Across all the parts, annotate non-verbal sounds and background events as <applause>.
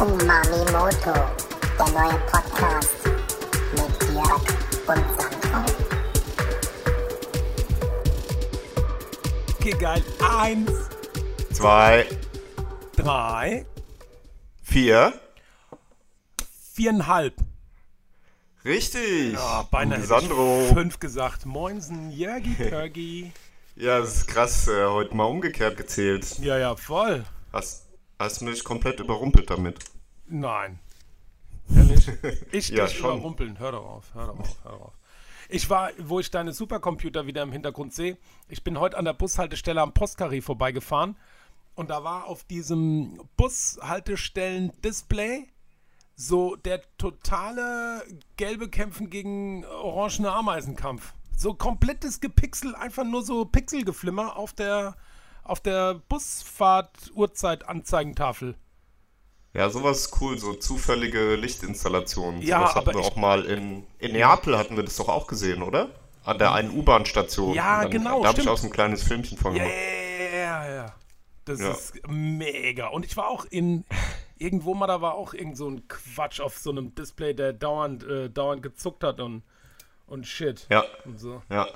Umami Moto, der neue Podcast mit Jörg und Sandro. Okay, geil. Eins, Zwei, drei, vier. viereinhalb. Richtig. Ja, beinahe hätte Sandro. ich fünf gesagt. Moinsen, Jörgi <laughs> Pörgi. Ja, das ist krass. Äh, heute mal umgekehrt gezählt. Ja, ja, voll. Hast, hast mich komplett überrumpelt damit. Nein. Ehrlich? <laughs> Ich Ja, dich schon. überrumpeln. Hör doch auf, hör doch auf, hör doch auf. Ich war, wo ich deine Supercomputer wieder im Hintergrund sehe, ich bin heute an der Bushaltestelle am Postkarree vorbeigefahren und da war auf diesem Bushaltestellen-Display so der totale gelbe Kämpfen gegen orangene Ameisenkampf. So komplettes Gepixel, einfach nur so Pixelgeflimmer auf der, auf der Busfahrt-Uhrzeit-Anzeigentafel. Ja, sowas ist cool. So zufällige Lichtinstallationen. Ja, sowas hatten wir auch mal in, in Neapel hatten wir das doch auch gesehen, oder? An der einen U-Bahn-Station. Ja, Dann- genau, Da habe ich auch so ein kleines Filmchen von gemacht. ja, ja, ja. Das Ja. ist mega. Und ich war auch in, irgendwo mal, da war auch irgend so ein Quatsch auf so einem Display, der dauernd, äh, dauernd gezuckt hat und, und shit. Ja, Und so. ja.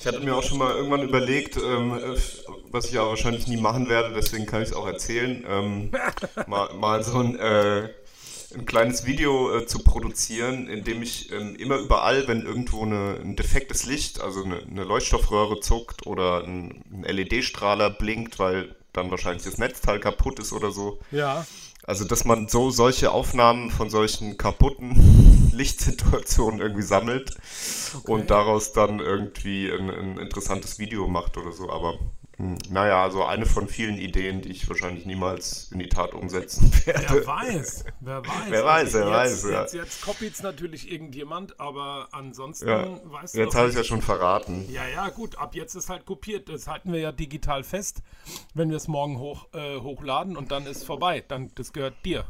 Ich hatte mir auch schon mal irgendwann überlegt, ähm, äh, was ich ja wahrscheinlich nie machen werde, deswegen kann ich es auch erzählen, ähm, mal, mal so ein, äh, ein kleines Video äh, zu produzieren, in dem ich ähm, immer überall, wenn irgendwo eine, ein defektes Licht, also eine, eine Leuchtstoffröhre zuckt oder ein, ein LED-Strahler blinkt, weil dann wahrscheinlich das Netzteil kaputt ist oder so, Ja. Also, dass man so solche Aufnahmen von solchen kaputten <laughs> Lichtsituationen irgendwie sammelt und daraus dann irgendwie ein, ein interessantes Video macht oder so. Aber naja, also eine von vielen Ideen, die ich wahrscheinlich niemals in die Tat umsetzen <laughs> werde. Wer weiß, wer <laughs> weiß. Wer weiß, wer jetzt, weiß, ja. Jetzt, jetzt copyt's natürlich irgendjemand, aber ansonsten Ja. weißt du Jetzt habe ich ja schon verraten. Ja, ja, gut, ab jetzt ist halt kopiert. Das halten wir ja digital fest, wenn wir es morgen hoch, äh, hochladen und dann ist vorbei. Dann, das gehört dir.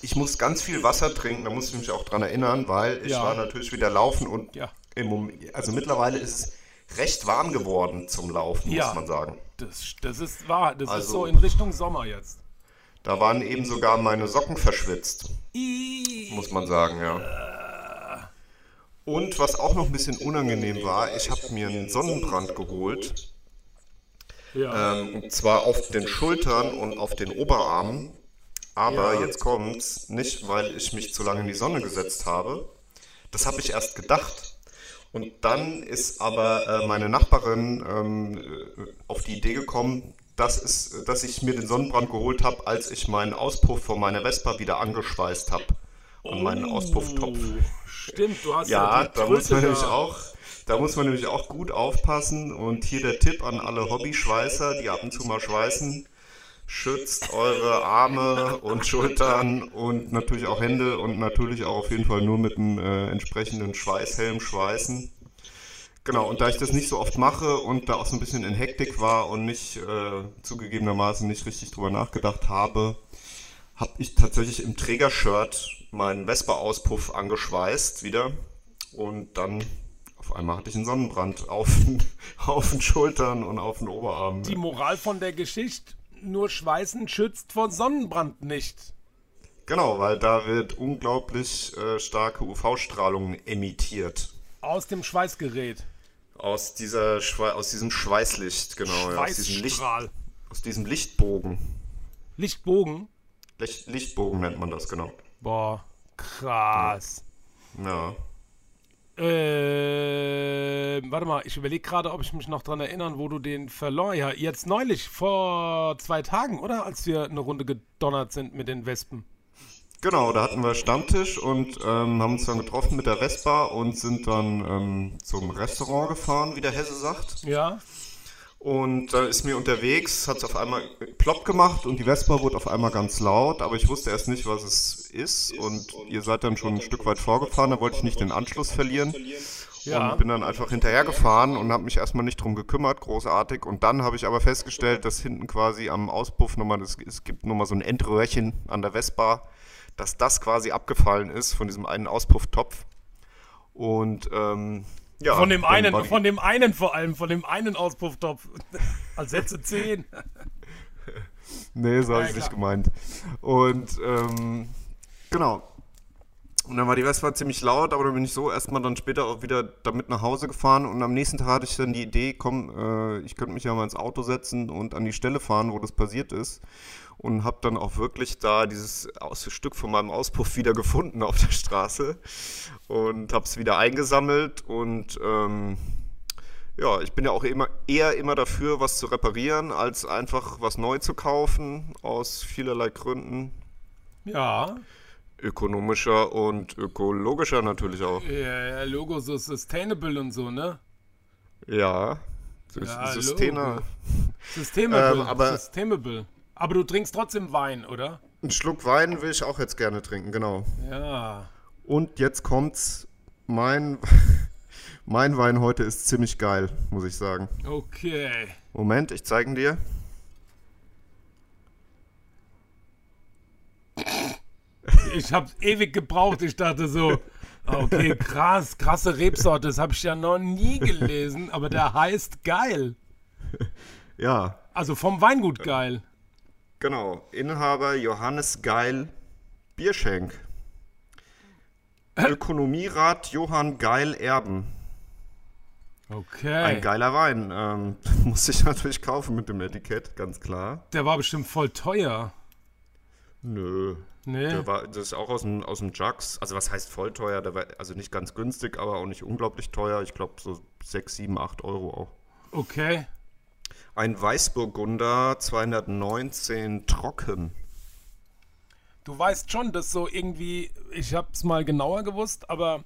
Ich muss ganz viel Wasser trinken, da muss ich mich auch dran erinnern, weil ich Ja. war natürlich wieder laufen und Ja. im Moment, also mittlerweile ist es recht warm geworden zum Laufen, Ja. muss man sagen. Das, das ist wahr. Das ist Also- so in Richtung Sommer jetzt. Da waren eben sogar meine Socken verschwitzt. Muss man sagen, ja. Und was auch noch ein bisschen unangenehm war, ich habe mir einen Sonnenbrand geholt. ja. Ähm, und zwar auf den Schultern und auf den Oberarmen. Aber Ja. jetzt kommt's, nicht weil ich mich zu lange in die Sonne gesetzt habe. Das habe ich erst gedacht. Und dann ist aber äh, meine Nachbarin ähm, äh, auf die Idee gekommen, dass, es, dass ich mir den Sonnenbrand geholt habe, als ich meinen Auspuff von meiner Vespa wieder angeschweißt habe. Und meinen Auspufftopf. Stimmt, du hast Ja, die da muss man nämlich da. auch, da muss man nämlich auch gut aufpassen. Und hier der Tipp an alle Hobbyschweißer, die ab und zu mal schweißen. Schützt eure Arme und Schultern und natürlich auch Hände und natürlich auch auf jeden Fall nur mit einem äh, entsprechenden Schweißhelm schweißen. Genau, und da ich das nicht so oft mache und da auch so ein bisschen in Hektik war und nicht äh, zugegebenermaßen nicht richtig drüber nachgedacht habe, habe ich tatsächlich im Trägershirt meinen Vespa-Auspuff angeschweißt wieder und dann auf einmal hatte ich einen Sonnenbrand auf, den- <laughs> auf den Schultern und auf den Oberarmen. Die Moral von der Geschichte, nur Schweißen schützt vor Sonnenbrand nicht. Genau, weil da wird unglaublich äh, starke UV-Strahlung emittiert. Aus dem Schweißgerät. Aus, dieser Schwe aus diesem Schweißlicht, genau. Ja, aus, diesem Licht, aus diesem Lichtbogen. Lichtbogen. Licht, Lichtbogen nennt man das, genau. Boah, krass. Ja. Äh, warte mal, ich überlege gerade, ob ich mich noch dran erinnern, wo du den verloren Ja, jetzt neulich, vor zwei Tagen, oder? Als wir eine Runde gedonnert sind mit den Wespen. Genau, da hatten wir Stammtisch und ähm, haben uns dann getroffen mit der Vespa und sind dann ähm, zum Restaurant gefahren, wie der Hesse sagt. Ja. Und da ist mir unterwegs, hat es auf einmal plopp gemacht und die Vespa wurde auf einmal ganz laut, aber ich wusste erst nicht, was es ist und ihr seid dann schon ein Stück weit vorgefahren, da wollte ich nicht den Anschluss verlieren Ja. und bin dann einfach hinterhergefahren und habe mich erstmal nicht drum gekümmert, großartig. Und dann habe ich aber festgestellt, dass hinten quasi am Auspuff nochmal, es, es gibt nochmal so ein Endröhrchen an der Vespa, dass das quasi abgefallen ist von diesem einen Auspufftopf. Und ähm, ja, Von dem einen, die- von dem einen vor allem, von dem einen Auspufftopf. <laughs> Als Sätze 10. Nee, so habe Ja, ich nicht klar. gemeint. Und ähm, genau. Und dann war die Vespa ziemlich laut, aber dann bin ich so erstmal dann später auch wieder damit nach Hause gefahren und am nächsten Tag hatte ich dann die Idee, komm, äh, ich könnte mich ja mal ins Auto setzen und an die Stelle fahren, wo das passiert ist. Und habe dann auch wirklich da dieses Stück von meinem Auspuff wieder gefunden auf der Straße und habe es wieder eingesammelt und ähm, ja, ich bin ja auch immer, eher immer dafür, was zu reparieren, als einfach was neu zu kaufen, aus vielerlei Gründen. Ja, Ökonomischer und ökologischer natürlich auch. ja, ja, Logo so sustainable und so, ne? Ja, Ja. Sustainable, Ähm, aber- sustainable. Aber du trinkst trotzdem Wein, oder? Einen Schluck Wein will ich auch jetzt gerne trinken, genau. Ja. Und jetzt kommt's. Mein, <laughs> mein Wein heute ist ziemlich geil, muss ich sagen. Okay. Moment, ich zeige ihn dir. Ich habe ewig gebraucht. Ich dachte so, okay, krass, krasse Rebsorte. Das habe ich ja noch nie gelesen, aber der heißt geil. <laughs> Ja, Also vom Weingut geil. genau. Inhaber Johannes Geil Bierschenk. Ökonomierat Johann Geil Erben. Okay. Ein geiler Wein. Ähm, <laughs> muss ich natürlich kaufen mit dem Etikett, ganz klar. Der war bestimmt voll teuer. Nö. Nee. Der war, das ist auch aus dem, aus dem Jugs. Also was heißt voll teuer? Der war also nicht ganz günstig, aber auch nicht unglaublich teuer. Ich glaube so 6, 7, 8 Euro auch. Okay. Ein Weißburgunder 219 trocken. Du weißt schon, dass so irgendwie, ich habe es mal genauer gewusst, aber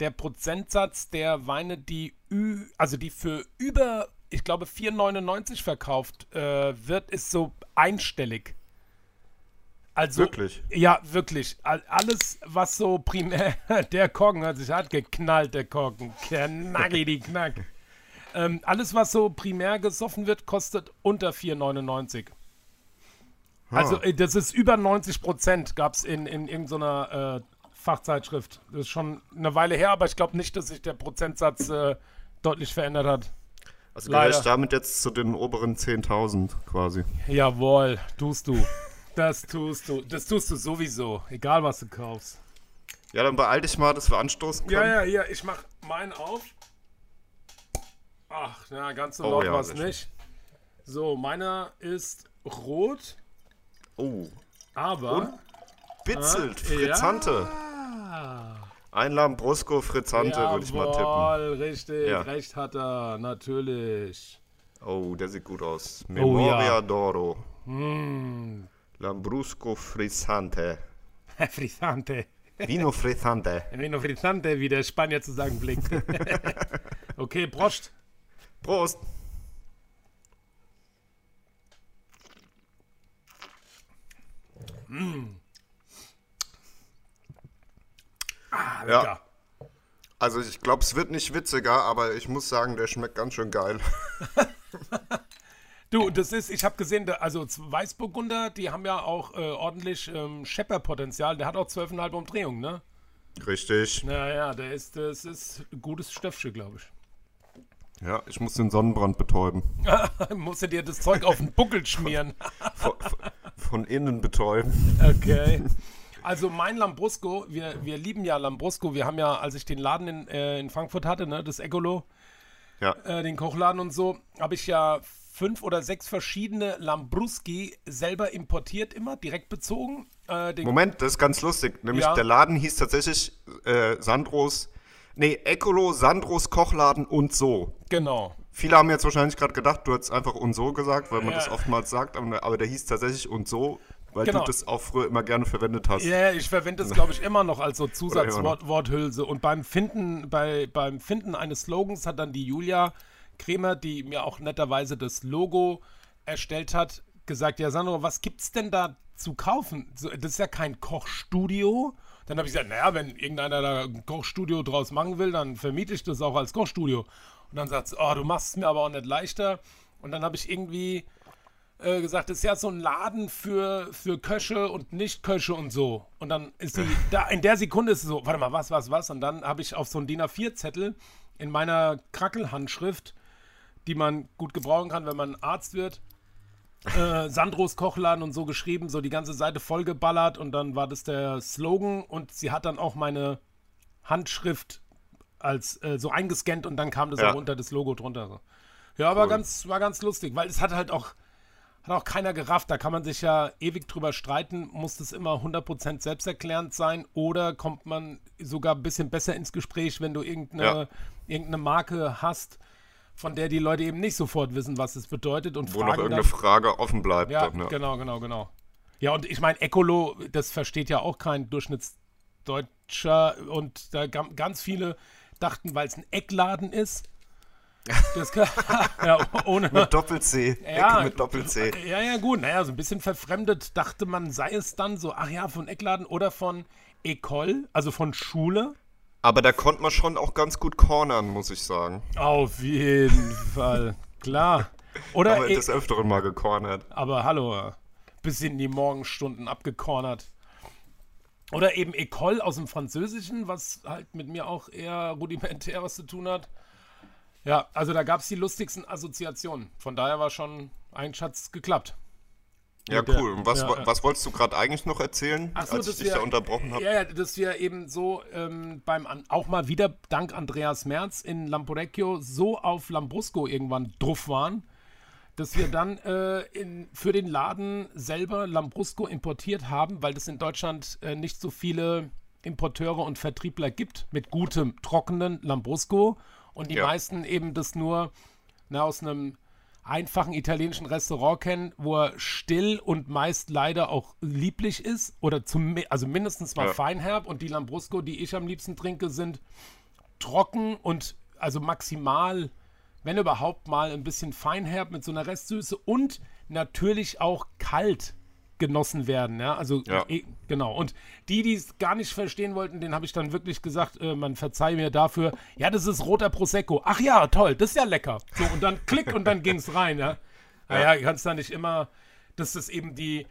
der Prozentsatz der Weine, die ü, also die für über, ich glaube 4,99 verkauft äh, wird, ist so einstellig. Also Wirklich? Ja, wirklich. All- Alles, was so primär, <laughs> der Korken hat sich hart geknallt, der Korken. Knacki, die Knack. Ähm, alles, was so primär gesoffen wird, kostet unter 4,99. Also, äh, das ist über 90 Prozent, gab es in, in irgendeiner äh, Fachzeitschrift. Das ist schon eine Weile her, aber ich glaube nicht, dass sich der Prozentsatz äh, deutlich verändert hat. Also Leider. gehöre ich damit jetzt zu den oberen 10.000 quasi. Jawohl, tust du. Das tust du. Das tust du sowieso, egal was du kaufst. Ja, dann beeil dich mal, dass wir anstoßen können. Ja, ja, hier, ich mach meinen auf. Ach, na, ganz so Oh laut ja, war es nicht. So, meiner ist rot, Oh, aber. bitzelt, Ah, Frizzante. Ja. Ein Lambrusco Frizzante, würde ich mal tippen. Jawohl, richtig, Ja. recht hat er, natürlich. Oh, der sieht gut aus. Oh, Memoria ja. d'Oro. Mm. Lambrusco Frizzante. <laughs> Frizzante. Vino Frizzante. <laughs> Vino frizzante, wie der Spanier zu sagen blinkt. <laughs> okay, Prost. Prost. Ah, Ja. Also ich glaube, es wird nicht witziger, aber ich muss sagen, der schmeckt ganz schön geil. Du, das ist, ich habe gesehen, also Weißburgunder, die haben ja auch äh, ordentlich ähm, Schepperpotenzial. Der hat auch 12,5 Umdrehungen, ne? Richtig. Naja, der ist, das ist ein gutes Stöffchen, glaube ich. Ja, ich muss den Sonnenbrand betäuben. <laughs> Musst du dir das Zeug auf den Buckel schmieren. Von, von innen betäuben. Okay. <laughs> Also mein Lambrusco, wir, wir lieben ja Lambrusco. Wir haben ja, als ich den Laden in, äh, in Frankfurt hatte, ne, das Ecolo, Ja. äh, den Kochladen und so, habe ich ja fünf oder sechs verschiedene Lambruski selber importiert, immer direkt bezogen. Äh, Moment, das ist ganz lustig. Nämlich Ja. der Laden hieß tatsächlich äh, Sandros, nee, Ecolo, Sandros Kochladen und so. Genau. Viele haben jetzt wahrscheinlich gerade gedacht, du hättest einfach und so gesagt, weil man Ja. das oftmals sagt, aber, der hieß tatsächlich und so, weil Genau. du das auch früher immer gerne verwendet hast. Ja, ich verwende es, glaube ich, immer noch als so. <laughs> Zusatzworthülse. Und beim Finden, bei, beim Finden eines Slogans hat dann die Julia Kremer, die mir auch netterweise das Logo erstellt hat, gesagt, ja Sandro, was gibt's denn da zu kaufen? Das ist ja kein Kochstudio. Dann habe ich gesagt, naja, wenn irgendeiner da ein Kochstudio draus machen will, dann vermiete ich das auch als Kochstudio. Und dann sagt oh, du machst es mir aber auch nicht leichter. Und dann habe ich irgendwie äh, gesagt, das ist ja so ein Laden für, für Köche und Nicht-Köche und so. Und dann ist sie, <laughs> da in der Sekunde ist sie so, warte mal, was, was, was? Und dann habe ich auf so einen DIN A4-Zettel in meiner Krackelhandschrift, die man gut gebrauchen kann, wenn man Arzt wird, äh, Sandros Kochladen und so geschrieben, so die ganze Seite vollgeballert und dann war das der Slogan und sie hat dann auch meine Handschrift als äh, so eingescannt und dann kam das Ja. auch unter das Logo drunter. So. Ja, Cool. ganz, war ganz lustig, weil es hat halt auch, hat auch keiner gerafft. Da kann man sich ja ewig drüber streiten. Muss das immer 100% selbsterklärend sein oder kommt man sogar ein bisschen besser ins Gespräch, wenn du irgendeine, Ja. irgendeine Marke hast, von der die Leute eben nicht sofort wissen, was es bedeutet und Wo noch irgendeine dann, Frage offen bleibt. ja, dann, ja. genau, genau, genau. Ja, und ich meine, Ecolo, das versteht ja auch kein Durchschnittsdeutscher und da ganz viele dachten, weil es ein Eckladen ist. Das kann, <laughs> ja, ohne. Mit Doppel-C. Ja. Mit Doppel-C. Ja, ja, gut. Naja, so ein bisschen verfremdet dachte man, sei es dann so, ach ja, von Eckladen oder von Ecole, also von Schule. Aber da konnte man schon auch ganz gut cornern, muss ich sagen. Auf jeden <laughs> Fall. Klar. Oder Aber des Öfteren mal gecornert. Aber hallo, bis in die Morgenstunden abgekornert. Oder eben École aus dem Französischen, was halt mit mir auch eher rudimentär was zu tun hat. Ja, also da gab es die lustigsten Assoziationen. Von daher war schon ein Schatz geklappt. Ja, cool. Und was, ja, was wolltest du gerade eigentlich noch erzählen, Ach so, als ich dich wir- da unterbrochen habe? Ja, ja, dass wir eben so ähm, beim auch mal wieder dank Andreas Merz in Lamporecchio so auf Lambrusco irgendwann drauf waren, dass wir dann äh, in, für den Laden selber Lambrusco importiert haben, weil es in Deutschland äh, nicht so viele Importeure und Vertriebler gibt mit gutem, trockenen Lambrusco und die Ja. meisten eben das nur na, aus einem einfachen italienischen Restaurant kennen, wo er still und meist leider auch lieblich ist oder zum, also mindestens mal Ja. feinherb und die Lambrusco, die ich am liebsten trinke, sind trocken und also maximal, wenn überhaupt mal ein bisschen feinherb mit so einer Restsüße und natürlich auch kalt genossen werden, ja, also Ja. eh, genau. Und die, die es gar nicht verstehen wollten, denen habe ich dann wirklich gesagt, äh, man verzeihe mir dafür, ja, das ist roter Prosecco. Ach ja, toll, das ist ja lecker. So, und dann klick und dann ging es rein, ja. Naja, du kannst da nicht immer, dass das eben die,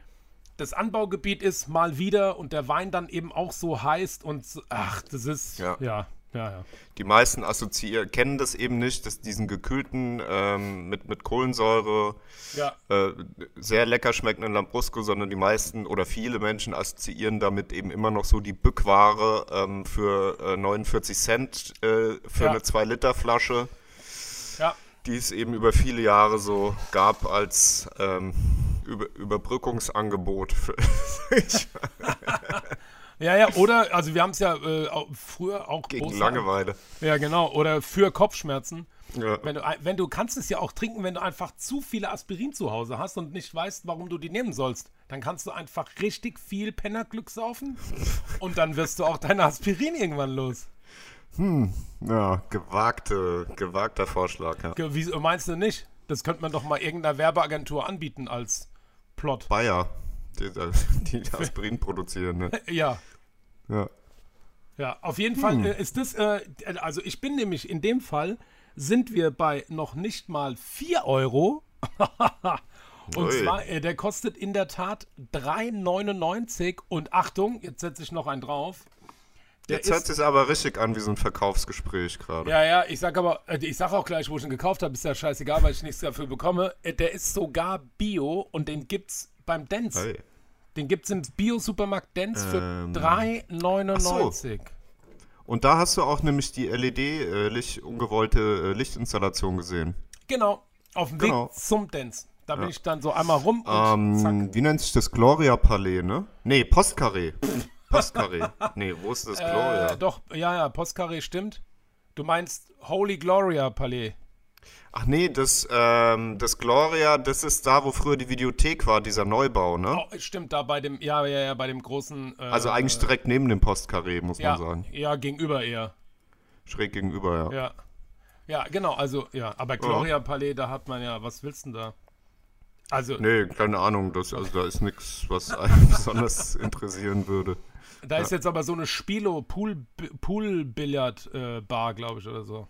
das Anbaugebiet ist, mal wieder und der Wein dann eben auch so heißt und ach, das ist, ja, Ja. Ja, ja. Die meisten assoziieren, kennen das eben nicht, dass diesen gekühlten ähm, mit, mit Kohlensäure Ja, äh, sehr lecker schmeckenden Lambrusco, sondern die meisten oder viele Menschen assoziieren damit eben immer noch so die Bückware ähm, für äh, 49 Cent äh, für eine 2-Liter-Flasche, ja. die es eben über viele Jahre so gab als ähm, Über Überbrückungsangebot. Für <laughs> <laughs> Ja, ja, oder, also wir haben es ja äh, früher auch gegen Langeweile. Ja, genau, oder für Kopfschmerzen. Ja. Wenn du, wenn du kannst es ja auch trinken, wenn du einfach zu viele Aspirin zu Hause hast und nicht weißt, warum du die nehmen sollst. Dann kannst du einfach richtig viel Pennerglück saufen <laughs> und dann wirst du auch deine Aspirin irgendwann los. ja, gewagte, gewagter Vorschlag. Ja. Ge- Wie meinst du nicht? Das könnte man doch mal irgendeiner Werbeagentur anbieten als Plot. Bayer, die, die <laughs> Aspirin produzieren. Ne? Ja, Ja. ja, auf jeden Fall äh, ist das, äh, also ich bin nämlich in dem Fall, sind wir bei noch nicht mal 4 Euro. <laughs> Und Ui. zwar, äh, der kostet in der Tat 3,99 und Achtung, jetzt setze ich noch einen drauf. Der Jetzt hört sich aber richtig an wie so ein Verkaufsgespräch gerade. ja, ja, ich sag aber, äh, ich sag auch gleich, wo ich ihn gekauft habe, ist ja scheißegal, weil ich nichts dafür bekomme. Äh, Der ist sogar Bio und den gibt's beim Dance. Hey. Den gibt's im Bio-Supermarkt Dance für Ähm, 3,99. Und da hast du auch nämlich die LED, äh, äh, Lichtinstallation gesehen. Genau, auf dem Genau. Weg zum Dance. Da bin ich dann so einmal rum und zack. Ähm, wie nennt sich das? Gloria Palais, ne? Nee, Postcarré. Postcarré. <laughs> nee, wo ist das Gloria? Äh, doch, ja, ja, Postcarré stimmt. Du meinst Holy Gloria Palais. Ach nee, das, ähm, das Gloria, das ist da, wo früher die Videothek war, dieser Neubau, ne? Oh, stimmt, da bei dem, ja, ja, ja, bei dem großen. Äh, Also eigentlich direkt neben dem Postcarré, muss ja, man sagen. ja, gegenüber eher. Schräg gegenüber, ja. Ja. Ja, genau, also, ja, aber Gloria Palais, da hat man ja, was willst du denn da? Also, Nee, keine Ahnung, das, also da ist nichts, was einen <laughs> besonders interessieren würde. da ist jetzt aber so eine Spilo Pool Pool Billard äh, glaube ich, oder so.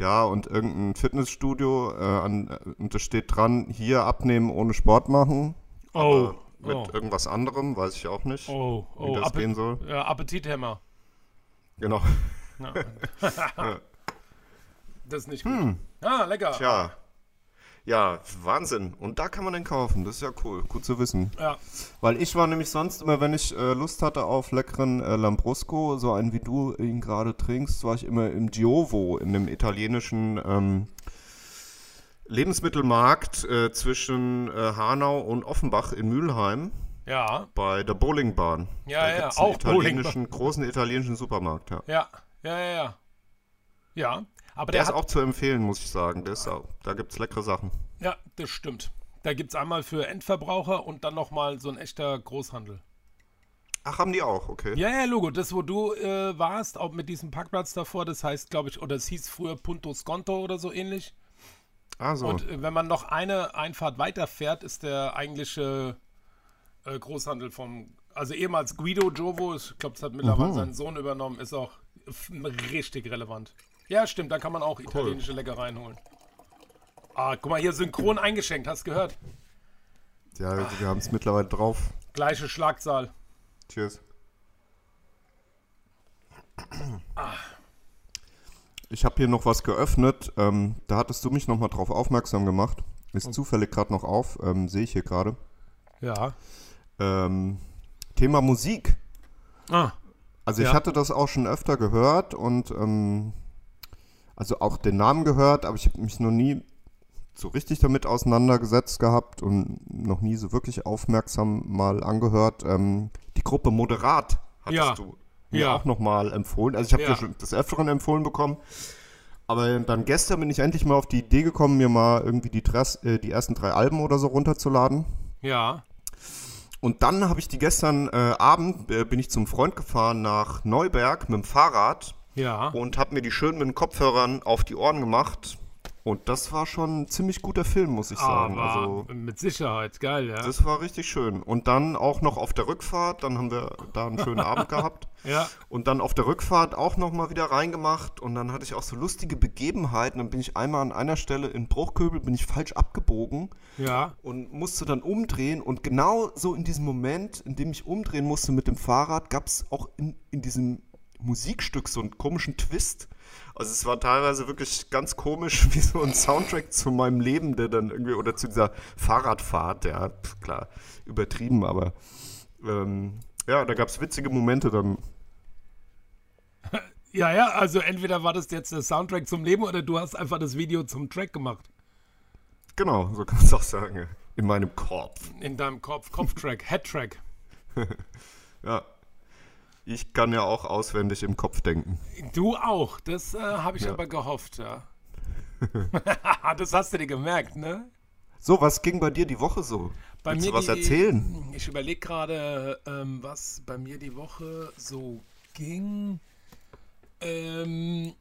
Ja, und irgendein Fitnessstudio, äh, an, äh, und da steht dran, hier abnehmen ohne Sport machen. Oh, mit oh, irgendwas anderem, weiß ich auch nicht, oh, wie oh, das Appe- gehen soll. ja, Appetithämmer. Genau. <laughs> <laughs> Das ist nicht gut. Ah, lecker. Tja. Ja, Wahnsinn. Und da kann man den kaufen. Das ist ja cool. Gut zu wissen. Ja. Weil ich war nämlich sonst immer, wenn ich äh, Lust hatte auf leckeren äh, Lambrusco, so einen wie du ihn gerade trinkst, war ich immer im Giovo, in dem italienischen ähm, Lebensmittelmarkt äh, zwischen äh, Hanau und Offenbach in Mülheim Ja, bei der Bowlingbahn. Ja, da ja, gibt's auch einen italienischen, großen italienischen Supermarkt. Ja. ja, ja, ja, ja. Aber Der der, ist hat, auch zu empfehlen, muss ich sagen. Der ist auch, da gibt es leckere Sachen. ja, das stimmt. Da gibt es einmal für Endverbraucher und dann nochmal so ein echter Großhandel. Ach, haben die auch, okay. Ja, ja, Logo, das, wo du äh, warst, auch mit diesem Parkplatz davor, das heißt, glaube ich, oder es hieß früher Punto Sconto oder so ähnlich. Ah, so. Und äh, wenn man noch eine Einfahrt weiterfährt, ist der eigentliche äh, Großhandel vom, also ehemals Guido Jovo, ich glaube, es hat mittlerweile seinen Sohn übernommen, ist auch richtig relevant. Ja, stimmt, da kann man auch italienische Leckereien holen. Ah, guck mal, hier synchron eingeschenkt, hast gehört? ja, wir haben es mittlerweile drauf. Gleiche Schlagzahl. Cheers. Ich habe hier noch was geöffnet. Ähm, da hattest du mich noch mal drauf aufmerksam gemacht. Ist zufällig gerade noch auf, ähm, sehe ich hier gerade. Ja. Ähm, Thema Musik. Ah, Also ich Ja. hatte das auch schon öfter gehört und ähm, also auch den Namen gehört, aber ich habe mich noch nie so richtig damit auseinandergesetzt gehabt und noch nie so wirklich aufmerksam mal angehört. Ähm, die Gruppe Moderat hattest Ja. du mir Ja. auch noch mal empfohlen. Also ich habe Ja. schon des Öfteren empfohlen bekommen. Aber dann gestern bin ich endlich mal auf die Idee gekommen, mir mal irgendwie die, Dress, äh, die ersten drei Alben oder so runterzuladen. ja. Und dann habe ich die gestern äh, Abend, äh, bin ich zum Freund gefahren nach Neuberg mit dem Fahrrad Ja. und habe mir die schön mit den Kopfhörern auf die Ohren gemacht. Und das war schon ein ziemlich guter Film, muss ich sagen. Aber Also mit Sicherheit, geil, ja. das war richtig schön. Und dann auch noch auf der Rückfahrt, dann haben wir da einen schönen Abend <laughs> gehabt. Ja. Und dann auf der Rückfahrt auch nochmal wieder reingemacht. Und dann hatte ich auch so lustige Begebenheiten. Dann bin ich einmal an einer Stelle in Bruchköbel, bin ich falsch abgebogen Ja. und musste dann umdrehen. Und genau so in diesem Moment, in dem ich umdrehen musste mit dem Fahrrad, gab es auch in, in diesem Musikstück so einen komischen Twist. Also es war teilweise wirklich ganz komisch, <laughs> wie so ein Soundtrack zu meinem Leben, der dann irgendwie, oder zu dieser Fahrradfahrt, ja, klar, übertrieben, aber ähm, ja, da gab es witzige Momente dann. <laughs> Ja, ja, also entweder war das jetzt der Soundtrack zum Leben oder du hast einfach das Video zum Track gemacht. Genau, so kann man es auch sagen. In meinem Kopf. In deinem Kopf, Kopftrack, Headtrack. <laughs> Ja. Ich kann ja auch auswendig im Kopf denken. Du auch, das äh, habe ich Ja. aber gehofft, ja. <laughs> <laughs> das hast du dir gemerkt, ne? So, was ging bei dir die Woche so? Bei Willst mir du was die, erzählen? Ich überlege gerade, ähm, was bei mir die Woche so ging. Ähm,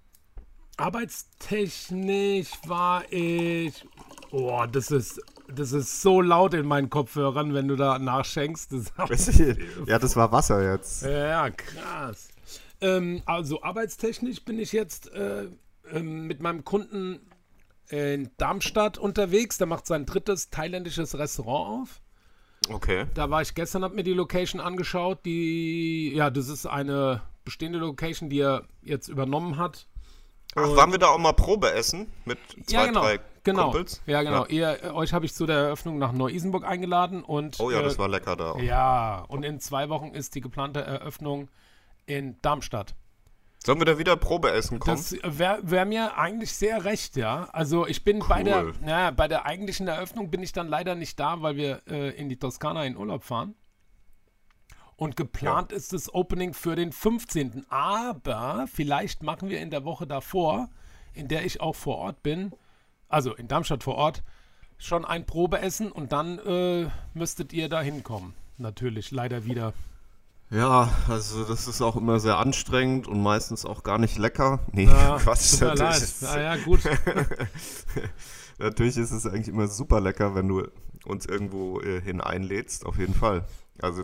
arbeitstechnisch war ich. Oh, das ist, das ist so laut in meinen Kopfhörern, wenn du da nachschenkst. Das <laughs> Ja, das war Wasser jetzt. Ja, krass. Ähm, also arbeitstechnisch bin ich jetzt äh, ähm, mit meinem Kunden in Darmstadt unterwegs. Der macht sein drittes thailändisches Restaurant auf. Okay. Da war ich gestern, habe mir die Location angeschaut. Die, ja, das ist eine bestehende Location, die er jetzt übernommen hat. Ach, waren wir da auch mal Probe essen mit zwei, ja, genau. drei genau. Kumpels? Ja, genau. Ihr, äh, euch habe ich zu der Eröffnung nach Neu-Isenburg eingeladen und Oh ja, äh, das war lecker da auch. ja, und in zwei Wochen ist die geplante Eröffnung in Darmstadt. Sollen wir da wieder Probe essen kommen? Das wäre wär mir eigentlich sehr recht, ja. Also ich bin bei der, Cool. ja, bei der eigentlichen Eröffnung bin ich dann leider nicht da, weil wir äh, in die Toskana in Urlaub fahren. Und geplant ist das Opening für den 15. Aber vielleicht machen wir in der Woche davor, in der ich auch vor Ort bin, also in Darmstadt vor Ort, schon ein Probeessen und dann äh, müsstet ihr da hinkommen. Natürlich, leider wieder. Ja, also das ist auch immer sehr anstrengend und meistens auch gar nicht lecker. Nee, Ja, <laughs> Quatsch. natürlich, ist- Ja, ja, gut. <laughs> natürlich ist es eigentlich immer super lecker, wenn du uns irgendwo äh, hin einlädst, auf jeden Fall. Also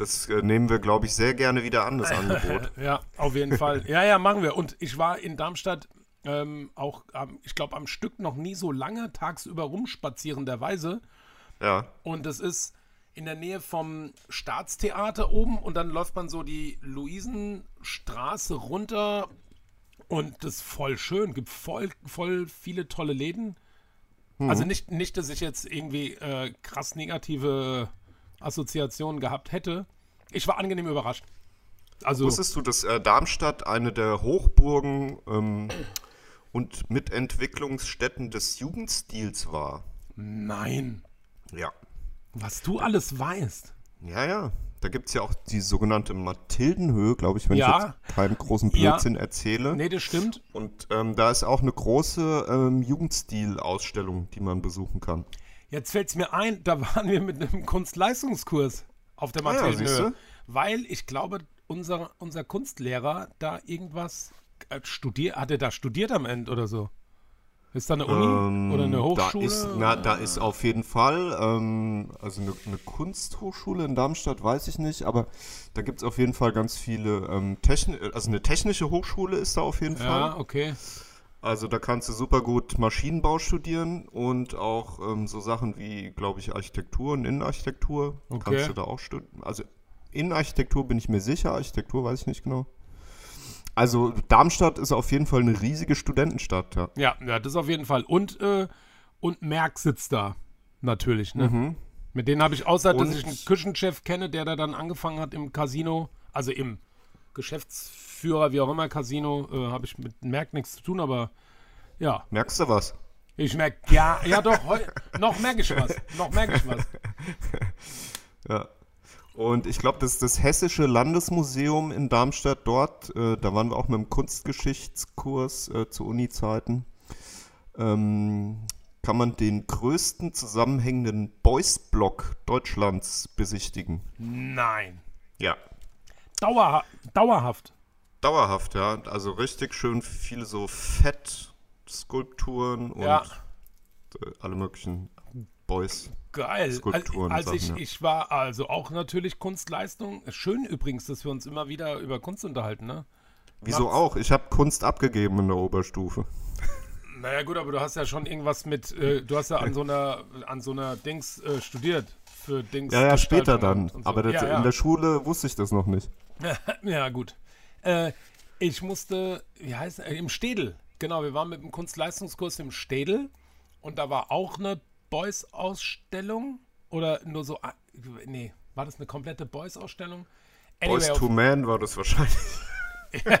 das äh, nehmen wir, glaube ich, sehr gerne wieder an, das <laughs> Angebot. Ja, auf jeden Fall. <laughs> Ja, ja, machen wir. Und ich war in Darmstadt ähm, auch, am- ich glaube, am Stück noch nie so lange tagsüber rumspazierenderweise. Ja, Und das ist in der Nähe vom Staatstheater oben und dann läuft man so die Luisenstraße runter und das ist voll schön. Gibt voll, voll viele tolle Läden. Also nicht, nicht, dass ich jetzt irgendwie äh, krass negative Assoziationen gehabt hätte. Ich war angenehm überrascht. Also, Wusstest du, dass äh, Darmstadt eine der Hochburgen ähm, und Mitentwicklungsstätten des Jugendstils war? nein. Ja. Was du alles weißt. Ja, ja. Da gibt es ja auch die sogenannte Mathildenhöhe, glaube ich, wenn Ja. ich jetzt keinen großen Ja. Blödsinn erzähle. Nee, das stimmt. Und ähm, da ist auch eine große ähm, Jugendstil-Ausstellung, die man besuchen kann. Jetzt fällt es mir ein, da waren wir mit einem Kunstleistungskurs auf der Ah ja, Mathildenhöhe. siehste. weil ich glaube, unser, unser Kunstlehrer da irgendwas äh, studiert, hat er da studiert am Ende oder so? Ist da eine Uni Ähm, oder eine Hochschule? Da ist, na, da ist auf jeden Fall, ähm, also eine, eine Kunsthochschule in Darmstadt, weiß ich nicht, aber da gibt es auf jeden Fall ganz viele, ähm, Techni also eine technische Hochschule ist da auf jeden ja, Fall. okay. Also da kannst du super gut Maschinenbau studieren und auch ähm, so Sachen wie, glaube ich, Architektur und Innenarchitektur Okay. kannst du da auch studieren. Also Innenarchitektur bin ich mir sicher, Architektur weiß ich nicht genau. Also Darmstadt ist auf jeden Fall eine riesige Studentenstadt, ja. Ja, ja, das auf jeden Fall. Und, äh, und Merck sitzt da. Natürlich, ne? Mit denen habe ich, außer dass Und- ich einen Küchenchef kenne, der da dann angefangen hat im Casino, also im Geschäftsführer, wie auch immer, Casino, äh, habe ich mit Merck nichts zu tun, aber ja, Merkst du was? ich merke, ja, ja doch, heu, noch merke ich was, noch merke ich was. <laughs> Ja. Und ich glaube, das ist das Hessische Landesmuseum in Darmstadt dort. Äh, da waren wir auch mit dem Kunstgeschichtskurs äh, zu Uni-Zeiten. Ähm, kann man den größten zusammenhängenden Boys-Block Deutschlands besichtigen. Nein. Ja. Dauerha dauerhaft. Dauerhaft, ja. Also richtig schön viele so Fettskulpturen und Ja. äh, alle möglichen Boys. Geil. Skulpturen, als, als ich, Sachen, ja. ich war also auch natürlich Kunstleistung. Schön übrigens, dass wir uns immer wieder über Kunst unterhalten, ne? Wieso Macht's. auch? Ich habe Kunst abgegeben in der Oberstufe. Naja gut, aber du hast ja schon irgendwas mit, äh, du hast ja an so einer, an so einer Dings äh, studiert. Für Dings. Ja, ja, später dann. so. Aber das, ja, ja. in der Schule wusste ich das noch nicht. <laughs> ja, gut. Äh, ich musste, wie heißt äh, im Städel. Genau, wir waren mit dem Kunstleistungskurs im Städel und da war auch eine Boys-Ausstellung oder nur so, ah, nee, war das eine komplette Boys-Ausstellung? Boys auf- to Man war das wahrscheinlich. <laughs>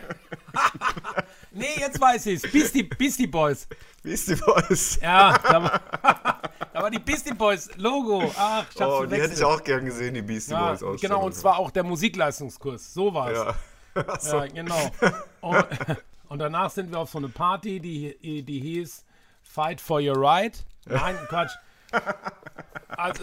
Nee, jetzt weiß ich's. Beastie, Beastie Boys. Die Boys? Ja, da war, <laughs> da war die Beastie Boys Logo. Ach, ich hab's Oh, die hätte ich auch gern gesehen, die Beastie ja, Boys Ausstellung. Genau, und zwar auch der Musikleistungskurs. So war es. <laughs> Ja. Ja, genau. Und, und danach sind wir auf so eine Party, die, die hieß Fight for Your Right. Nein, Quatsch. Also,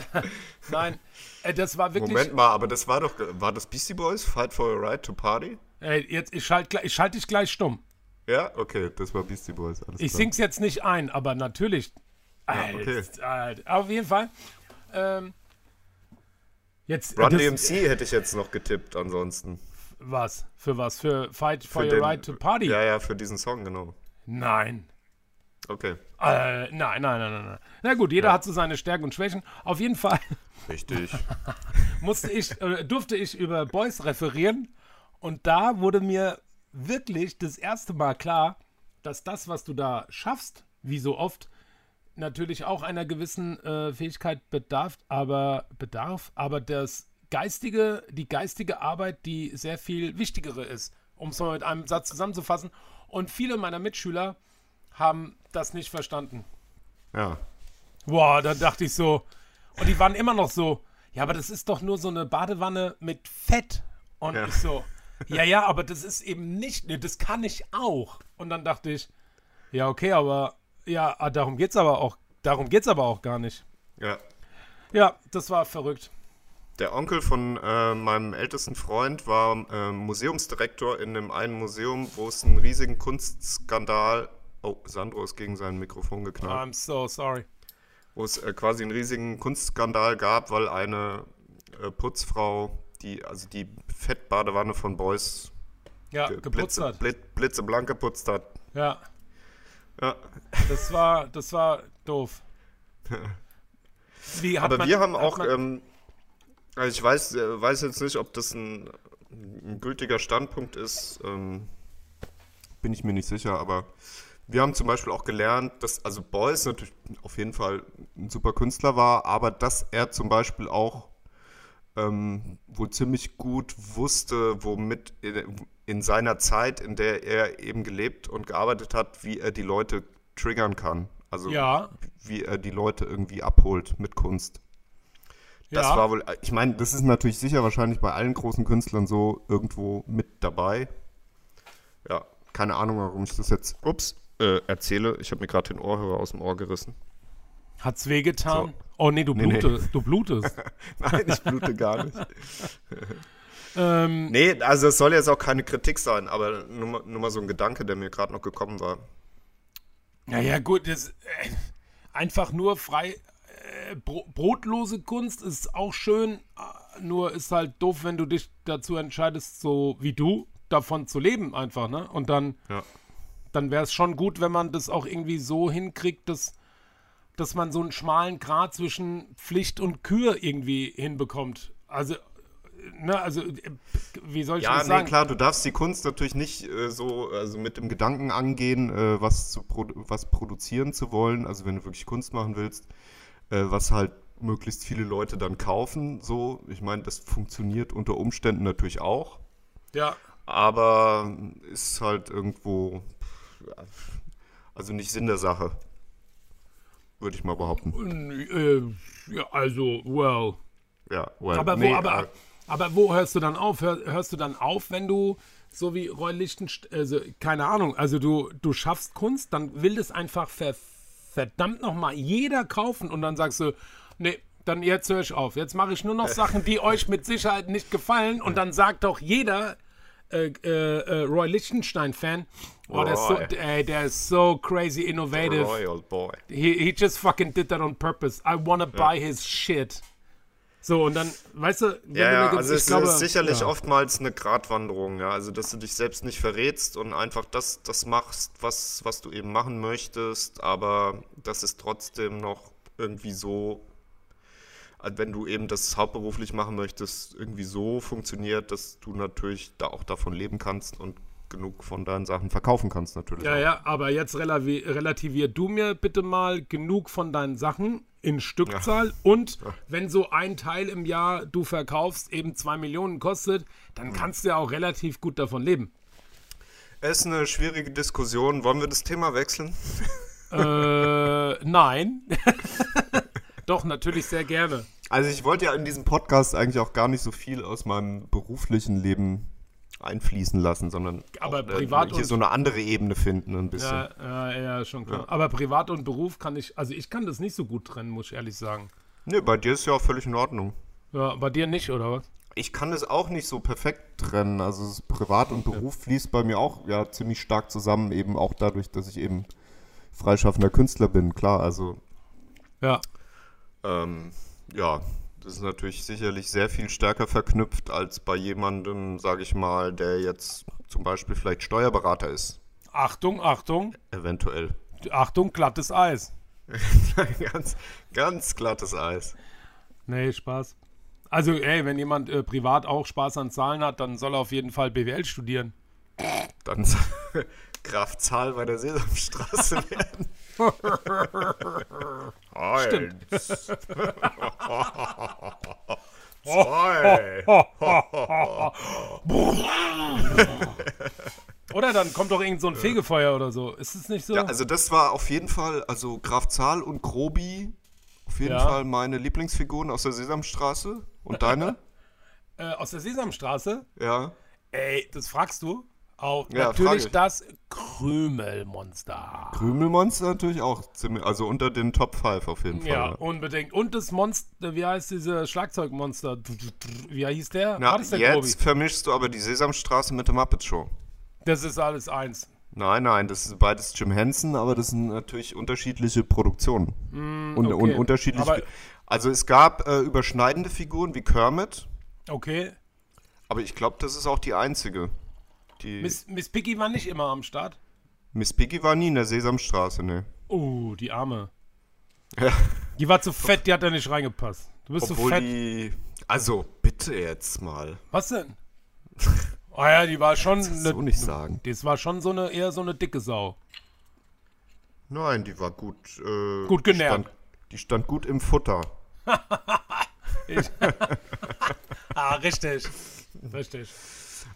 nein, äh, das war wirklich. Moment mal, aber das war doch, war das Beastie Boys? Fight for a Right to Party? Ey, jetzt, ich schalte ich schalt dich gleich stumm. Ja, okay, das war Beastie Boys. Alles Ich klar. sing's jetzt nicht ein, aber natürlich. okay. Alter, Alter. Auf jeden Fall. Ähm, jetzt. Run das- DMC hätte ich jetzt noch getippt, ansonsten. Was? Für was? Für Fight for Für Your den- Right to Party? Ja, ja, für diesen Song, genau. Nein. Okay, Äh, nein, nein, nein, nein, nein. Na gut, jeder hat so seine Stärken und Schwächen. Auf jeden Fall <laughs> richtig. <laughs> musste ich, äh, durfte ich über Boys referieren und da wurde mir wirklich das erste Mal klar, dass das, was du da schaffst, wie so oft, natürlich auch einer gewissen äh, Fähigkeit bedarf, aber bedarf, aber das geistige, die geistige Arbeit, die sehr viel wichtigere ist, um es mal mit einem Satz zusammenzufassen. Und viele meiner Mitschüler haben das nicht verstanden. Ja. Boah, da dachte ich so. Und die waren immer noch so, ja, aber das ist doch nur so eine Badewanne mit Fett. Und Ja. ich so, ja, ja, aber das ist eben nicht, ne, das kann ich auch. Und dann dachte ich, ja, okay, aber, ja, ah, darum geht's aber auch, darum geht's aber auch gar nicht. Ja. Ja, das war verrückt. Der Onkel von äh, meinem ältesten Freund war äh, Museumsdirektor in einem einen Museum, wo es einen riesigen Kunstskandal. Oh, Sandro ist gegen sein Mikrofon geknallt. I'm so sorry. wo es äh, quasi einen riesigen Kunstskandal gab, weil eine äh, Putzfrau, die also die Fettbadewanne von Boys Ja, ge- geputzt blitze, hat. blitz, blitzeblank geputzt hat. Ja, Ja. das war, das war doof. <laughs> Wie Aber man- wir haben auch, man- ähm, also ich weiß, äh, weiß jetzt nicht, ob das ein, ein gültiger Standpunkt ist, ähm, bin ich mir nicht sicher, aber wir haben zum Beispiel auch gelernt, dass, also Beuys natürlich auf jeden Fall ein super Künstler war, aber dass er zum Beispiel auch ähm, wohl ziemlich gut wusste, womit in, in seiner Zeit, in der er eben gelebt und gearbeitet hat, wie er die Leute triggern kann. Also Ja. wie er die Leute irgendwie abholt mit Kunst. Das Ja. war wohl, ich meine, das ist natürlich sicher wahrscheinlich bei allen großen Künstlern so irgendwo mit dabei. Ja, keine Ahnung, warum ich das jetzt, ups, äh, erzähle. Ich habe mir gerade den Ohrhörer aus dem Ohr gerissen. Hat's wehgetan? So. Oh nee, du Nee, nee. blutest. Du blutest. <laughs> Nein, ich blute gar nicht. <laughs> ähm, Nee, also es soll jetzt auch keine Kritik sein, aber nur mal, nur mal so ein Gedanke, der mir gerade noch gekommen war. naja, gut, das, äh, einfach nur frei. Äh, bro brotlose Kunst ist auch schön, äh, nur ist halt doof, wenn du dich dazu entscheidest, so wie du, davon zu leben einfach, ne? Und dann, Ja. dann wäre es schon gut, wenn man das auch irgendwie so hinkriegt, dass, dass man so einen schmalen Grat zwischen Pflicht und Kür irgendwie hinbekommt. Also, äh, ne, also, wie soll ich Ja, das nee, sagen? klar, du darfst die Kunst natürlich nicht äh, so also mit dem Gedanken angehen, äh, was, zu produ was produzieren zu wollen. Also wenn du wirklich Kunst machen willst, äh, was halt möglichst viele Leute dann kaufen. So, ich meine, das funktioniert unter Umständen natürlich auch, Ja, aber ist halt irgendwo, also nicht Sinn der Sache, würde ich mal behaupten. äh, ja, also, well. Ja, well, Aber, nee, wo, aber, äh, aber wo hörst du dann auf? Hör, hörst du dann auf, wenn du so wie Roy Lichtenstein, also keine Ahnung, also du, du schaffst Kunst, dann will das einfach ver, verdammt nochmal jeder kaufen und dann sagst du, nee, dann jetzt höre ich auf. Jetzt mache ich nur noch Sachen, die euch mit Sicherheit nicht gefallen und dann sagt doch jeder äh, äh, äh, Roy Lichtenstein-Fan, oh, der, ist so, ey, der ist so crazy innovative. Roy, old boy. He, he just fucking did that on purpose. I wanna buy his shit. So, und dann, weißt du, wenn Ja, du ja, gibst, also ich es glaube, ist sicherlich ja. oftmals eine Gratwanderung, ja. Also dass du dich selbst nicht verrätst und einfach das, das machst, was, was du eben machen möchtest, aber das ist trotzdem noch irgendwie so, als wenn du eben das hauptberuflich machen möchtest, irgendwie so funktioniert, dass du natürlich da auch davon leben kannst und genug von deinen Sachen verkaufen kannst natürlich. Ja, auch. ja, aber jetzt relativier du mir bitte mal genug von deinen Sachen in Stückzahl und wenn so ein Teil im Jahr du verkaufst eben zwei Millionen kostet, dann kannst du ja auch relativ gut davon leben. Es ist eine schwierige Diskussion. Wollen wir das Thema wechseln? <laughs> äh, nein. <laughs> Doch, natürlich sehr gerne. Also ich wollte ja in diesem Podcast eigentlich auch gar nicht so viel aus meinem beruflichen Leben einfließen lassen, sondern Aber auch, privat hier und- so eine andere Ebene finden ein bisschen. Ja, ja, ja, schon klar. Aber Privat und Beruf kann ich, also ich kann das nicht so gut trennen, muss ich ehrlich sagen. Nee, bei dir ist ja auch völlig in Ordnung. Ja, bei dir nicht, oder was? Ich kann das auch nicht so perfekt trennen. Also Privat und Beruf fließt bei mir auch ja ziemlich stark zusammen, eben auch dadurch, dass ich eben freischaffender Künstler bin. Klar, also Ja. ähm, ja, das ist natürlich sicherlich sehr viel stärker verknüpft als bei jemandem, sage ich mal, der jetzt zum Beispiel vielleicht Steuerberater ist, Achtung, Achtung, eventuell. Achtung, glattes Eis. <laughs> ganz, ganz glattes Eis. Nee, Spaß. Also, ey, wenn jemand äh, privat auch Spaß an Zahlen hat, dann soll er auf jeden Fall BWL studieren. Dann Graf <laughs> Zahl bei der Sesamstraße <laughs> werden. Stimmt. <laughs> Zwei. Oder dann kommt doch irgend so ein Fegefeuer oder so. Ist es nicht so? Ja, also das war auf jeden Fall, also Graf Zahl und Grobi, auf jeden Ja. Fall meine Lieblingsfiguren aus der Sesamstraße. Und deine? <laughs> äh, aus der Sesamstraße? ja. Ey, das fragst du? Auch Ja, natürlich das Krümelmonster. Krümelmonster natürlich auch ziemlich, also unter den Top 5 auf jeden Fall. Ja, unbedingt. Und das Monster, wie heißt diese Schlagzeugmonster? Wie hieß der? Na, War das der jetzt Grobi? vermischst du aber die Sesamstraße mit der Muppet Show. Das ist alles eins. Nein, nein, das ist beides Jim Henson, aber das sind natürlich unterschiedliche Produktionen. und, und Mm, okay. unterschiedliche. Aber- also es gab äh, überschneidende Figuren wie Kermit, Okay. aber ich glaube, das ist auch die einzige. Die Miss, Miss, Miss Piggy war nicht immer am Start. Piggy war nie in der Sesamstraße, ne. Oh, die Arme. Ja. Die war zu fett, die hat da nicht reingepasst. Du bist Obwohl zu fett. die. Also, bitte jetzt mal. Was denn? Oh ja, die war schon. So Ne, nicht sagen. das war schon so eine eher so eine dicke Sau. Nein, die war gut. Äh, Gut genährt. Stand, die stand gut im Futter. <laughs> <laughs> Ah, richtig. Richtig.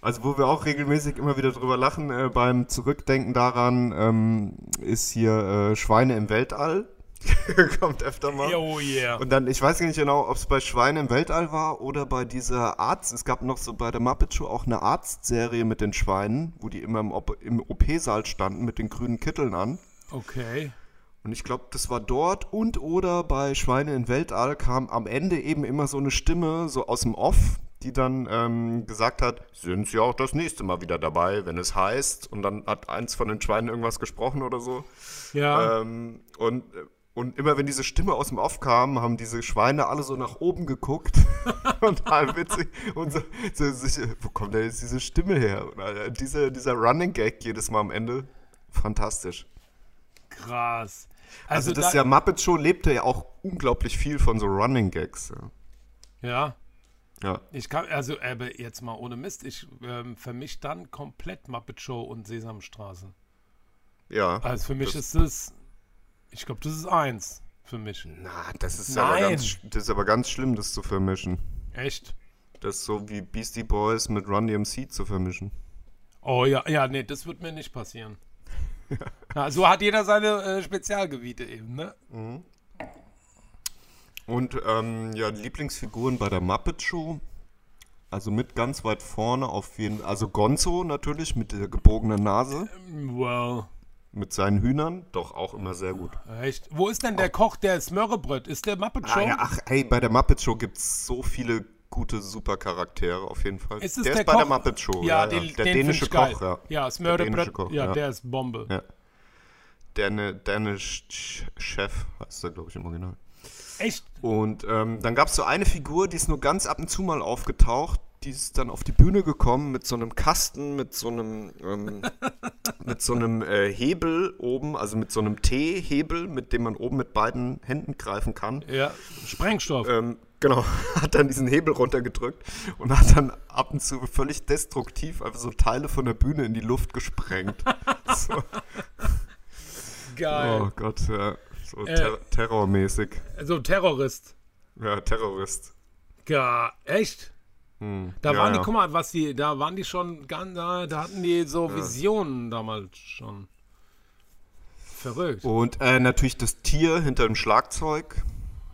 Also wo wir auch regelmäßig immer wieder drüber lachen, äh, beim Zurückdenken daran, ähm, ist hier äh, Schweine im Weltall. <laughs> Kommt öfter mal. Oh yeah. Und dann, ich weiß gar nicht genau, ob es bei Schweine im Weltall war oder bei dieser Arzt. Es gab noch so bei der Muppet Show auch eine Arztserie mit den Schweinen, wo die immer im, Op im OP-Saal standen mit den grünen Kitteln an. Okay. Und ich glaube, das war dort und oder bei Schweine im Weltall kam am Ende eben immer so eine Stimme, so aus dem Off, die dann ähm, gesagt hat, sind Sie auch das nächste Mal wieder dabei, wenn es heißt. Und dann hat eins von den Schweinen irgendwas gesprochen oder so. Ja. Ähm, und, und immer wenn diese Stimme aus dem Off kam, haben diese Schweine alle so nach oben geguckt. <laughs> und total witzig. Und so, so, sich, wo kommt denn jetzt diese Stimme her? Und, äh, dieser, dieser Running Gag jedes Mal am Ende, fantastisch. Krass. Also, Also, das da, ja Muppet Show lebte ja auch unglaublich viel von so Running Gags. Ja. ja. Ja. Ich kann, also, aber jetzt mal ohne Mist, ich ähm, vermische dann komplett Muppet Show und Sesamstraße. Ja. Also für mich ist das, ich glaube, das ist eins für mich. Na, das ist, aber Nein. ganz, sch- das ist aber ganz schlimm, das zu vermischen. Echt? Das ist so wie Beastie Boys mit Run DMC zu vermischen. Oh ja, ja, nee, das wird mir nicht passieren. <laughs> Ja, so hat jeder seine äh, Spezialgebiete eben, ne? Und ähm, ja, Lieblingsfiguren bei der Muppet Show. Also mit ganz weit vorne auf jeden Also Gonzo natürlich mit der gebogenen Nase, Wow. mit seinen Hühnern, doch auch immer sehr gut. Echt? Wo ist denn der Koch, der Smörrebröt? Ist der Muppet Show? Ah, ja, ach, hey, bei der Muppet Show gibt es so viele gute Supercharaktere auf jeden Fall. Ist es der, der ist bei Koch? der Muppet Show. Ja, ja, den, ja. Der den dänische. Koch, ja. Ja, Der Smörrebröt, Koch, ja, der ist Bombe. Ja. Der Danish Chef heißt er, glaube ich, im Original. Echt? Und ähm, dann gab es so eine Figur, die ist nur ganz ab und zu mal aufgetaucht. Die ist dann auf die Bühne gekommen mit so einem Kasten, mit so einem, ähm, <laughs> mit so einem äh, Hebel oben, also mit so einem T-Hebel, mit dem man oben mit beiden Händen greifen kann. Ja. Sprengstoff. Ähm, genau, <laughs> hat dann diesen Hebel runtergedrückt und hat dann ab und zu völlig destruktiv einfach so Teile von der Bühne in die Luft gesprengt. <laughs> so, Geil. oh Gott, ja. So Äh. ter terrormäßig. So Terrorist. Ja, Terrorist. Ja, echt? Hm. Da ja, waren die, ja. guck mal, was die, da waren die schon ganz, da, da hatten die so Visionen damals schon. Verrückt. Und äh, natürlich das Tier hinter dem Schlagzeug.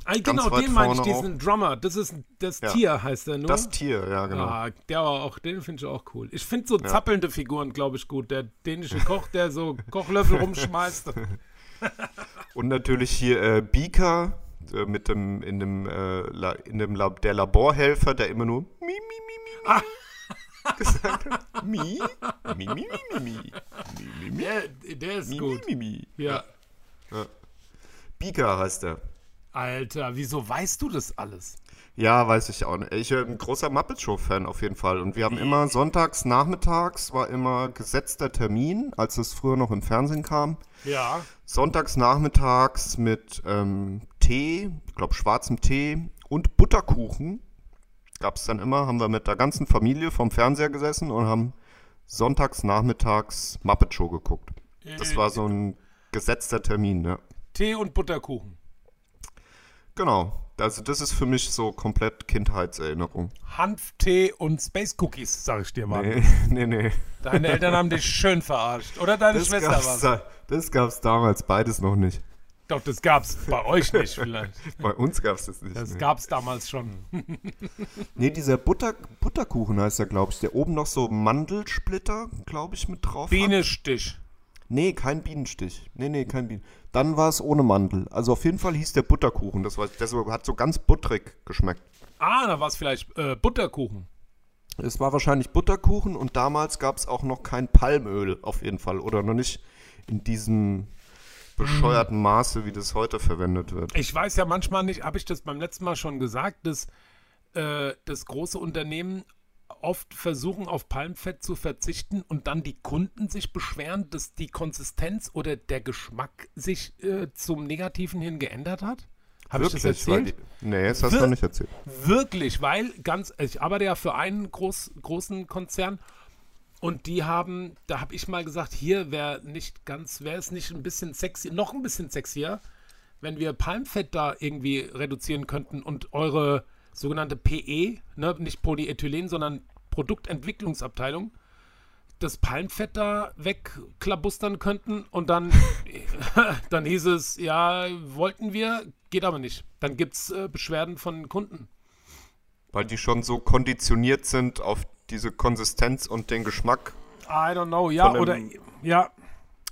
ah, genau, den meine ich, diesen Drummer. Das ist das Ja. Tier, heißt der nur. Das Tier, ja, genau. Ah, der war auch, den finde ich auch cool. Ich finde so zappelnde Figuren, glaube ich, gut. Der dänische Koch, der so Kochlöffel <laughs> rumschmeißt. <laughs> Und natürlich hier äh, Beaker äh, mit dem, in dem, äh, La in dem Lab der Laborhelfer, der immer nur mi, mi, mi, mi, Ah. mi <laughs> gesagt hat. Mi, mi, mi, mi, mi, mi, mi, mi, Der, der ist mi, gut. mi, mi, mi. Ja. Beaker heißt er. Alter, wieso weißt du das alles? Ja, weiß ich auch nicht. Ich bin ein großer Muppet Show-Fan auf jeden Fall. Und wir haben immer sonntags, nachmittags war immer gesetzter Termin, als es früher noch im Fernsehen kam. Ja. Sonntags nachmittags mit ähm, Tee, ich glaube schwarzem Tee und Butterkuchen. Gab es dann immer, haben wir mit der ganzen Familie vom Fernseher gesessen und haben sonntags nachmittags Muppet Show geguckt. Das war so ein gesetzter Termin, ne? Tee und Butterkuchen. Genau. Also das ist für mich so komplett Kindheitserinnerung. Hanftee und Space Cookies, sag ich dir mal. Nee, <laughs> nee, nee. Deine Eltern haben dich schön verarscht. Oder deine Das Schwester gab's, war's. da, das gab's damals beides noch nicht. Doch, das gab's bei euch nicht vielleicht. <laughs> Bei uns gab's das nicht. Das nee. gab's damals schon. <laughs> Nee, dieser Butter, Butterkuchen heißt der, glaube ich, der oben noch so Mandelsplitter, glaube ich, mit drauf hat. Bienenstich. Nee, kein Bienenstich. Nee, nee, kein Bienen. Dann war es ohne Mandel. Also auf jeden Fall hieß der Butterkuchen. Das, war, das hat so ganz butterig geschmeckt. Ah, da war es vielleicht äh, Butterkuchen. Es war wahrscheinlich Butterkuchen und damals gab es auch noch kein Palmöl auf jeden Fall. Oder noch nicht in diesem bescheuerten Maße, wie das heute verwendet wird. Ich weiß ja manchmal nicht, habe ich das beim letzten Mal schon gesagt, dass, äh, dass große Unternehmen oft versuchen, auf Palmfett zu verzichten und dann die Kunden sich beschweren, dass die Konsistenz oder der Geschmack sich äh, zum Negativen hin geändert hat? Habe ich das erzählt? die, nee, das hast du Wir- noch nicht erzählt. Wirklich, weil ganz, ich arbeite ja für einen groß, großen Konzern Und die haben, da habe ich mal gesagt, hier wäre nicht ganz, wäre es nicht ein bisschen sexy, noch ein bisschen sexier, wenn wir Palmfett da irgendwie reduzieren könnten und eure sogenannte PE, ne, nicht Polyethylen, sondern Produktentwicklungsabteilung, das Palmfett da wegklabustern könnten und dann, <laughs> dann hieß es, ja, wollten wir, geht aber nicht. Dann gibt es äh, Beschwerden von Kunden. Weil die schon so konditioniert sind auf diese Konsistenz und den Geschmack. I don't know, ja, oder, ja,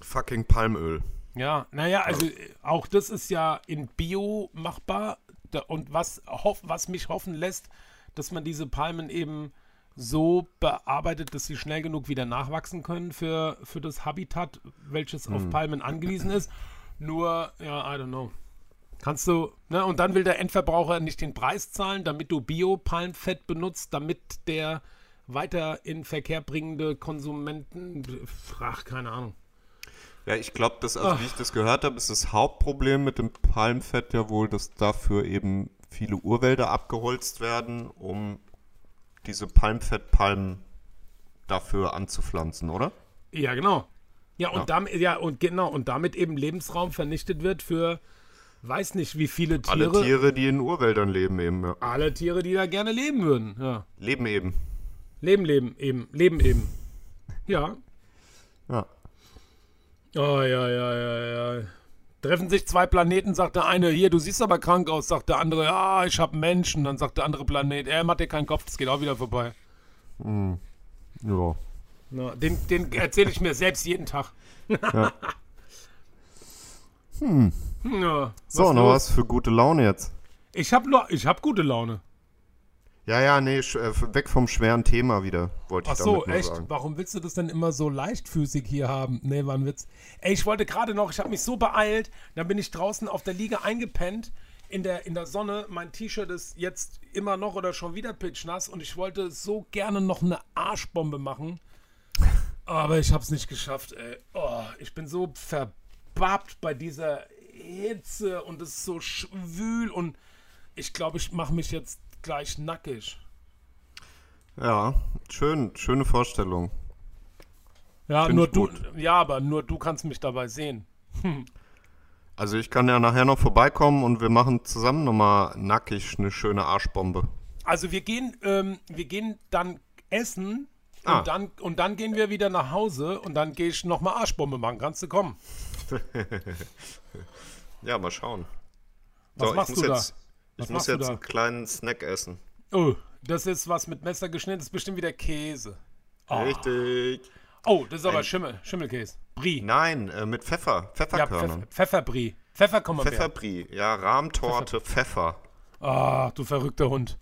Fucking Palmöl. Ja, naja, also äh, auch das ist ja in Bio machbar und was, hoff, was mich hoffen lässt, dass man diese Palmen eben so bearbeitet, dass sie schnell genug wieder nachwachsen können für, für das Habitat, welches auf Palmen angewiesen ist. Nur, ja, I don't know. Kannst du, ne, und dann will der Endverbraucher nicht den Preis zahlen, damit du Bio-Palmfett benutzt, damit der weiter in Verkehr bringende Konsumenten, ach, keine Ahnung. Ja, ich glaube, dass, also wie ich das gehört habe, ist das Hauptproblem mit dem Palmfett ja wohl, dass dafür eben viele Urwälder abgeholzt werden, um diese Palmfettpalmen dafür anzupflanzen, oder? Ja, genau. Ja, und Ja. damit, ja, und genau, und damit eben Lebensraum vernichtet wird für weiß nicht wie viele Tiere. Alle Tiere, die in Urwäldern leben eben, ja. alle Tiere, die da gerne leben würden. Ja. Leben eben. Leben, leben, eben, leben eben. Ja. Ja. Oh, ja, ja, ja, ja. Treffen sich zwei Planeten, sagt der eine, hier, du siehst aber krank aus, sagt der andere, ja, ich hab Menschen. Dann sagt der andere Planet, er macht dir keinen Kopf, das geht auch wieder vorbei. Ja. Na, den den erzähle ich mir selbst jeden Tag. <laughs> Hm. Ja, So, noch was für gute Laune jetzt. Ich hab, ich hab gute Laune. Ja, ja, nee, äh, weg vom schweren Thema wieder, wollte Ach ich so, damit nur echt? sagen. Warum willst du das denn immer so leichtfüßig hier haben? Nee, war ein Witz. Ey, ich wollte gerade noch, ich habe mich so beeilt, dann bin ich draußen auf der Liege eingepennt in der, in der Sonne. Mein T-Shirt ist jetzt immer noch oder schon wieder pitchnass und ich wollte so gerne noch eine Arschbombe machen. Aber ich habe es nicht geschafft, ey. Oh, ich bin so verbabt bei dieser Hitze und es ist so schwül und ich glaube, ich mache mich jetzt gleich nackig. Ja, schön, schöne Vorstellung. Ja, Find nur du, gut. ja, aber nur du kannst mich dabei sehen. Also ich kann ja nachher noch vorbeikommen und wir machen zusammen nochmal nackig eine schöne Arschbombe. Also wir gehen, ähm, wir gehen dann essen Ah. und, dann, und dann gehen wir wieder nach Hause und dann gehe ich nochmal Arschbombe machen. Kannst du kommen? <laughs> Ja, mal schauen. Was so, machst du da? Was ich muss jetzt einen kleinen Snack essen. Oh, das ist was mit Messer geschnitten, das ist bestimmt wieder Käse. Oh, Richtig. oh das ist aber Ein- Schimmel, Schimmelkäse. Brie. Nein, äh, mit Pfeffer, Ja, Pfefferkörnern. Pfeffer, Pfefferbrie. Pfefferkommanbär. Pfefferbrie, ja, Rahmtorte, Pfeffer. Ah, du verrückter Hund.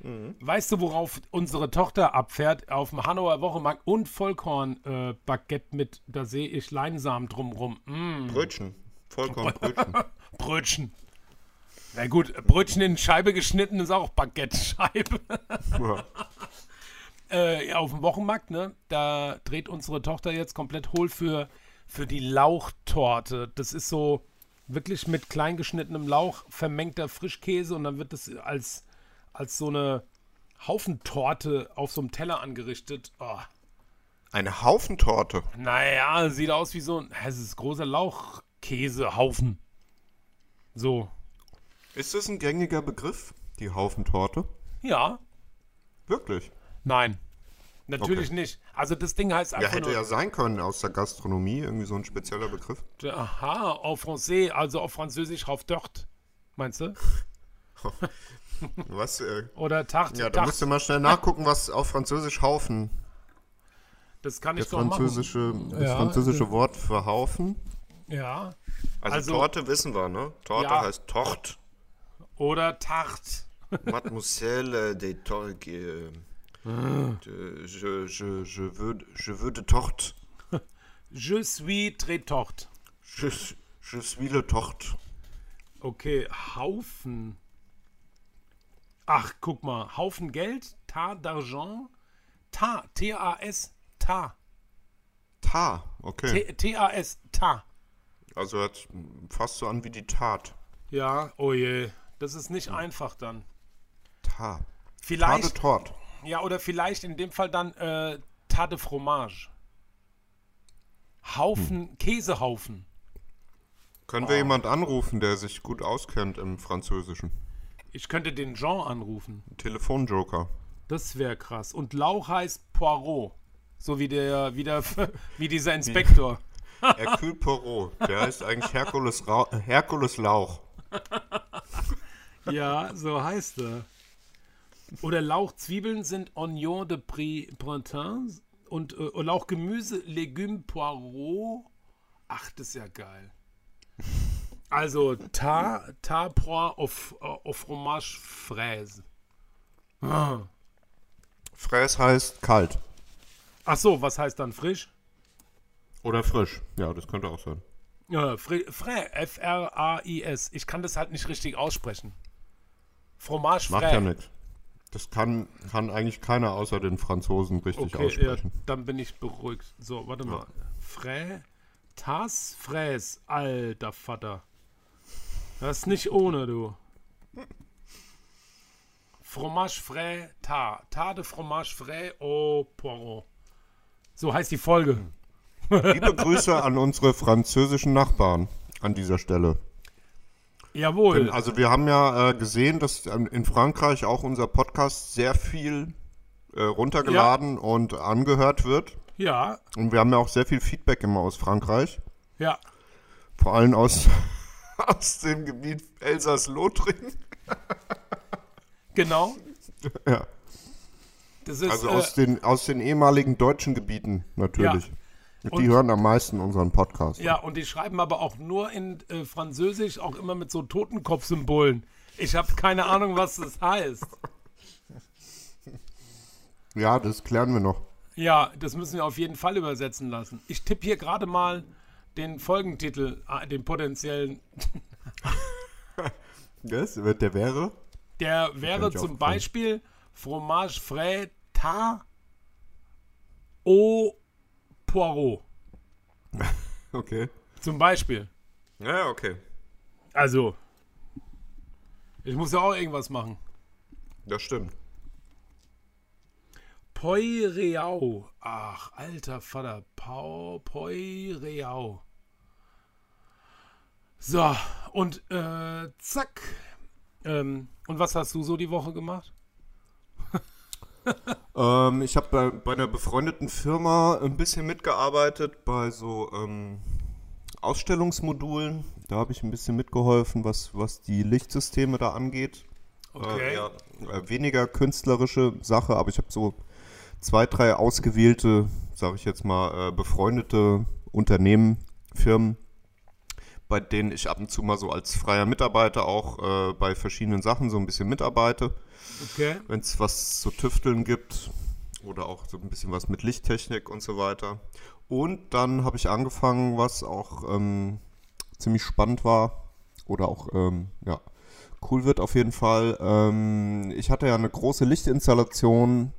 Mhm. Weißt du, worauf unsere Tochter abfährt? Auf dem Hanauer Wochenmarkt und Vollkorn-Baguette mit, da sehe ich Leinsamen drumrum. Mm. Brötchen, Vollkornbrötchen. <laughs> Brötchen. Na gut, Brötchen in Scheibe geschnitten ist auch Baguette-Scheibe. ja. <laughs> äh, ja, auf dem Wochenmarkt, ne? Da dreht unsere Tochter jetzt komplett hohl für, für die Lauchtorte. Das ist so wirklich mit klein geschnittenem Lauch, vermengter Frischkäse und dann wird das als, als so eine Haufentorte auf so einem Teller angerichtet. Oh. Eine Haufentorte. Naja, sieht aus wie so ein. Es ist großer Lauchkäsehaufen. So. Ist das ein gängiger Begriff, die Haufentorte? Ja. Wirklich? Nein. Natürlich Okay. nicht. Also das Ding heißt Ja, einfach hätte nur. ja sein können aus der Gastronomie, irgendwie so ein spezieller Begriff. Aha, auf Français, also auf Französisch auf dort. Meinst du? <laughs> Was? Äh, Oder Tarte? ja, da Tarte. musst du mal schnell nachgucken, was auf Französisch Haufen, Das kann der ich doch machen. französische, das Ja, französische Wort für Haufen. Ja. Also, Also- Torte wissen wir, ne? Torte Ja. heißt Tort. Oder Tarte. Mademoiselle de Torte. Äh, Ah. de, je, je, je, veux, je veux de Torte. <laughs> Je suis très torte. Je, je suis le Torte. Okay, Haufen. Ach, guck mal. Haufen Geld, Ta d'argent, Ta, T-A-S, Ta. Ta, okay. T-A-S, Ta. Also hört fast so an wie die Tat. Ja, oh je. Das ist nicht einfach dann. Ta. Vielleicht, Tort. ja, oder vielleicht in dem Fall dann äh, Tas de Fromage. Haufen, Käsehaufen. Können Oh. wir jemand anrufen, der sich gut auskennt im Französischen? Ich könnte den Jean anrufen. Telefonjoker. Das wäre krass. Und Lauch heißt Poirot. So wie der, wie der, <laughs> wie dieser Inspektor. Hercule Poirot. Der heißt eigentlich <laughs> Herkules, Ra Herkules Lauch. <laughs> Ja, so heißt er. Oder Lauchzwiebeln sind Oignon de Pri- Printemps und äh, Lauchgemüse, Legume Poirot. Ach, das ist ja geil. Also, ta, ta pois au, f- au fromage fraise. Ah. Fraise heißt kalt. Ach so, was heißt dann frisch? Oder frisch. Ja, das könnte auch sein. Ja, frais, F-R-A-I-S. Ich kann das halt nicht richtig aussprechen. Fromage Macht ja nichts. Das kann, kann eigentlich keiner außer den Franzosen richtig Okay, ja, aussprechen. dann bin ich beruhigt. So, warte mal. Frais, Tas, Fräs, alter Vater. Das ist nicht ohne, du. Fromage frais, ta. Ta de fromage frais au poireau. So heißt die Folge. Liebe Grüße an unsere französischen Nachbarn an dieser Stelle. Jawohl. Also wir haben ja äh, gesehen, dass ähm, in Frankreich auch unser Podcast sehr viel äh, runtergeladen und angehört wird. ja, Und wir haben ja auch sehr viel Feedback immer aus Frankreich. ja. Vor allem aus, <laughs> aus dem Gebiet Elsass-Lothringen. <laughs> Genau. Ja. Das ist, Also äh, aus, den, aus den ehemaligen deutschen Gebieten natürlich. Die Und- hören am meisten unseren Podcast. Ja, und die schreiben aber auch nur in äh, Französisch, auch immer mit so Totenkopfsymbolen. Ich habe keine Ahnung, was das heißt. ja, das klären wir noch. Ja, das müssen wir auf jeden Fall übersetzen lassen. Ich tippe hier gerade mal den Folgentitel, ah, den potenziellen. <laughs> Yes, der wäre? Der wäre zum. Beispiel Fromage frais ta au poireau. <laughs> Okay. Zum Beispiel. Ja, okay. Also, ich muss ja auch irgendwas machen. Das stimmt. Poi Reau. Ach, alter Vater. Pau, Poi Reau. So, und äh, zack. Ähm, und was hast du so die Woche gemacht? Ähm, ich habe bei, bei einer befreundeten Firma ein bisschen mitgearbeitet bei so ähm, Ausstellungsmodulen. Da habe ich ein bisschen mitgeholfen, was, was die Lichtsysteme da angeht. Okay. Äh, ja, äh, weniger künstlerische Sache, aber ich habe so zwei, drei ausgewählte, sage ich jetzt mal, äh, befreundete Unternehmen, Firmen, bei denen ich ab und zu mal so als freier Mitarbeiter auch äh, bei verschiedenen Sachen so ein bisschen mitarbeite Okay. wenn es was zu tüfteln gibt oder auch so ein bisschen was mit Lichttechnik und so weiter. Und dann habe ich angefangen, was auch ähm, ziemlich spannend war oder auch ähm, ja, cool wird auf jeden Fall. Ähm, ich hatte ja eine große Lichtinstallation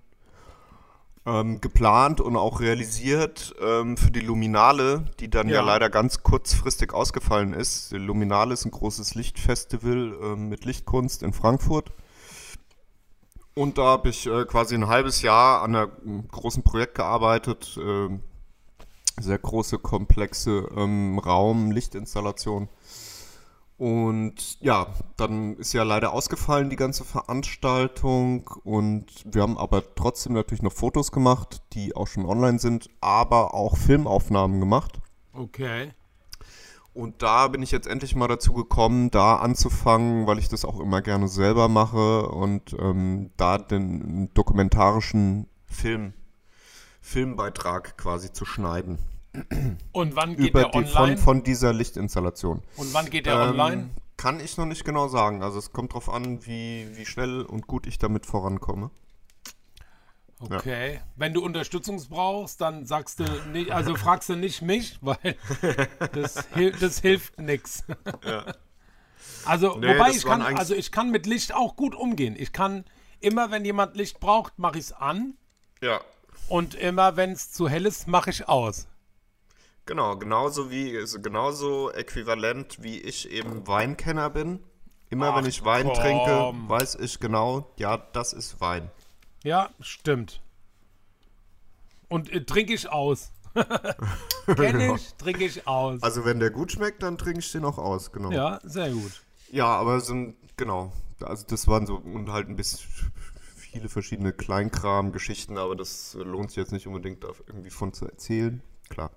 ähm, geplant und auch realisiert ähm, für die Luminale, die dann ja. Ja. leider ganz kurzfristig ausgefallen ist. Die Luminale ist ein großes Lichtfestival ähm, mit Lichtkunst in Frankfurt. Und da habe ich äh, quasi ein halbes Jahr an einem großen Projekt gearbeitet. ähm, sehr große, komplexe ähm, Raum, Lichtinstallation. Und ja, dann ist ja leider ausgefallen die ganze Veranstaltung. Und wir haben aber trotzdem natürlich noch Fotos gemacht, die auch schon online sind, aber auch Filmaufnahmen gemacht. Okay. Und da bin ich jetzt endlich mal dazu gekommen, da anzufangen, weil ich das auch immer gerne selber mache und ähm, da den dokumentarischen Film, Filmbeitrag quasi zu schneiden. Und wann geht der die, von, online? von dieser Lichtinstallation. Und wann geht der Ähm, online? Kann ich noch nicht genau sagen. Also es kommt drauf an, wie, wie schnell und gut ich damit vorankomme. Okay. Wenn du Unterstützung brauchst, dann sagst du nicht, also fragst du nicht mich, <laughs> weil das, das hilft nix. Also, Nee, wobei ich kann, also ich kann mit Licht auch gut umgehen. Ich kann immer, wenn jemand Licht braucht, mache ich es an. Ja. Und immer, wenn es zu hell ist, mache ich aus. Genau, genauso wie ist genauso äquivalent wie ich eben Weinkenner bin. Immer Ach, wenn ich Wein komm. trinke, weiß ich genau, ja, das ist Wein. Ja, stimmt. Und äh, trinke ich aus. <laughs> Kenne ich, trinke ich aus. Also wenn der gut schmeckt, dann trinke ich den auch aus, genau. ja, sehr gut. Ja, aber so ein, genau. Also das waren so und halt ein bisschen viele verschiedene Kleinkram-Geschichten, aber das lohnt sich jetzt nicht unbedingt da irgendwie von zu erzählen. Klar.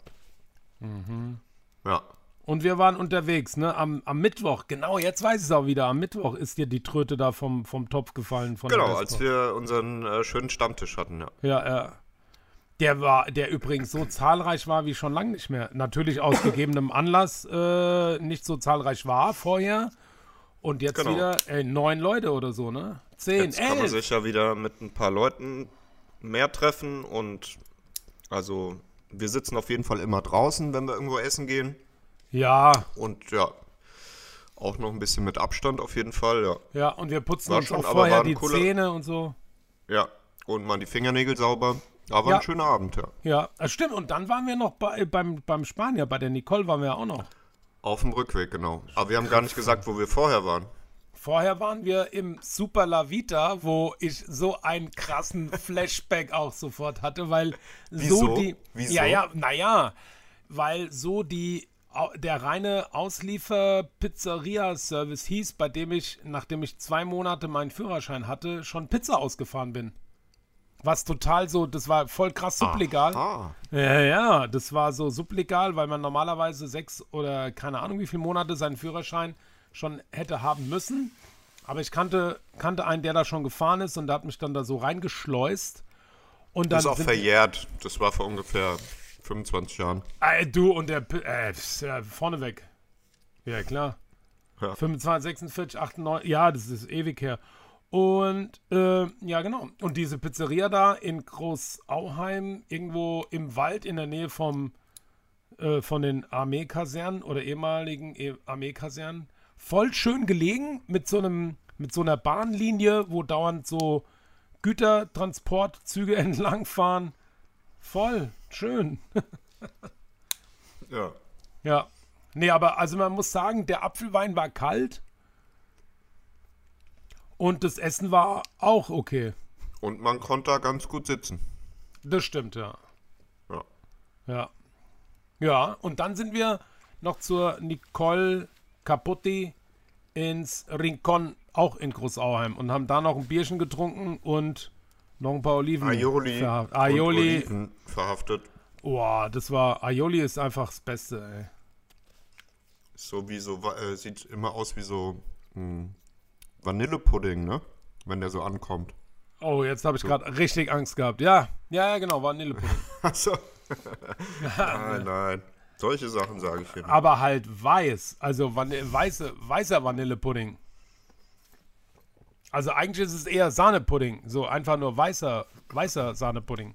Ja. Und wir waren unterwegs, ne? Am, am Mittwoch, genau, jetzt weiß ich es auch wieder. Am Mittwoch ist dir die Tröte da vom, vom Topf gefallen. Genau, als wir unseren äh, schönen Stammtisch hatten, ja. Ja, ja. Der war, der übrigens so zahlreich war wie schon lange nicht mehr. Natürlich aus gegebenem Anlass äh, nicht so zahlreich war vorher. Und jetzt Genau. wieder ey, neun Leute oder so, ne? Zehn, Jetzt kann man elf. sich ja wieder mit ein paar Leuten mehr treffen und also wir sitzen auf jeden Fall immer draußen, wenn wir irgendwo essen gehen. Ja, Und ja, auch noch ein bisschen mit Abstand auf jeden Fall, ja. ja, und wir putzen War uns schon, auch vorher die cooler- Zähne und so. Ja, und mal die Fingernägel sauber. Aber Ja. ein schöner Abend, ja. Ja, das stimmt. Und dann waren wir noch bei, beim, beim Spanier, bei der Nicole waren wir auch noch. Auf dem Rückweg, genau. Aber wir haben gar nicht gesagt, wo wir vorher waren. Vorher waren wir im Super La Vita, wo ich so einen krassen <laughs> Flashback auch sofort hatte, weil Wieso? so die. Wieso? Ja, ja, naja, weil so die der reine Ausliefer-Pizzeria-Service hieß, bei dem ich, nachdem ich zwei Monate meinen Führerschein hatte, schon Pizza ausgefahren bin. Was total so, das war voll krass sublegal. Ah, Ja, ja, das war so sublegal, weil man normalerweise sechs oder keine Ahnung wie viele Monate seinen Führerschein schon hätte haben müssen. Aber ich kannte, kannte einen, der da schon gefahren ist und der hat mich dann da so reingeschleust. Und dann ist auch verjährt. Das war vor ungefähr 25 Jahren. äh, du und der äh, vorneweg. Ja, klar. Ja. 25, 46, 98, ja, das ist ewig her. Und äh, ja, genau. Und diese Pizzeria da in Großauheim, irgendwo im Wald in der Nähe vom, äh, von den Armeekasernen oder ehemaligen eh- Armeekasernen, voll schön gelegen mit so einem, mit so einer Bahnlinie, wo dauernd so Gütertransportzüge <laughs> entlangfahren. Voll schön. Ja. Ja. Nee, aber also man muss sagen, der Apfelwein war kalt. Und das Essen war auch okay. Und man konnte da ganz gut sitzen. Das stimmt, ja. Ja. Ja. Ja, und dann sind wir noch zur Nicole Capotti ins Rincon, auch in Großauheim, und haben da noch ein Bierchen getrunken und noch ein paar Oliven. Aioli, verhaft- Aioli. Oliven verhaftet. Boah, das war, Aioli ist einfach das Beste, ey. So wie so, äh, sieht immer aus wie so hm, Vanillepudding, ne? Wenn der so ankommt. Oh, jetzt habe ich gerade richtig Angst gehabt. Ja, ja, ja, genau, Vanillepudding. <laughs> Achso. <laughs> nein, nein. Solche Sachen sage ich nicht. aber halt weiß, also Vanille, weiße, weißer Vanillepudding. Also eigentlich ist es eher Sahnepudding, so einfach nur weißer, weißer Sahnepudding.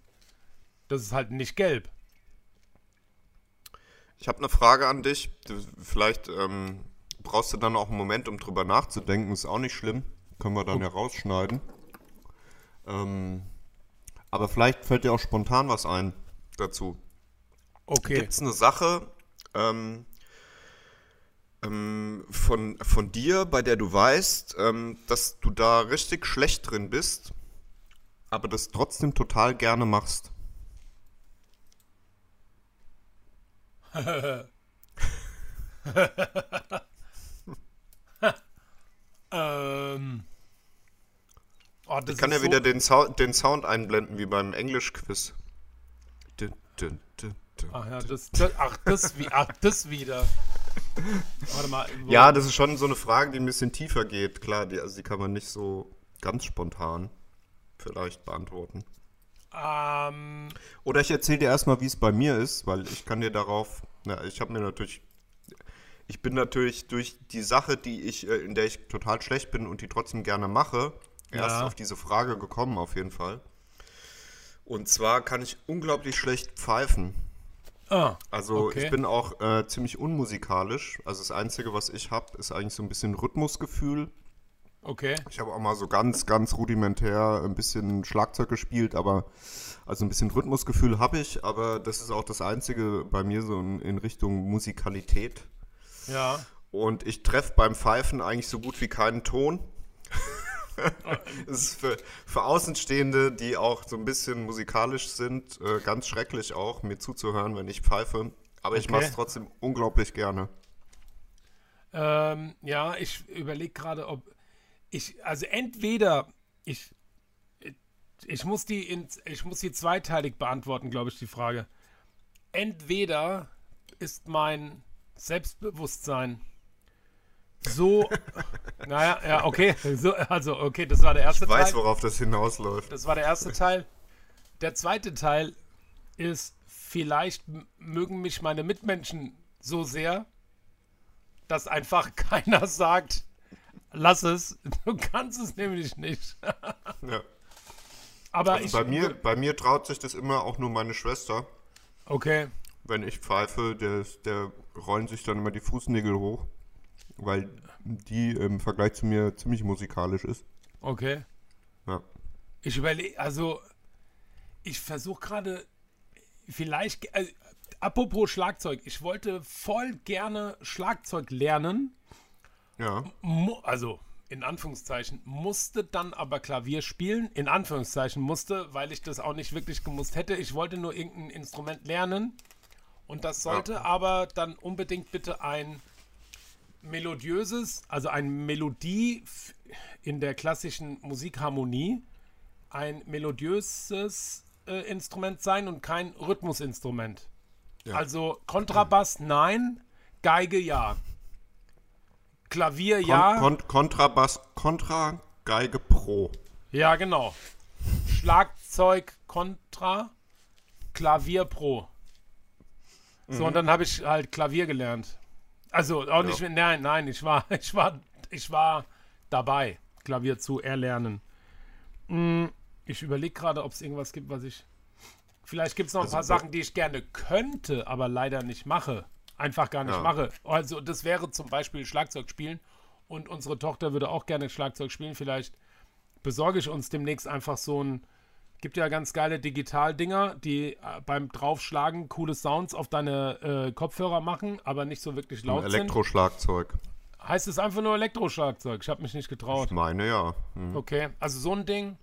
Das ist halt nicht gelb. Ich habe eine Frage an dich. Vielleicht ähm, brauchst du dann auch einen Moment, um drüber nachzudenken. Ist auch nicht schlimm. Können wir dann ja rausschneiden. Ähm, aber vielleicht fällt dir auch spontan was ein dazu. Okay. Gibt es eine Sache ähm, ähm, von, von dir, bei der du weißt, ähm, dass du da richtig schlecht drin bist, aber das trotzdem total gerne machst? Ähm. Oh, das Ich kann ja so, wieder den, Sound, den Sound einblenden, wie beim Englisch-Quiz. Dun, dun. Ach ja, das, das, ach, das, wie, ach, das wieder. Warte mal. Ja, das ist schon so eine Frage, die ein bisschen tiefer geht. Klar, die, also die kann man nicht so ganz spontan vielleicht beantworten. Ähm, Oder ich erzähle dir erstmal, wie es bei mir ist, weil ich kann dir darauf, na, ich habe mir natürlich, ich bin natürlich durch die Sache, die ich, äh, in der ich total schlecht bin und die trotzdem gerne mache, erst Ja. auf diese Frage gekommen auf jeden Fall. Und zwar kann ich unglaublich schlecht pfeifen. Ah, Also Okay. ich bin auch äh, ziemlich unmusikalisch. Also das Einzige, was ich habe, ist eigentlich so ein bisschen Rhythmusgefühl. okay. Ich habe auch mal so ganz, ganz rudimentär ein bisschen Schlagzeug gespielt, aber also ein bisschen Rhythmusgefühl habe ich, aber das ist auch das Einzige bei mir so in, in Richtung Ja. Und ich treffe beim Pfeifen eigentlich so gut wie keinen Ton. <laughs> <laughs> Es ist für, für Außenstehende, die auch so ein bisschen musikalisch sind, äh, ganz schrecklich auch, mir zuzuhören, wenn ich pfeife. Aber ich Okay. mache es trotzdem unglaublich gerne. Ähm, ja, ich überlege gerade, ob ich, also entweder ich, ich muss die in, ich muss die zweiteilig beantworten, glaube ich, die Frage. Entweder ist mein Selbstbewusstsein so, naja, ja, okay, so, also okay, das war der erste Ich weiß, Teil. worauf das hinausläuft. Das war der erste Teil. Der zweite Teil ist, vielleicht mögen mich meine Mitmenschen so sehr, dass einfach <laughs> keiner sagt, lass es, du kannst es nämlich nicht. <laughs> Ja. Aber Also ich. bei, mir, bei mir traut sich das immer auch nur meine Schwester. Okay, Wenn ich pfeife, der, der rollen sich dann immer die Fußnägel hoch, weil die im Vergleich zu mir ziemlich musikalisch ist. okay. Ja. Ich überlege, also, ich versuche gerade, vielleicht, äh, apropos Schlagzeug, ich wollte voll gerne Schlagzeug lernen. Ja. also in Anführungszeichen, musste dann aber Klavier spielen. In Anführungszeichen musste, weil ich das auch nicht wirklich gemusst hätte. Ich wollte nur irgendein Instrument lernen. Und das sollte aber dann unbedingt bitte ein melodiöses, also ein Melodie in der klassischen Musikharmonie, ein melodiöses äh, Instrument sein und kein Rhythmusinstrument. Ja. Also Kontrabass nein, Geige ja. Klavier Kon ja. Kon Kontrabass, Kontra, Geige Pro. Ja, genau. Schlagzeug Kontra, Klavier Pro. So, und dann habe ich halt Klavier gelernt. Also auch nicht, mit- nein, nein, ich war, <laughs> ich war, ich war dabei, Klavier zu erlernen. Hm, Ich überlege gerade, ob es irgendwas gibt, was ich. Vielleicht gibt es noch ein Also, paar Sachen, die ich gerne könnte, aber leider nicht mache. Einfach gar nicht Ja. mache. Also, das wäre zum Beispiel Schlagzeug spielen. Und unsere Tochter würde auch gerne Schlagzeug spielen. Vielleicht besorge ich uns demnächst einfach so ein. Gibt ja ganz geile Digital-Dinger, die äh, beim Draufschlagen coole Sounds auf deine äh, Kopfhörer machen, aber nicht so wirklich Ein laut sind. Elektroschlagzeug. Heißt es einfach nur Elektroschlagzeug? Ich habe mich nicht getraut. Ich meine ja. Hm. Okay, also so ein Ding,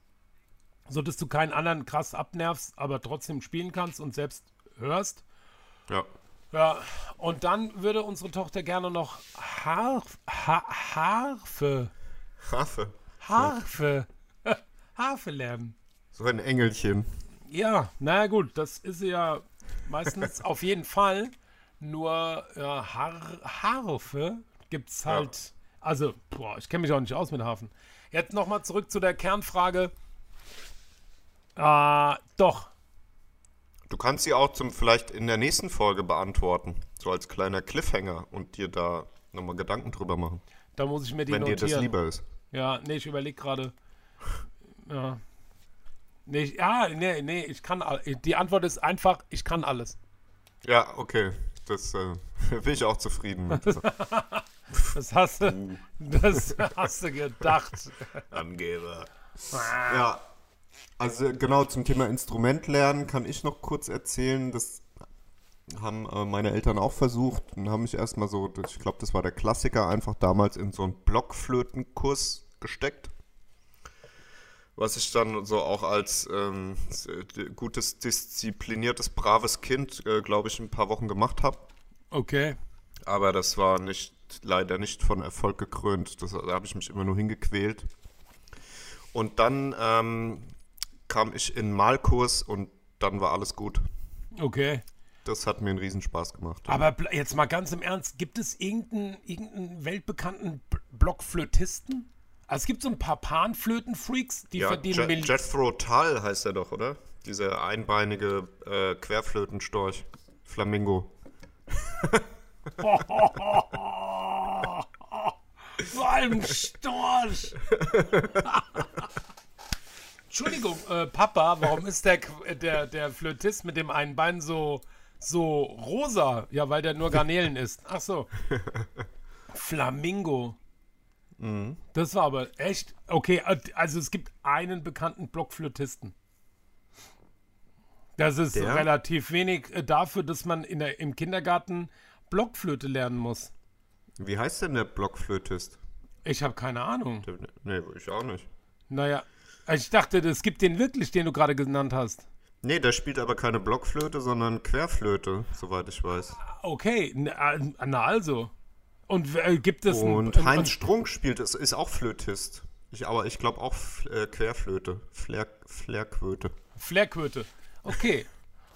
so dass du keinen anderen krass abnervst, aber trotzdem spielen kannst und selbst hörst. Ja. Ja, und dann würde unsere Tochter gerne noch Harf, ha, Harfe, Harfe. Harfe, <laughs> Harfe lernen. So ein Engelchen. Ja, naja gut, das ist ja meistens <laughs> auf jeden Fall. Nur ja, Har Harfe gibt es halt. Also, boah, ich kenne mich auch nicht aus mit Hafen. Jetzt nochmal zurück zu der Kernfrage. Äh, doch. Du kannst sie auch zum vielleicht in der nächsten Folge beantworten. So als kleiner Cliffhanger und dir da nochmal Gedanken drüber machen. Da muss ich mir die wenn dir notieren. das lieber ist. Ja, nee, ich überlege gerade. Ja. Nee, ja, nee, nee, ich kann Die Antwort ist einfach, ich kann alles. Ja, okay. Das äh, <laughs> bin ich auch zufrieden mit. <laughs> Das hast du, das hast du gedacht. <laughs> Angeber. Ja, also genau zum Thema Instrument lernen kann ich noch kurz erzählen. Das haben äh, meine Eltern auch versucht und haben mich erstmal so, ich glaube, das war der Klassiker, einfach damals in so einen Blockflötenkurs gesteckt. Was ich dann so auch als ähm, gutes, diszipliniertes, braves Kind, äh, glaube ich, ein paar Wochen gemacht habe. Okay. Aber das war nicht, leider nicht von Erfolg gekrönt. Das, da habe ich mich immer nur hingequält. Und dann ähm, kam ich in Malkurs und dann war alles gut. Okay. Das hat mir einen Riesenspaß gemacht. Aber jetzt mal ganz im Ernst, gibt es irgendeinen, irgendeinen weltbekannten Blockflötisten? Also es gibt so ein paar Panflöten-Freaks, die ja, verdienen Millionen. Jethro Tull heißt er doch, oder? Dieser einbeinige äh, Querflötenstorch. Flamingo. <laughs> Vor allem Storch. <laughs> Entschuldigung, äh, Papa, warum ist der, Qu- der, der Flötist mit dem einen Bein so, so rosa? Ja, weil der nur Garnelen isst. Ach so. <laughs> Flamingo. Das war aber echt. Okay, äh, also es gibt einen bekannten Blockflötisten. Das ist Der? relativ wenig äh, dafür, dass man in der, im Kindergarten Blockflöte lernen muss. Wie heißt denn der Blockflötist? Ich habe keine Ahnung. Nee, ich auch nicht. Naja, ich dachte, es gibt den wirklich, den du gerade genannt hast. Nee, der spielt aber keine Blockflöte, sondern Querflöte, soweit ich weiß. Okay, na, na also. Und äh, gibt es Und ein- Heinz ein- Strunk spielt, ist, ist auch Flötist. Ich, aber ich glaube auch äh, Querflöte. Flair, Flairquöte. Flairquöte. Okay.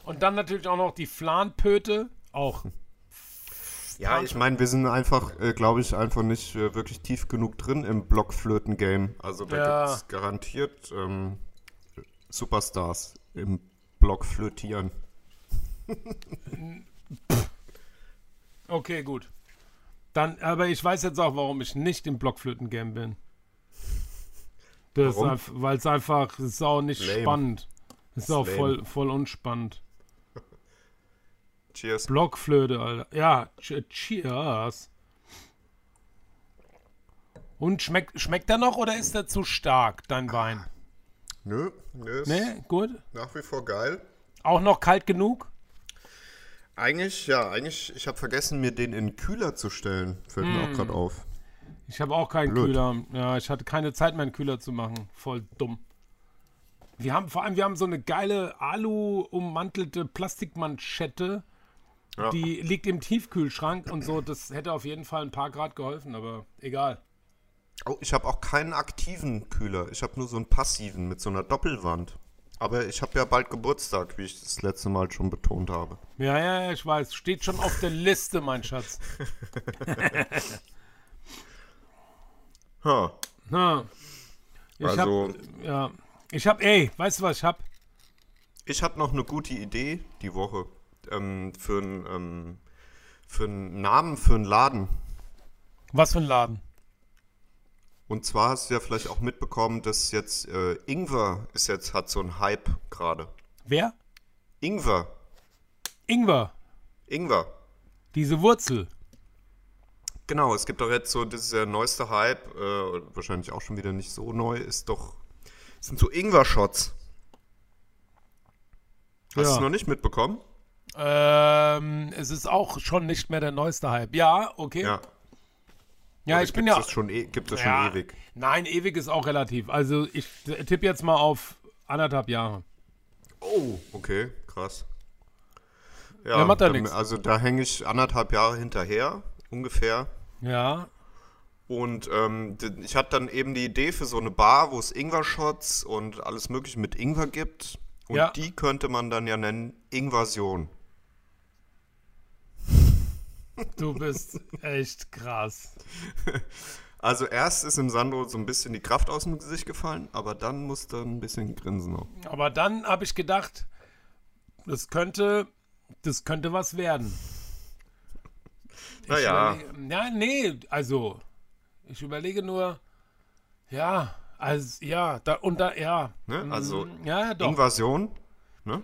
Und dann natürlich auch noch die Flanpöte. Auch. <laughs> Ja, ich meine, wir sind einfach, äh, glaube ich, einfach nicht äh, wirklich tief genug drin im Blockflöten-Game. Also da Ja. gibt es garantiert ähm, Superstars im Blockflötieren. <laughs> Okay, gut. Dann, aber ich weiß jetzt auch, warum ich nicht im Blockflöten-Game bin. Das weil es einfach, das ist auch nicht Lame. spannend. Das ist auch Lame. voll, voll unspannend. <laughs> Cheers. Blockflöte, Alter. Ja, ch- cheers. Und schmeckt, schmeckt er noch oder ist er zu stark, dein Wein? Nö, nö, ist Ne, gut. nach wie vor geil. Auch noch kalt genug? Eigentlich, ja, eigentlich, ich habe vergessen, mir den in den Kühler zu stellen. Fällt mir auch gerade auf. Ich habe auch keinen Blöd. Kühler. Ja, ich hatte keine Zeit, meinen Kühler zu machen. Voll dumm. Wir haben vor allem, wir haben so eine geile Alu-ummantelte Plastikmanschette. Ja. Die liegt im Tiefkühlschrank und so. Das hätte auf jeden Fall ein paar Grad geholfen, aber egal. Oh, ich habe auch keinen aktiven Kühler. Ich habe nur so einen passiven mit so einer Doppelwand. Aber ich habe ja bald Geburtstag, wie ich das letzte Mal schon betont habe. Ja, ja, ja, ich weiß. Steht schon auf der Liste, mein Schatz. Ha, Na. Ich also, hab, ja. Ich hab, ey, weißt du was ich hab? ich habe noch eine gute Idee die Woche ähm, für einen ähm, für einen Namen für einen Laden. Was für ein Laden? Und zwar hast du ja vielleicht auch mitbekommen, dass jetzt äh, Ingwer ist jetzt hat so einen Hype gerade. Wer? Ingwer, Ingwer. Ingwer. Diese Wurzel. Genau, es gibt doch jetzt so, das ist der neueste Hype, äh, wahrscheinlich auch schon wieder nicht so neu, ist doch, sind so Ingwer-Shots. Hast du Ja. es noch nicht mitbekommen? Ähm, es ist auch schon nicht mehr der neueste Hype. Ja, okay. Ja. Ja, Oder ich bin ja. Schon, e- gibt es schon ja, ewig. Nein, ewig ist auch relativ. Also ich tippe jetzt mal auf anderthalb Jahre. Oh, okay, krass. Ja, Ja, macht dann- nix. also da hänge ich anderthalb Jahre hinterher, ungefähr. Ja. Und ähm, ich hatte dann eben die Idee für so eine Bar, wo es Ingwer-Shots und alles mögliche mit Ingwer gibt. Und Ja. die könnte man dann ja nennen Ingvasion. Du bist echt krass. Also erst ist im Sandro so ein bisschen die Kraft aus dem Gesicht gefallen, aber dann musste ein bisschen grinsen. Auch. Aber dann habe ich gedacht, das könnte, das könnte was werden. Naja. Ja, nee, also ich überlege nur, ja, also ja, da und da, ja. Ne? Also ja. Invasion, ne?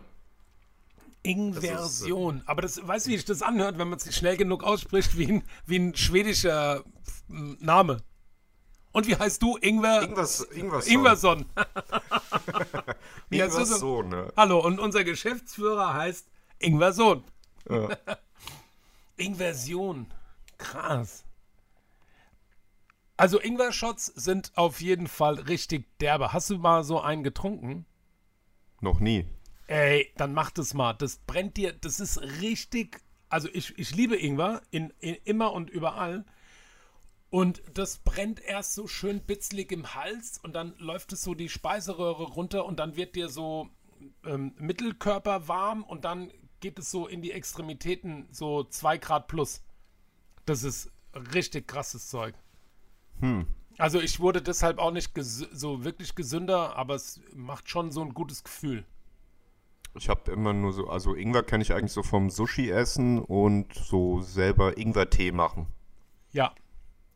Inversion. Aber das, weißt du, wie sich das anhört, wenn man es schnell genug ausspricht, wie ein, wie ein schwedischer mm, Name. Und wie heißt du? Ingwer? Ingwas Ingwerson. So? so, ne? Hallo, und unser Geschäftsführer heißt Ingwerson. Ja. <laughs> Ingversion. Krass. Also Ingwer-Shots sind auf jeden Fall richtig derbe. Hast du mal so einen getrunken? Noch nie. Ey, dann mach das mal. Das brennt dir, das ist richtig. Also ich, ich liebe Ingwer in, in immer und überall. Und das brennt erst so schön bitzlig im Hals und dann läuft es so die Speiseröhre runter und dann wird dir so ähm, Mittelkörper warm und dann geht es so in die Extremitäten so 2 Grad plus. Das ist richtig krasses Zeug. Also ich wurde deshalb auch nicht so wirklich gesünder, aber es macht schon so ein gutes Gefühl. Ich habe immer nur so, also Ingwer kenne ich eigentlich so vom Sushi essen und so selber Ingwer-Tee machen. Ja,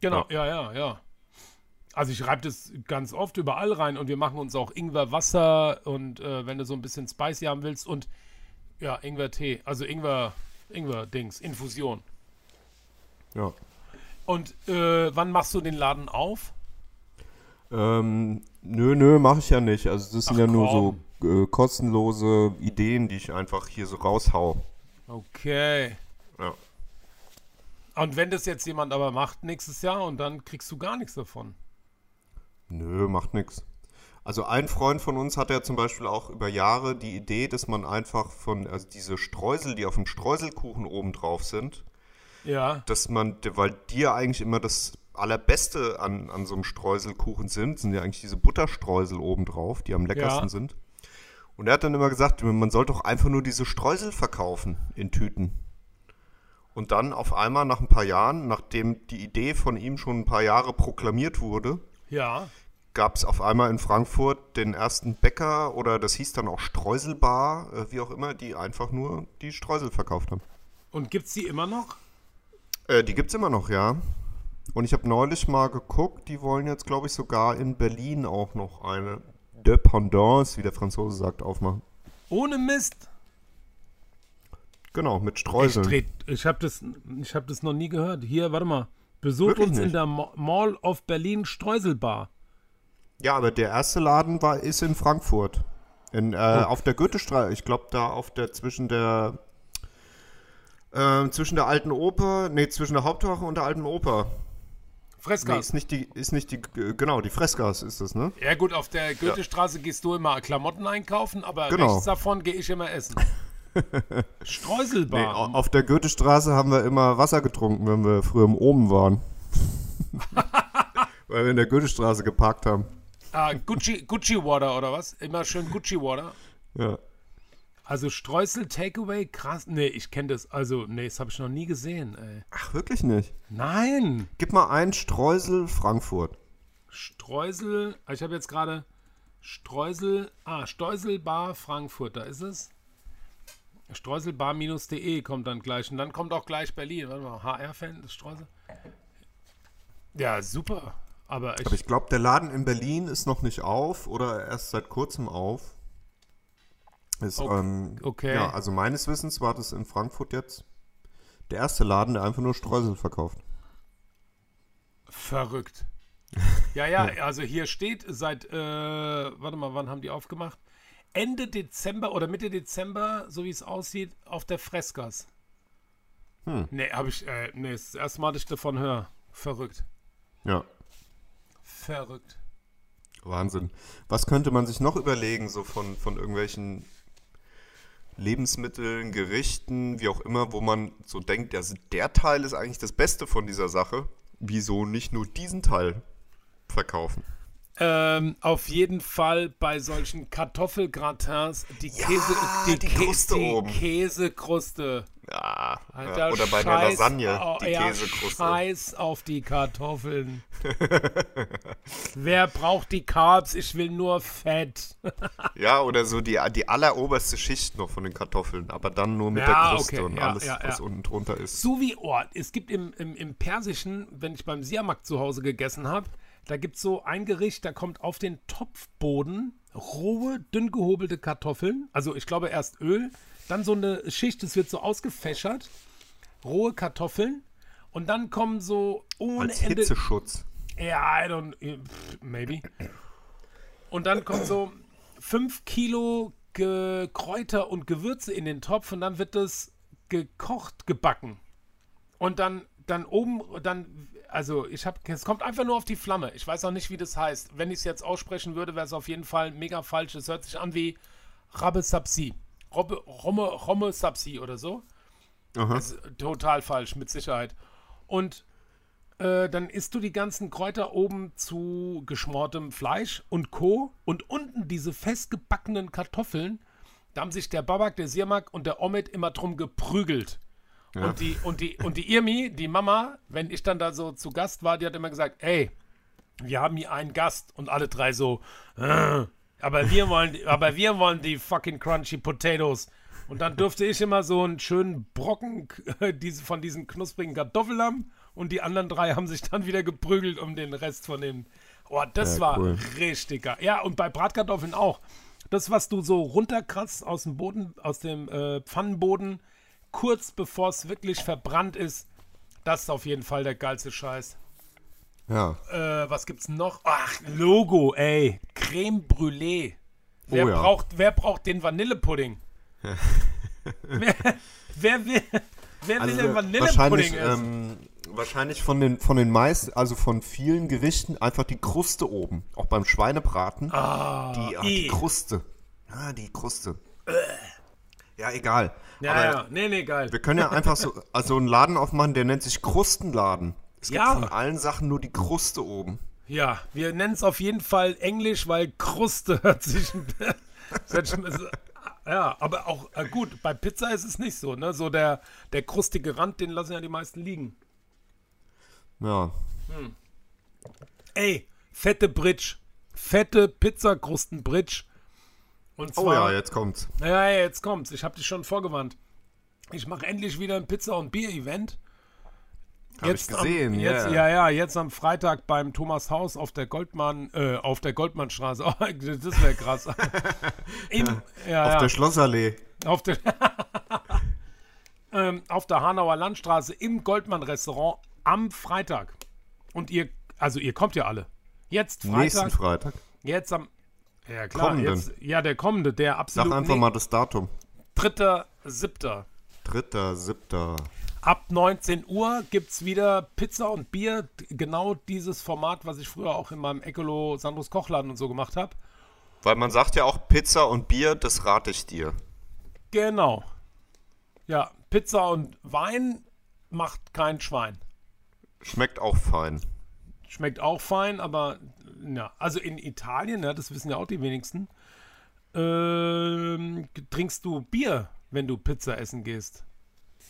genau, ja, ja, ja. Also ich reibe das ganz oft überall rein und wir machen uns auch Ingwer-Wasser und äh, wenn du so ein bisschen spicy haben willst und ja, Ingwer-Tee, also Ingwer, Ingwer-Dings, Infusion. Ja. Und äh, wann machst du den Laden auf? Ähm, nö, nö, mache ich ja nicht. Also das sind Ach, ja nur komm. so äh, kostenlose Ideen, die ich einfach hier so raushau. Okay. Ja. Und wenn das jetzt jemand aber macht nächstes Jahr und dann kriegst du gar nichts davon. Nö, macht nix. Also ein Freund von uns hat ja zum Beispiel auch über Jahre die Idee, dass man einfach von, also diese Streusel, die auf dem Streuselkuchen oben drauf sind, Ja. dass man, weil die ja eigentlich immer das Allerbeste an, an so einem Streuselkuchen sind, sind ja eigentlich diese Butterstreusel oben drauf, die am leckersten Ja. sind. Und er hat dann immer gesagt, man soll doch einfach nur diese Streusel verkaufen in Tüten. Und dann auf einmal nach ein paar Jahren, nachdem die Idee von ihm schon ein paar Jahre proklamiert wurde, Ja. gab es auf einmal in Frankfurt den ersten Bäcker oder das hieß dann auch Streuselbar, äh, wie auch immer, die einfach nur die Streusel verkauft haben. Und gibt's die immer noch? Äh, die gibt's immer noch, ja. Und ich habe neulich mal geguckt, die wollen jetzt, glaube ich, sogar in Berlin auch noch eine Dependance, wie der Franzose sagt, aufmachen. Ohne Mist. Genau, mit Ich, Streuseln. dreh- ich habe das, ich hab das noch nie gehört. Hier, warte mal. Besucht Wirklich uns in nicht? der Ma- Mall of Berlin Streuselbar. Ja, aber der erste Laden war ist in Frankfurt. In, äh, Oh. Auf der Goethestraße, ich glaube da auf der zwischen der äh, zwischen der alten Oper, nee, zwischen der Hauptwache und der alten Oper. Nee, Freskas. ist nicht die, ist nicht die, äh, genau, die Freskas ist das, ne? ja gut, auf der Goethestraße gehst du immer Klamotten einkaufen, aber Genau. rechts davon gehe ich immer essen. <laughs> Nee, Streuselbar. au- auf der Goethestraße haben wir immer Wasser getrunken, wenn wir früher im Oben waren. <laughs> Weil wir in der Goethestraße geparkt haben. ah, Gucci, Gucci Water oder was? Immer schön Gucci Water. Ja. Also Streusel Takeaway, krass. Nee, ich kenne das. Also, nee, das habe ich noch nie gesehen, ey. Ach, wirklich nicht? Nein. Gib mal ein Streusel Frankfurt. Streusel, ich habe jetzt gerade Streusel, ah, Streuselbar Frankfurt, da ist es. Streuselbar-de kommt dann gleich. Und dann kommt auch gleich Berlin. Warte mal, HR-Fan, das Streusel. Ja, super. Aber ich, Aber ich glaube, der Laden in Berlin ist noch nicht auf oder erst seit kurzem auf. Ist, Ok- ähm, okay. Ja, also meines Wissens war das in Frankfurt jetzt der erste Laden, der einfach nur Streusel verkauft. verrückt. <laughs> Ja, ja, also hier steht seit, äh, warte mal, wann haben die aufgemacht? Ende Dezember oder Mitte Dezember, so wie es aussieht, auf der Freskas. Hm. Nee, habe ich, äh, nee, das ist das erste Mal, dass ich davon höre. Verrückt. Ja, Verrückt. Wahnsinn. Was könnte man sich noch überlegen, so von, von irgendwelchen Lebensmitteln, Gerichten, wie auch immer, wo man so denkt, ja, der Teil ist eigentlich das Beste von dieser Sache. Wieso nicht nur diesen Teil verkaufen? Ähm, auf jeden Fall bei solchen Kartoffelgratins die Käse, die, die Kä- Kruste die oben. Käsekruste. Ja, Alter, oder bei einer Scheiß- Lasagne, oh, die ja, Käsekruste. Scheiß auf die Kartoffeln. <laughs> Wer braucht die Carbs? Ich will nur Fett. <laughs> Ja, oder so die, die alleroberste Schicht noch von den Kartoffeln, aber dann nur mit Ja, der Kruste okay, und ja, alles, was unten drunter ist. So wie Ort. Es gibt im, im, im Persischen, wenn ich beim Siamak zu Hause gegessen habe, da gibt es so ein Gericht, da kommt auf den Topfboden rohe, dünn gehobelte Kartoffeln. Also ich glaube erst Öl, dann so eine Schicht, das wird so ausgefächert. Rohe Kartoffeln. Und dann kommen so ohne Als Ende. Hitzeschutz. Ja, I don't. Maybe. Und dann kommt so 5 Kilo Ge Kräuter und Gewürze in den Topf und dann wird das gekocht, gebacken. Und dann, dann oben, dann, also ich habe, es kommt einfach nur auf die Flamme. Ich weiß auch nicht, wie das heißt. Wenn ich es jetzt aussprechen würde, wäre es auf jeden Fall mega falsch. Es hört sich an wie Rabbe Sapsi. Robbe, Romme, Romme Sapsi oder so. Aha. Das ist total falsch, mit Sicherheit. Und äh, dann isst du die ganzen Kräuter oben zu geschmortem Fleisch und Co. Und unten diese festgebackenen Kartoffeln, da haben sich der Babak, der Sirmak und der Omid immer drum geprügelt. Und, die, und, die, und die Irmi, die Mama, wenn ich dann da so zu Gast war, die hat immer gesagt, ey, wir haben hier einen Gast und alle drei so, äh, aber wir wollen, aber wir wollen die fucking crunchy Potatoes. Und dann durfte ich immer so einen schönen Brocken äh, diese, von diesen knusprigen Kartoffeln haben und die anderen drei haben sich dann wieder geprügelt um den Rest von den. Oh, das Ja, war cool. richtig geil. Ja, und bei Bratkartoffeln auch. Das, was du so runterkratzt aus dem Boden, aus dem äh, Pfannenboden, kurz bevor es wirklich verbrannt ist, das ist auf jeden Fall der geilste Scheiß. Ja. Äh, was gibt's noch? Ach, Logo, ey. Creme Brûlée. Wer, Oh ja. braucht, wer braucht den Vanillepudding? <laughs> wer, wer will, wer will Also den wahrscheinlich Vanillepudding essen? ähm, wahrscheinlich von den, von den meisten, also von vielen Gerichten, einfach die Kruste oben. Auch beim Schweinebraten. Ah, die, ah, die eh. Kruste. Ah, die Kruste. Ja, egal. Ja, Aber ja, nee, nee, geil. wir können ja einfach so also einen Laden aufmachen, der nennt sich Krustenladen. Es gibt Ja. von allen Sachen nur die Kruste oben. Ja, wir nennen es auf jeden Fall Englisch, weil Kruste <laughs> hört sich. ein- <laughs> ja, aber auch äh, gut, bei Pizza ist es nicht so, ne? So der, der krustige Rand, den lassen ja die meisten liegen. Ja. Ey, fette Bridge. Fette Pizzakrusten-Bridge. Und Oh zwar. ja, jetzt kommt's. Ja, ja, jetzt kommt's. Ich habe dich schon vorgewandt. Ich mache endlich wieder ein Pizza- und Bier-Event. Hab ich gesehen, am, ja. jetzt, ja. Ja, jetzt am Freitag beim Thomas Haus auf der Goldmann, äh, auf der Goldmannstraße. <laughs> Oh, das wäre krass. <laughs> Im, ja, Auf ja, der Schlossallee. auf der, <laughs> ähm, auf der Hanauer Landstraße im Goldmann-Restaurant am Freitag. Und ihr, also ihr kommt ja alle. Jetzt Nächsten Freitag, Freitag. jetzt am, ja klar, Kommenden. jetzt, ja der kommende, der Sag absolut einfach nee, mal das Datum. dritter, siebter. Dritter, siebter. Ab 19 Uhr gibt es wieder Pizza und Bier. Genau dieses Format, was ich früher auch in meinem Ecolo Sandros Kochladen und so gemacht habe. Weil man sagt ja auch Pizza und Bier, das rate ich dir. Genau. Ja, Pizza und Wein macht kein Schwein. Schmeckt auch fein. Schmeckt auch fein, aber ja, also in Italien, ja, das wissen ja auch die wenigsten, ähm, trinkst du Bier, wenn du Pizza essen gehst.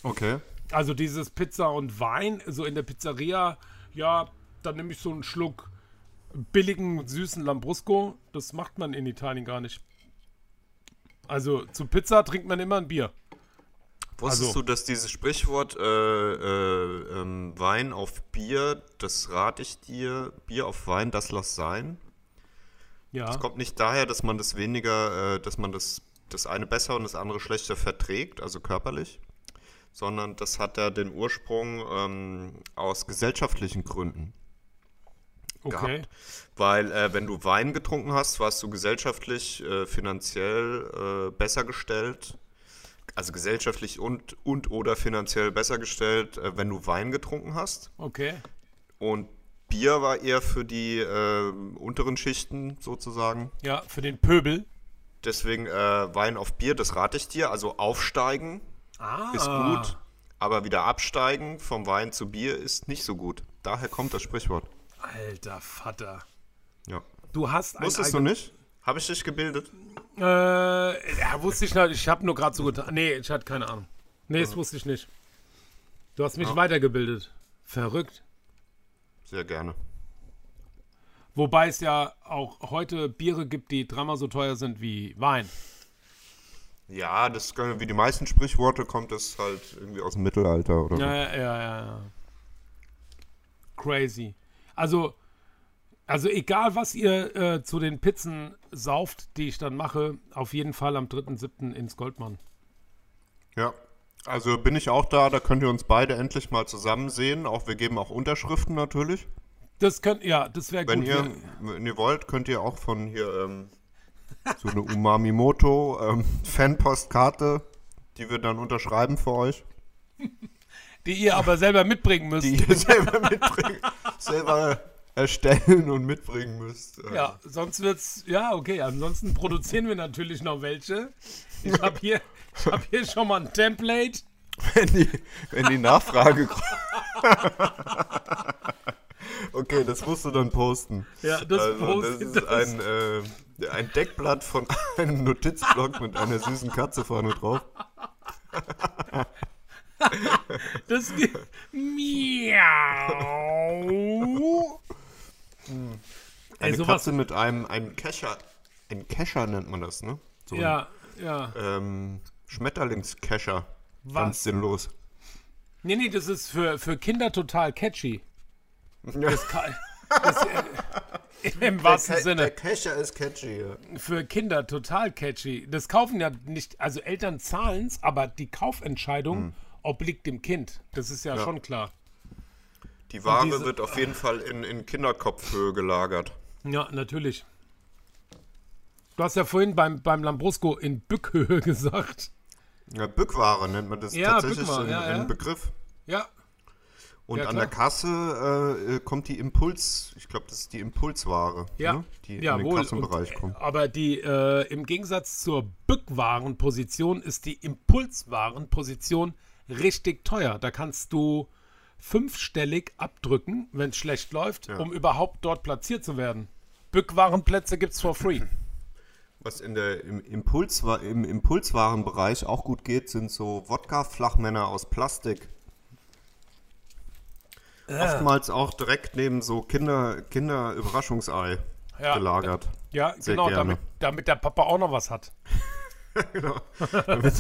Okay. Also dieses Pizza und Wein, so in der Pizzeria, ja, dann nehme ich so einen Schluck billigen, süßen Lambrusco. Das macht man in Italien gar nicht. Also zu Pizza trinkt man immer ein Bier. Wusstest Also- du, dass dieses Sprichwort äh, äh, ähm, Wein auf Bier, das rate ich dir, Bier auf Wein, das lass sein? Ja. Es kommt nicht daher, dass man das weniger, äh, dass man das, das eine besser und das andere schlechter verträgt, also körperlich, sondern das hat ja den Ursprung ähm, aus gesellschaftlichen Gründen. Okay. gehabt. Weil äh, wenn du Wein getrunken hast, warst du gesellschaftlich, äh, finanziell äh, besser gestellt. Also gesellschaftlich und, und oder finanziell besser gestellt, äh, wenn du Wein getrunken hast. Okay. Und Bier war eher für die äh, unteren Schichten sozusagen. Ja, für den Pöbel. Deswegen äh, Wein auf Bier, das rate ich dir. Also aufsteigen Ah. ist gut, aber wieder absteigen vom Wein zu Bier ist nicht so gut. Daher kommt das Sprichwort. Alter Vater. Ja. Du hast ein Wusstest du nicht? Habe ich dich gebildet? Äh, ja, wusste ich nicht. Ich habe nur gerade so getan. Nee, ich hatte keine Ahnung. Nee, das wusste ich nicht. Du hast mich weitergebildet. Verrückt. Sehr gerne. Wobei es ja auch heute Biere gibt, die dreimal so teuer sind wie Wein. Ja, das können- wie die meisten Sprichworte kommt das halt irgendwie aus dem Mittelalter oder so. Ja, ja, ja, ja. ja. Crazy. Also, also egal, was ihr äh, zu den Pizzen sauft, die ich dann mache, auf jeden Fall am 3.7. ins Goldmann. Ja. Also bin ich auch da, da könnt ihr uns beide endlich mal zusammen sehen. Auch wir geben auch Unterschriften natürlich. Das könnt, ja, das wäre Wenn gut. ihr, wenn ihr wollt, könnt ihr auch von hier ähm, so eine Umamimoto ähm, Fanpostkarte, die wir dann unterschreiben für euch, die ihr aber selber mitbringen müsst. die ihr <laughs> selber mitbringen, selber erstellen und mitbringen müsst. Ja, sonst wird's. Ja, okay. Ansonsten produzieren wir natürlich noch welche. Ich habe hier, ich hab hier schon mal ein Template. Wenn die, wenn die Nachfrage kommt. okay, das musst du dann posten. Ja, das also, das ist ein, äh, ein Deckblatt von <laughs> einem Notizblock mit einer süßen Katze vorne drauf. <laughs> Das geht. Miau. Ey, Eine sowas. Katze mit einem, einem Kescher. Ein Kescher nennt man das, ne? So Ja, ja. ein ähm, Schmetterlingskescher. Was? Ganz sinnlos. Nee, nee, das ist für, für Kinder total catchy. Ja. Das, das, äh, <laughs> Im wahrsten Der Sinne. Kescher ist catchy. Ja. Für Kinder total catchy. Das kaufen ja nicht, also Eltern zahlen's, aber die Kaufentscheidung obliegt dem Kind. Das ist ja, Ja. schon klar. Die Ware diese- wird auf jeden Fall in, in Kinderkopfhöhe gelagert. Ja, natürlich. Du hast ja vorhin beim, beim Lambrusco in Bückhöhe <laughs> gesagt. Ja, Bückware nennt man das Ja, tatsächlich Bückware, in, ja, in ja. Begriff. Ja. Und Ja, an der Kasse äh, äh, kommt die Impuls, ich glaube, das ist die Impulsware, Ja, ne? die in den jawohl. Kassenbereich Und, kommt. Aber die, äh, im Gegensatz zur Bückwarenposition ist die Impulswarenposition richtig teuer. Da kannst du fünfstellig abdrücken, wenn es schlecht läuft, Ja. um überhaupt dort platziert zu werden. Bückwarenplätze gibt's for free. <laughs> Was in der, im, Impulswa im Impulswarenbereich auch gut geht, sind so Wodka-Flachmänner aus Plastik. Oftmals auch direkt neben so Kinder, Kinder-Überraschungsei Ja, gelagert. Ja, Sehr genau, gerne. damit, damit der Papa auch noch was hat. <laughs> genau. Damit,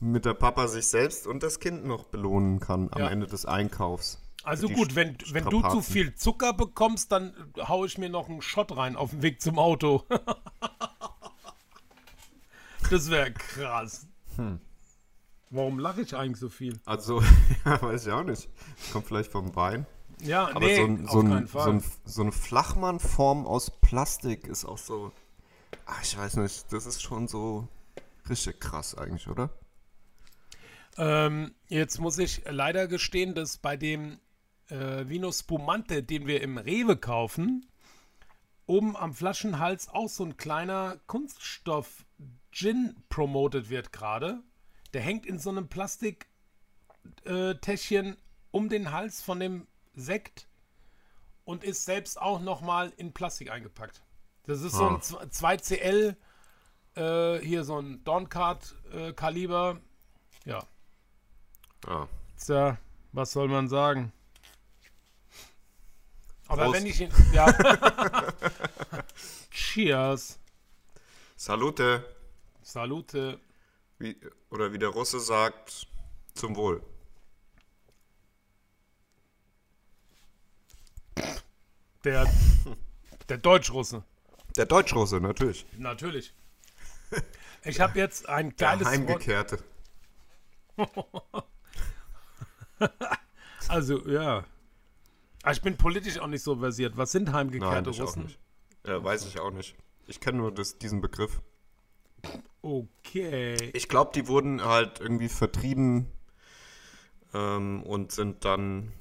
damit der Papa sich selbst und das Kind noch belohnen kann am Ja. Ende des Einkaufs. Also gut, wenn, wenn du zu viel Zucker bekommst, dann hau ich mir noch einen Shot rein auf dem Weg zum Auto. <laughs> das wäre krass. Hm. Warum lache ich eigentlich so viel? Also, <laughs> ja, weiß ich auch nicht. Kommt vielleicht vom Wein. Ja, Aber nee, so, ein, so, ein, Fall. so, ein, so eine Flachmannform aus Plastik ist auch so. Ach, ich weiß nicht, das ist schon so richtig krass eigentlich, oder? Ähm, jetzt muss ich leider gestehen, dass bei dem äh, Vino Spumante, den wir im Rewe kaufen, oben am Flaschenhals auch so ein kleiner Kunststoff-Gin promotet wird gerade. Der hängt in so einem Plastiktäschchen um den Hals von dem Sekt und ist selbst auch nochmal in Plastik eingepackt. Das ist so ein Ah. 2CL, äh, hier so ein Dorncard-Kaliber. ja, Ja. Tja, was soll man sagen? Aber Prost. wenn ich ihn. Ja. <laughs> Cheers. Salute, Salute. Wie, oder wie der Russe sagt, zum Wohl. Der, der Deutschrusse. Der Deutschrusse, natürlich. Natürlich. Ich habe jetzt ein Der geiles Wort. Heimgekehrte. <laughs> Also, ja. Ah, Ich bin politisch auch nicht so versiert. Was sind Nein, heimgekehrte auch Russen? Ja, weiß ich auch nicht. Ich kenne nur das, diesen Begriff. Okay. Ich glaube, die wurden halt irgendwie vertrieben ähm, und sind dann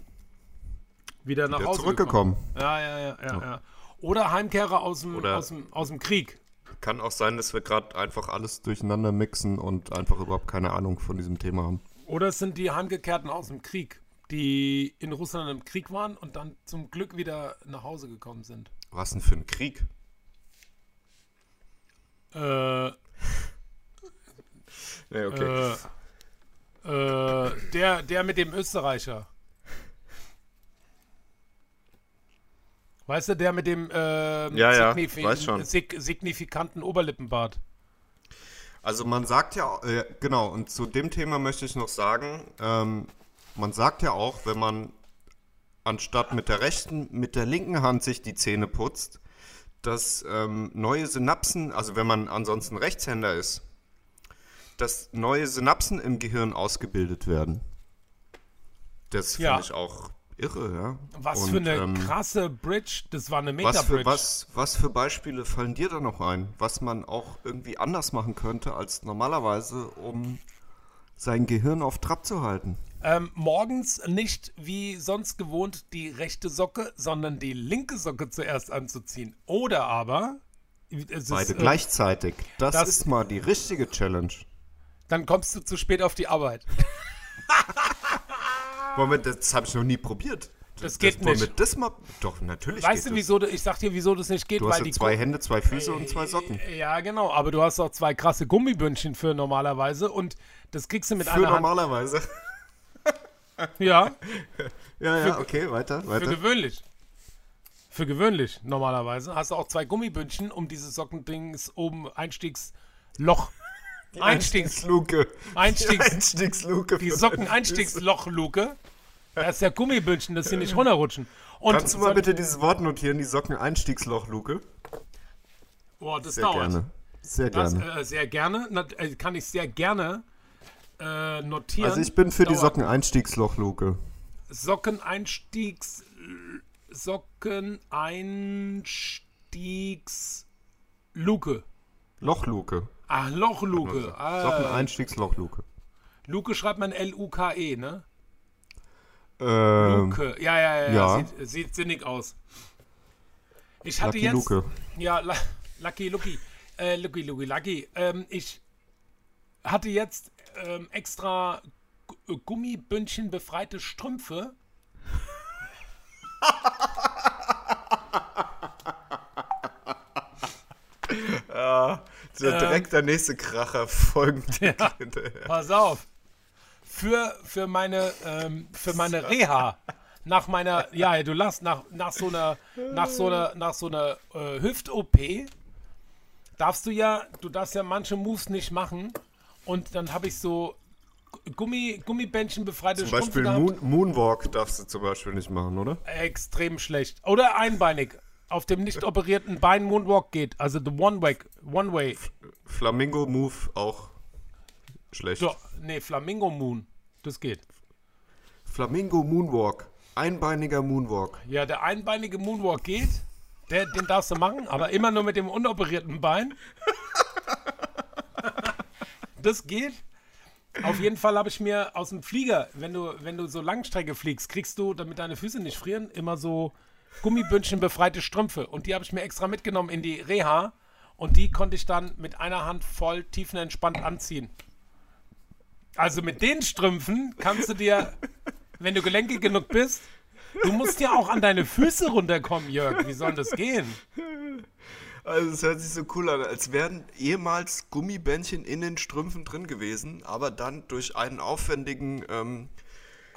Wieder nach wieder Hause zurückgekommen. gekommen. Ja, ja, ja, ja, ja. Oder Heimkehrer aus dem, Oder- aus dem, aus dem Krieg. Kann auch sein, dass wir gerade einfach alles durcheinander mixen und einfach überhaupt keine Ahnung von diesem Thema haben. Oder es sind die Heimgekehrten aus dem Krieg, die in Russland im Krieg waren und dann zum Glück wieder nach Hause gekommen sind. Was denn für ein Krieg? Äh, Ja, okay. äh, äh, der, der mit dem Österreicher. Weißt du, der mit dem ähm, Ja, ja, weiß schon. sig signifikanten Oberlippenbart. Also man sagt ja, äh, genau, und zu dem Thema möchte ich noch sagen, ähm, man sagt ja auch, wenn man anstatt mit der rechten, mit der linken Hand sich die Zähne putzt, dass ähm, neue Synapsen, also wenn man ansonsten Rechtshänder ist, dass neue Synapsen im Gehirn ausgebildet werden. Das finde Ja. ich auch irre, ja. Was Und, für eine ähm, krasse Bridge. Das war eine was für, Meta-Bridge. was, was für Beispiele fallen dir da noch ein, was man auch irgendwie anders machen könnte als normalerweise, um sein Gehirn auf Trab zu halten? Ähm, morgens nicht wie sonst gewohnt die rechte Socke, sondern die linke Socke zuerst anzuziehen. Oder aber. Beide ist, äh, gleichzeitig. Das, das- ist mal die richtige Challenge. Dann kommst du zu spät auf die Arbeit. <laughs> Moment, das habe ich noch nie probiert. Das geht wollen wir nicht. das mal. Doch, natürlich. Weißt geht du, das. wieso? Ich sag dir, wieso das nicht geht, Du hast ja zwei Hände, zwei Füße und zwei Socken. Ja, genau, aber du hast auch zwei krasse Gummibündchen für normalerweise und das kriegst du mit Für einer Hand. normalerweise. <laughs> Ja, Ja, ja, okay, weiter, für weiter. gewöhnlich. Für gewöhnlich normalerweise hast du auch zwei Gummibündchen, um dieses Sockendings oben Einstiegsloch. <laughs> Einstiegs, Einstiegsluke. Einstiegs- Einstiegsluke. die Socken-Einstiegslochluke. Da ist ja Gummibündchen, dass sie nicht runterrutschen. Und Kannst du mal bitte dieses Wort notieren, die Socken-Einstiegslochluke? Boah, das Sehr dauert. gerne. Sehr Das, gerne. äh, sehr gerne. Na, äh, kann ich sehr gerne äh, notieren. Also ich bin für die Dauert. Socken-Einstiegslochluke. Sockeneinstiegs. Sockeneinstiegsluke. Lochluke. Ah, Lochluke. Ah, Socken-Einstiegslochluke. Luke schreibt man L-U-K-E, ne? Ähm, Luke. Ja, ja, ja, ja. ja. Sieht, sieht sinnig aus. Ich hatte Lucky jetzt. Luke. Ja, La Lucky Lucky. Äh, Lucky Lucky Lucky. Ähm, ich hatte jetzt ähm, extra Gu- Gummibündchen befreite Strümpfe. <laughs> So direkt der nächste Kracher folgend <laughs> hinterher. Pass auf. Für, für meine, ähm, für meine Reha. <laughs> Nach meiner, ja, du lachst, nach, nach so einer, nach so einer, nach so einer äh, Hüft-OP darfst du ja, du darfst ja manche Moves nicht machen. Und dann habe ich so Gummi, Gummibändchen befreite Zum Beispiel. Moon, Moonwalk darfst du zum Beispiel nicht machen, oder? Extrem schlecht. Oder einbeinig. Auf dem nicht operierten Bein Moonwalk geht. Also the One Way. One Way. Flamingo Move auch schlecht. So, nee, Flamingo Moon. Das geht. Flamingo Moonwalk. Einbeiniger Moonwalk. Ja, der einbeinige Moonwalk geht. Der, den darfst du machen, aber immer nur mit dem unoperierten Bein. Das geht. Auf jeden Fall habe ich mir aus dem Flieger, wenn du, wenn du so Langstrecke fliegst, kriegst du, damit deine Füße nicht frieren, immer so Gummibündchen befreite Strümpfe. Und die habe ich mir extra mitgenommen in die Reha. Und die konnte ich dann mit einer Hand voll tiefenentspannt anziehen. Also mit den Strümpfen kannst du dir, wenn du gelenkig genug bist, du musst ja auch an deine Füße runterkommen, Jörg. Wie soll das gehen? Also es hört sich so cool an, als wären ehemals Gummibändchen in den Strümpfen drin gewesen, aber dann durch einen aufwendigen ähm,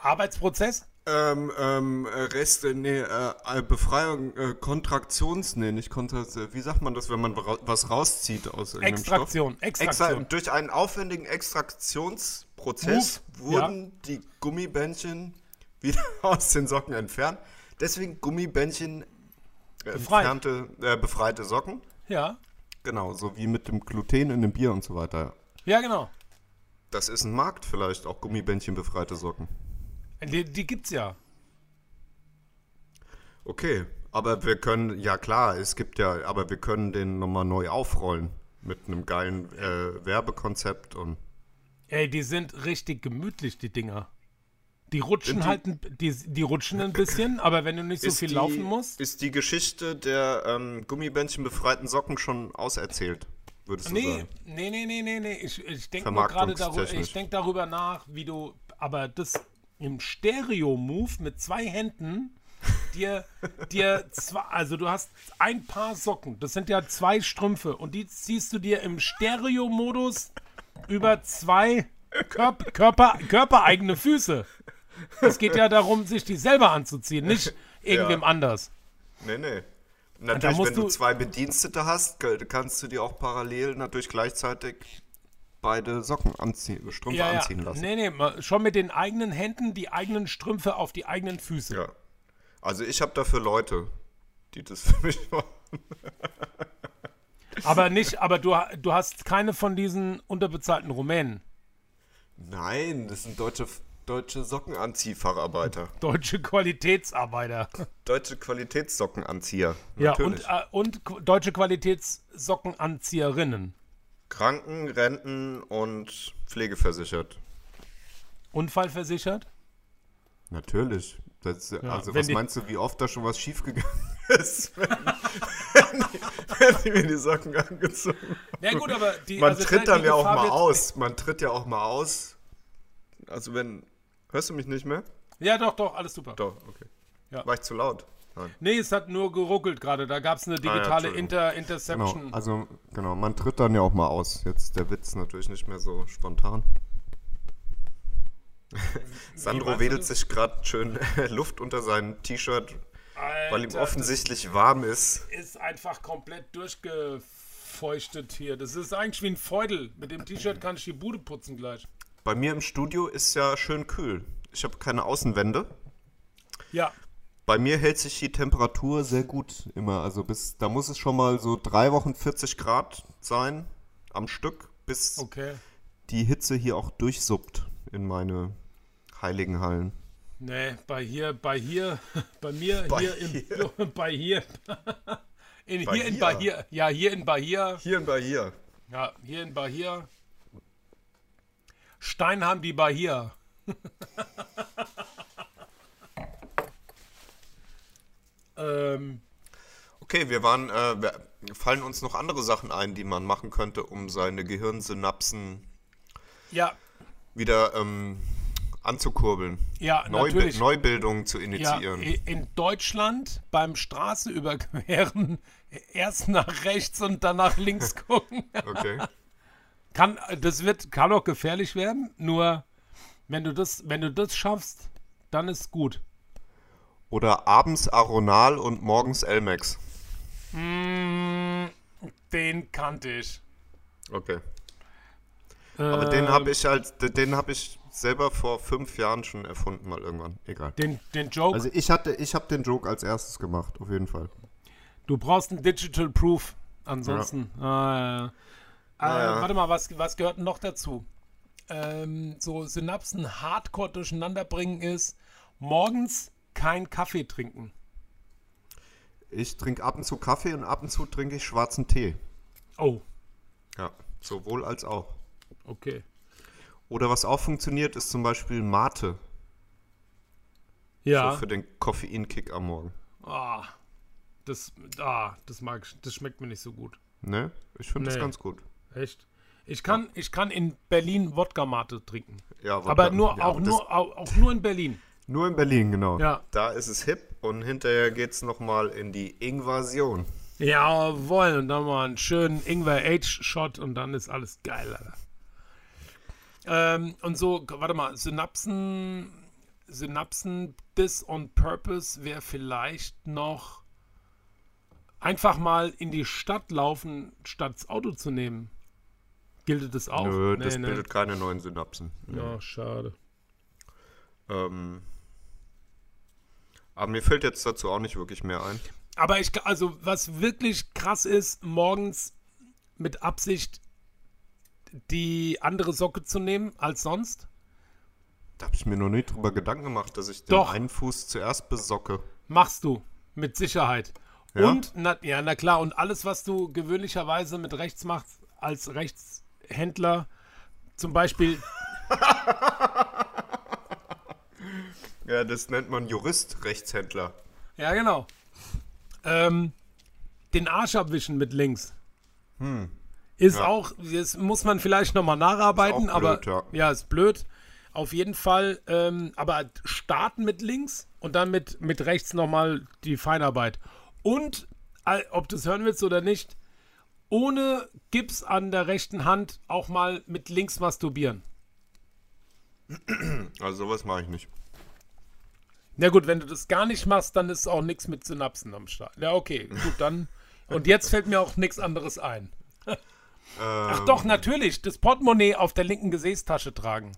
Arbeitsprozess? Ähm, ähm, äh, Rest, äh, nee, äh, äh, Befreiung, äh, Kontraktions, nee, nicht Kontraktion, wie sagt man das, wenn man was rauszieht aus irgendeinem Extraktion, Stoff? Extraktion. Extra, durch einen aufwendigen Extraktionsprozess Move, ja. wurden die Gummibändchen <laughs> wieder aus den Socken entfernt. Deswegen Gummibändchen äh, Befreit. entfernte, äh, befreite Socken. Ja. Genau, so wie mit dem Gluten in dem Bier und so weiter. Ja, genau. Das ist ein Markt vielleicht, auch Gummibändchen befreite Socken. Die, die gibt's ja. Okay, aber wir können, ja klar, es gibt ja, aber wir können den nochmal neu aufrollen mit einem geilen äh, Werbekonzept und Ey, die sind richtig gemütlich, die Dinger. Die rutschen die- halt, ein- die, die rutschen ein bisschen, aber wenn du nicht so viel die, laufen musst. Ist die Geschichte der ähm, Gummibändchen befreiten Socken schon auserzählt, würdest du Nee, sagen? nee, nee, nee, nee, nee. Ich, ich denke gerade darüber, ich denk darüber nach, wie du, aber das im Stereo-Move mit zwei Händen dir, <laughs> dir zwei, also du hast ein Paar Socken, das sind ja zwei Strümpfe und die ziehst du dir im Stereo-Modus über zwei Körp Körper, körpereigene Füße. Es geht ja darum, sich die selber anzuziehen, nicht <laughs> irgendwem Ja. anders. Nee, nee. Natürlich, wenn du du- zwei Bedienstete hast, kannst du dir auch parallel natürlich gleichzeitig beide Socken anziehen, Strümpfe Ja, anziehen lassen. Nee, nee, schon mit den eigenen Händen die eigenen Strümpfe auf die eigenen Füße. Ja. Also ich habe dafür Leute, die das <laughs> für mich machen. Aber nicht, aber du, du hast keine von diesen unterbezahlten Rumänen. Nein, das sind deutsche, deutsche Sockenanziehfacharbeiter. Deutsche Qualitätsarbeiter. Deutsche Qualitätssockenanzieher. Ja, und, äh, und deutsche Qualitätssockenanzieherinnen. Kranken, Renten und pflegeversichert. Unfallversichert? Natürlich. Das, also wenn was die- meinst du, wie oft da schon was schiefgegangen <laughs> ist, wenn, wenn, die, wenn die mir die Socken angezogen haben? Ja gut, aber die Man also tritt dann ja auch Gefahr mal aus. Man tritt ja auch mal aus. Also wenn... Hörst du mich nicht mehr? Ja, doch, doch, alles super. Doch, okay. Ja. War ich zu laut? Nein. Nee, es hat nur geruckelt gerade. Da gab es eine Ah ja, digitale. Inter Interception. Genau, also genau, man tritt dann ja auch mal aus. Jetzt der Witz natürlich nicht mehr so spontan. <laughs> Sandro wedelt sich gerade schön Luft unter sein T-Shirt, weil ihm offensichtlich warm ist. Ist einfach komplett durchgefeuchtet hier. Das ist eigentlich wie ein Feudel. Mit dem T-Shirt kann ich die Bude putzen gleich. Bei mir im Studio ist ja schön kühl. Ich habe keine Außenwände. Ja, Bei mir hält sich die Temperatur sehr gut immer. Also bis da muss es schon mal so drei Wochen 40 Grad sein am Stück, bis okay. die Hitze hier auch durchsuppt in meine heiligen Hallen. Nee, bei hier, bei hier, <laughs> bei mir, Bei hier, hier. <laughs> Im, <laughs> bei hier. In, Bei hier in? Bahia. Ja, hier in Bahia. Hier bei hier. Ja, hier in Bahia. Steinheim die Bahia. Ähm, Okay, wir waren, äh, wir, fallen uns noch andere Sachen ein, die man machen könnte, um seine Gehirnsynapsen ja, wieder ähm, anzukurbeln. Ja, Neubi. Neubildungen zu ja, initiieren. i- in Deutschland beim Straße überqueren <laughs> erst nach rechts und dann nach links <laughs> gucken. Okay. Kann, das wird, kann auch gefährlich werden, nur wenn du das, wenn du das schaffst, dann ist gut. Oder abends Aronal und morgens Elmex. Den kannte ich. Okay. Aber den Ähm, habe ich halt, den habe ich selber vor fünf Jahren schon erfunden, mal irgendwann. Egal. Den, den Joke, Also ich hatte, ich habe den Joke als erstes gemacht, auf jeden Fall. du brauchst ein Digital Proof. Ansonsten. Ah, ja. Äh, Naja. Warte mal, was, was gehört noch dazu? Ähm, so Synapsen hardcore durcheinander bringen ist morgens kein Kaffee trinken. Ich trinke ab und zu Kaffee und ab und zu trinke ich schwarzen Tee. Oh, Ja, sowohl als auch. okay. Oder was auch funktioniert, ist zum Beispiel Mate. Ja. So für den Koffeinkick am Morgen. Ah, das, ah, das mag ich, das schmeckt mir nicht so gut. Ne? Ich finde Nee. das ganz gut. Echt? Ich kann, ich kann in Berlin Wodka-Mate trinken. Ja, Aber nur, ja, auch, nur, auch, auch nur in Berlin. Nur in Berlin, genau. Ja. Da ist es hip und hinterher geht's nochmal in die Invasion. Jawohl, und dann mal einen schönen Ingwer-Age-Shot und dann ist alles geil, Alter. Ähm, und so, warte mal, Synapsen, Synapsen, Dis on Purpose wäre vielleicht noch einfach mal in die Stadt laufen, statt das Auto zu nehmen. Gilt das auch? Nö, Nee, das nee. bildet keine neuen Synapsen. Ja, schade. Ähm, aber mir fällt jetzt dazu auch nicht wirklich mehr ein. Aber ich, also was wirklich krass ist, morgens mit Absicht die andere Socke zu nehmen als sonst. Da habe ich mir noch nie drüber Gedanken gemacht, dass ich den Doch. einen Fuß zuerst besocke. Machst du, mit Sicherheit. Ja? Und, na, ja, na klar, und alles, was du gewöhnlicherweise mit rechts machst, als Rechtshändler, zum Beispiel, <laughs> Ja, das nennt man Jurist, Rechtshändler. ja genau, ähm, den Arsch abwischen mit links. Ist auch, das muss man vielleicht nochmal nacharbeiten, auch aber blöd, ja. ist blöd. Auf jeden Fall, ähm, aber starten mit links und dann mit, mit rechts nochmal die Feinarbeit. Und, ob du es hören willst oder nicht, ohne Gips an der rechten Hand auch mal mit links masturbieren. Also sowas mache ich nicht. Na gut, wenn du das gar nicht machst, dann ist auch nichts mit Synapsen am Start. Ja, okay, gut, dann. Und jetzt fällt mir auch nichts anderes ein. Ach doch, natürlich, das Portemonnaie auf der linken Gesäßtasche tragen.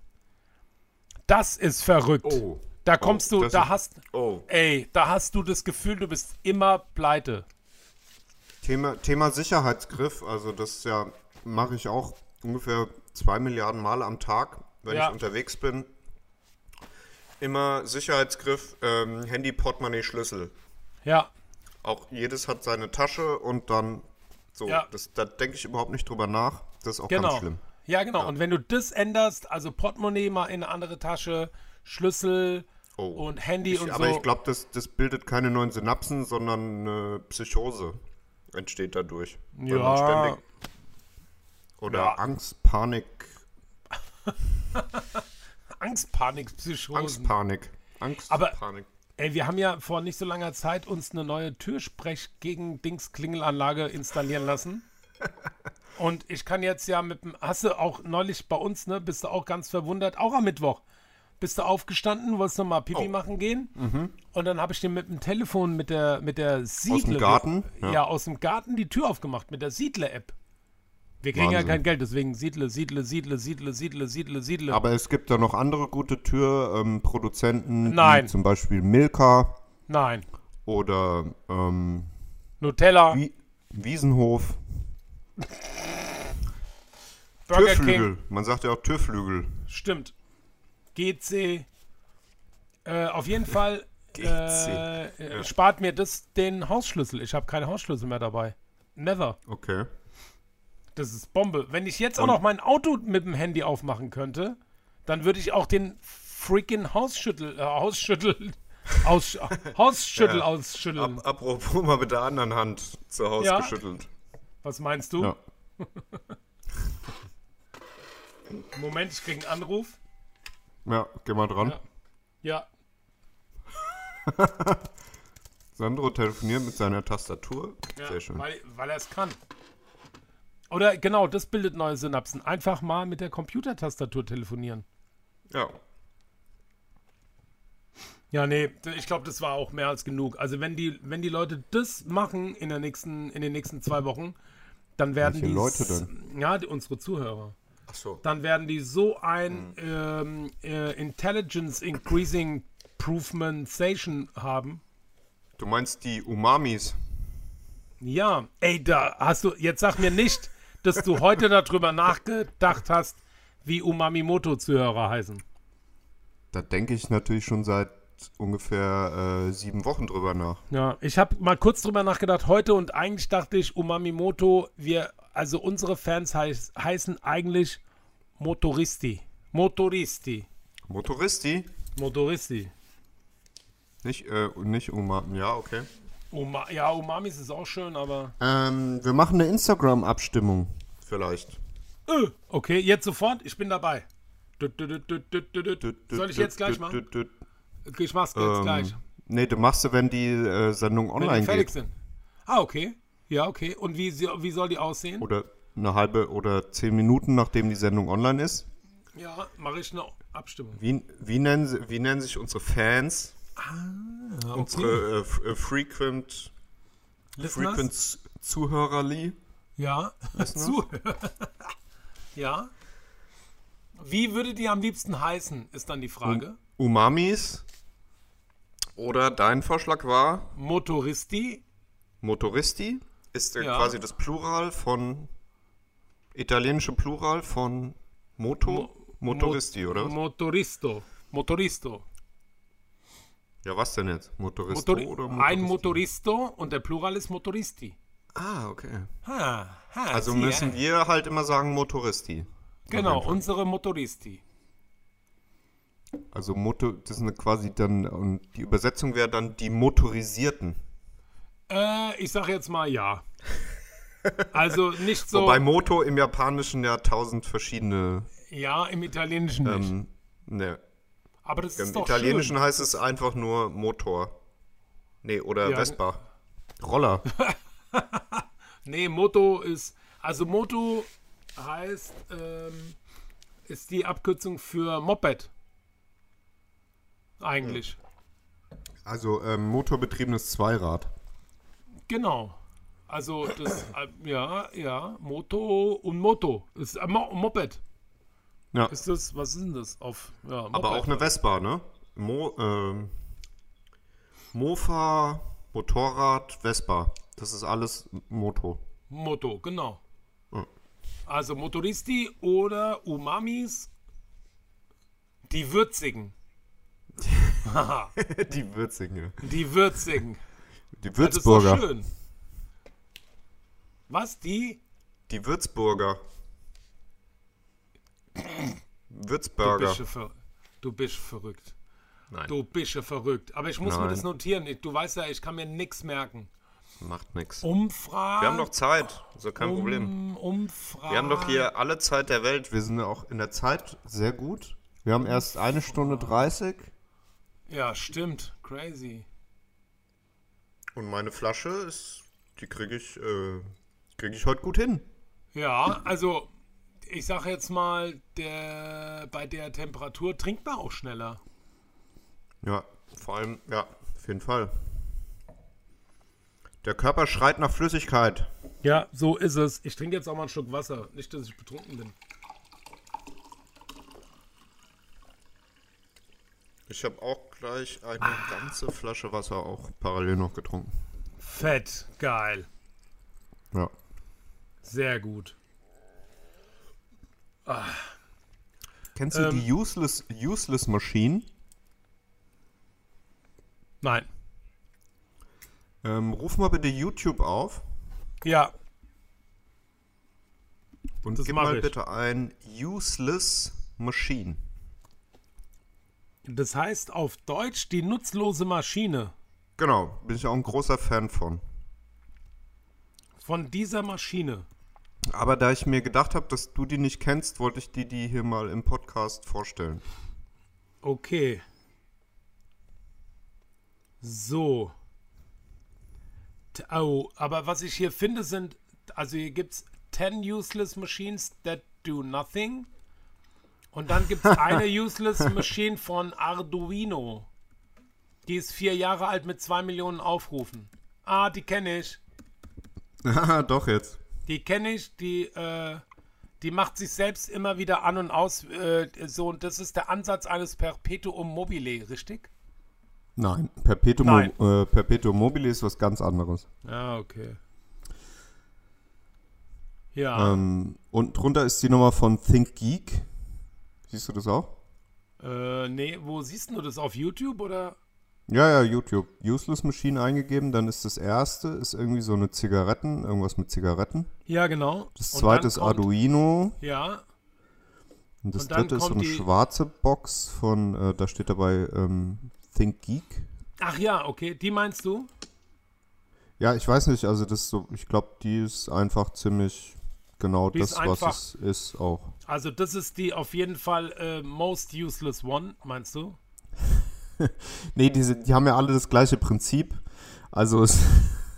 Das ist verrückt. Oh. Da kommst du, das da ist- hast, Oh, ey, da hast du das Gefühl, du bist immer pleite. Thema, Thema Sicherheitsgriff, also das ja mache ich auch ungefähr zwei Milliarden Mal am Tag, wenn Ja. ich unterwegs bin. Immer Sicherheitsgriff, ähm, Handy, Portemonnaie, Schlüssel. Ja, Auch jedes hat seine Tasche und dann so. Ja. Das, da denke ich überhaupt nicht drüber nach. Das ist auch genau. ganz schlimm. Ja, genau. Und wenn du das änderst, also Portemonnaie mal in eine andere Tasche, Schlüssel Oh. und Handy Ich, und aber so. ich glaube, das, das bildet keine neuen Synapsen, sondern eine Psychose. Entsteht dadurch. Ja. Oder Ja. Angst, Panik, <laughs> Angst, Panik, Psychosen. Angst, Panik. Angst, Aber Panik. Ey, wir haben ja vor nicht so langer Zeit uns eine neue Türsprech gegen Dings Klingelanlage installieren lassen. <laughs> Und ich kann jetzt ja mit dem, hast du auch neulich bei uns, ne, bist du auch ganz verwundert, auch am Mittwoch, bist du aufgestanden, wolltest noch mal Pipi Oh. machen gehen und dann habe ich dir mit dem Telefon, mit der, mit der Siedle, Garten? Ja. Ja. aus dem Garten die Tür aufgemacht, mit der Siedle-App. Wir kriegen ja Wahnsinn. kein Geld, deswegen Siedle, Siedle, Siedle, Siedle, Siedle, Siedle, Siedle. Aber es gibt da noch andere gute Türproduzenten, Nein. wie zum Beispiel Milka Nein. oder ähm, Nutella, Wie Wiesenhof. Burger King. Türflügel. Man sagt ja auch Türflügel. Stimmt. GC. Äh, auf jeden <laughs> Fall äh, äh, spart mir das den Hausschlüssel. Ich habe keinen Hausschlüssel mehr dabei. Never. Okay. Das ist Bombe. Wenn ich jetzt auch noch mein Auto mit dem Handy aufmachen könnte, dann würde ich auch den freaking Hausschüttel, äh, Hausschüttel, <laughs> Aus, Hausschüttel ausschütteln. Ab, apropos mal mit der anderen Hand zu Hause Ja. geschüttelt. Was meinst du? Ja. <laughs> Moment, ich krieg einen Anruf. Ja, geh mal dran. Ja. Ja, <laughs> Sandro telefoniert mit seiner Tastatur. ja Sehr schön. weil, weil er es kann. Oder genau, das bildet neue Synapsen. Einfach mal mit der Computertastatur telefonieren. Ja. Ja, nee, ich glaube, das war auch mehr als genug. Also wenn die, wenn die Leute das machen in der nächsten, in den nächsten zwei Wochen, dann werden Welche die Leute s- Ja, die, unsere Zuhörer. Ach so. Dann werden die so ein ähm, äh, Intelligence Increasing Proofmentation haben. Du meinst die Umamis? Ja, ey, da hast du, jetzt sag mir nicht, dass du heute darüber nachgedacht hast, wie Umamimoto-Zuhörer heißen. Da denke ich natürlich schon seit ungefähr äh, sieben Wochen drüber nach. Ja, ich habe mal kurz drüber nachgedacht heute und eigentlich dachte ich, Umamimoto, wir, also unsere Fans heiß, heißen eigentlich Motoristi. Motoristi. Motoristi? Motoristi. Nicht, äh, nicht Umami. Ja, okay. Uma, ja, Umamis ist auch schön, aber. Ähm, wir machen eine Instagram-Abstimmung. Vielleicht. Äh, okay, jetzt sofort, ich bin dabei. Dut, dut, dut. Soll ich jetzt gleich machen? Ich mach's jetzt Ähm, gleich. Nee, du machst sie, wenn die äh, Sendung Wenn online die fertig geht. sind. Ah, okay. Ja, okay. Und wie, wie soll die aussehen? Oder eine halbe oder zehn Minuten, nachdem die Sendung online ist. Ja, mache ich eine Abstimmung. Wie, wie, nennen, sie, wie nennen sich unsere Fans? Ah, Unsere äh, äh, Frequent, Listeners? Frequent Zuhörerli? Ja. <laughs> Zu. ja. Wie würde die am liebsten heißen, ist dann die Frage. Umamis? Oder dein Vorschlag war Motoristi. Motoristi? Ist äh, Ja. quasi das Plural von italienische Plural von Moto? Mo- Motoristi, Mo- oder? Motoristo. Motoristo. Ja, was denn jetzt? Motoristo Motori oder ein Motoristi? Motoristo und der Plural ist Motoristi. Ah, okay. Ha, ha, Also müssen äh. wir halt immer sagen Motoristi. Genau, unsere Motoristi. Also Moto, das ist eine quasi dann, und die Übersetzung wäre dann die Motorisierten. Äh, ich sag jetzt mal ja. Also nicht so. Wobei Moto im Japanischen ja tausend verschiedene, ja, im Italienischen nicht. ähm, ne. Aber das ist Im doch Italienischen schön. heißt es einfach nur Motor. Nee, oder Ja, Vespa. Roller. <laughs> Nee, Moto ist. Also Moto heißt, ähm, ist die Abkürzung für Moped. Eigentlich. Also ähm, motorbetriebenes Zweirad. Genau. Also das, äh, ja, ja, Moto und Moto. Ist äh, Mo Moped. Ja. Ist das, was ist denn das auf, ja. Aber auch eine Vespa, ne? Mo, ähm, Mofa, Motorrad, Vespa. Das ist alles Moto. Moto, genau. Ja. Also Motoristi oder Umamis, die würzigen. <laughs> Die Würzinger. die würzigen. Die Das ist doch Würzburger. schön. Was? Die? Die Würzburger. Du Würzburger. bist, ja du bist verrückt. Nein, Du bist ja verrückt. Aber ich muss mir Nein. das notieren. Du weißt ja, ich kann mir nichts merken. macht nix. Umfrage. Wir haben doch Zeit, also kein Problem. um, Umfrage. Wir haben doch hier alle Zeit der Welt. Wir sind auch in der Zeit sehr gut. Wir haben erst eine Stunde 30. Ja, stimmt. Crazy. Und meine Flasche ist, die kriege ich, äh, kriege ich heute gut hin. Ja, also ich sag jetzt mal, der, bei der Temperatur trinkt man auch schneller. Ja, vor allem, ja, auf jeden Fall. Der Körper schreit nach Flüssigkeit. Ja, so ist es. Ich trinke jetzt auch mal einen Schluck Wasser. Nicht, dass ich betrunken bin. Ich habe auch gleich eine ganze Flasche Wasser auch parallel noch getrunken. Fett. Geil. Ja. Sehr gut. Kennst du die Useless, Useless Machine? Nein. Ähm, ruf mal bitte YouTube auf Ja, und Das gib mal ich. bitte ein Useless Machine. Das heißt auf Deutsch die nutzlose Maschine. Genau, bin ich auch ein großer Fan von. Von dieser Maschine. Aber da ich mir gedacht habe, dass du die nicht kennst, wollte ich die, die hier mal im Podcast vorstellen. Okay. So. Oh, aber was ich hier finde, sind, also hier gibt es 10 useless machines that do nothing. Und dann gibt es <laughs> eine useless Machine von Arduino. Die ist vier Jahre alt mit zwei Millionen Aufrufen. Ah, die kenne ich. Haha, <laughs> doch jetzt. Die kenne ich, die, äh, die macht sich selbst immer wieder an und aus. Äh, so, und das ist der Ansatz eines Perpetuum mobile, richtig? Nein, Perpetuum, Nein. Äh, Perpetuum mobile ist was ganz anderes. Ja, okay. Ja, Ähm, und drunter ist die Nummer von ThinkGeek. Siehst du das auch? äh, nee, wo siehst du das? Auf YouTube oder? Ja, ja, YouTube. Useless Machine eingegeben, dann ist das erste, ist irgendwie so eine Zigaretten, irgendwas mit Zigaretten. Ja, genau. Das Und zweite ist kommt- Arduino. Ja, Und das und dritte ist so eine schwarze Box von, äh, da steht dabei ähm, ThinkGeek. ach ja, okay, die meinst du? Ja, ich weiß nicht, also das so, ich glaube, die ist einfach ziemlich genau Die das, einfach- was es ist auch. Also das ist die auf jeden Fall äh, most useless one, meinst du? <laughs> <laughs> Nee, diese, die haben ja alle das gleiche Prinzip. Also es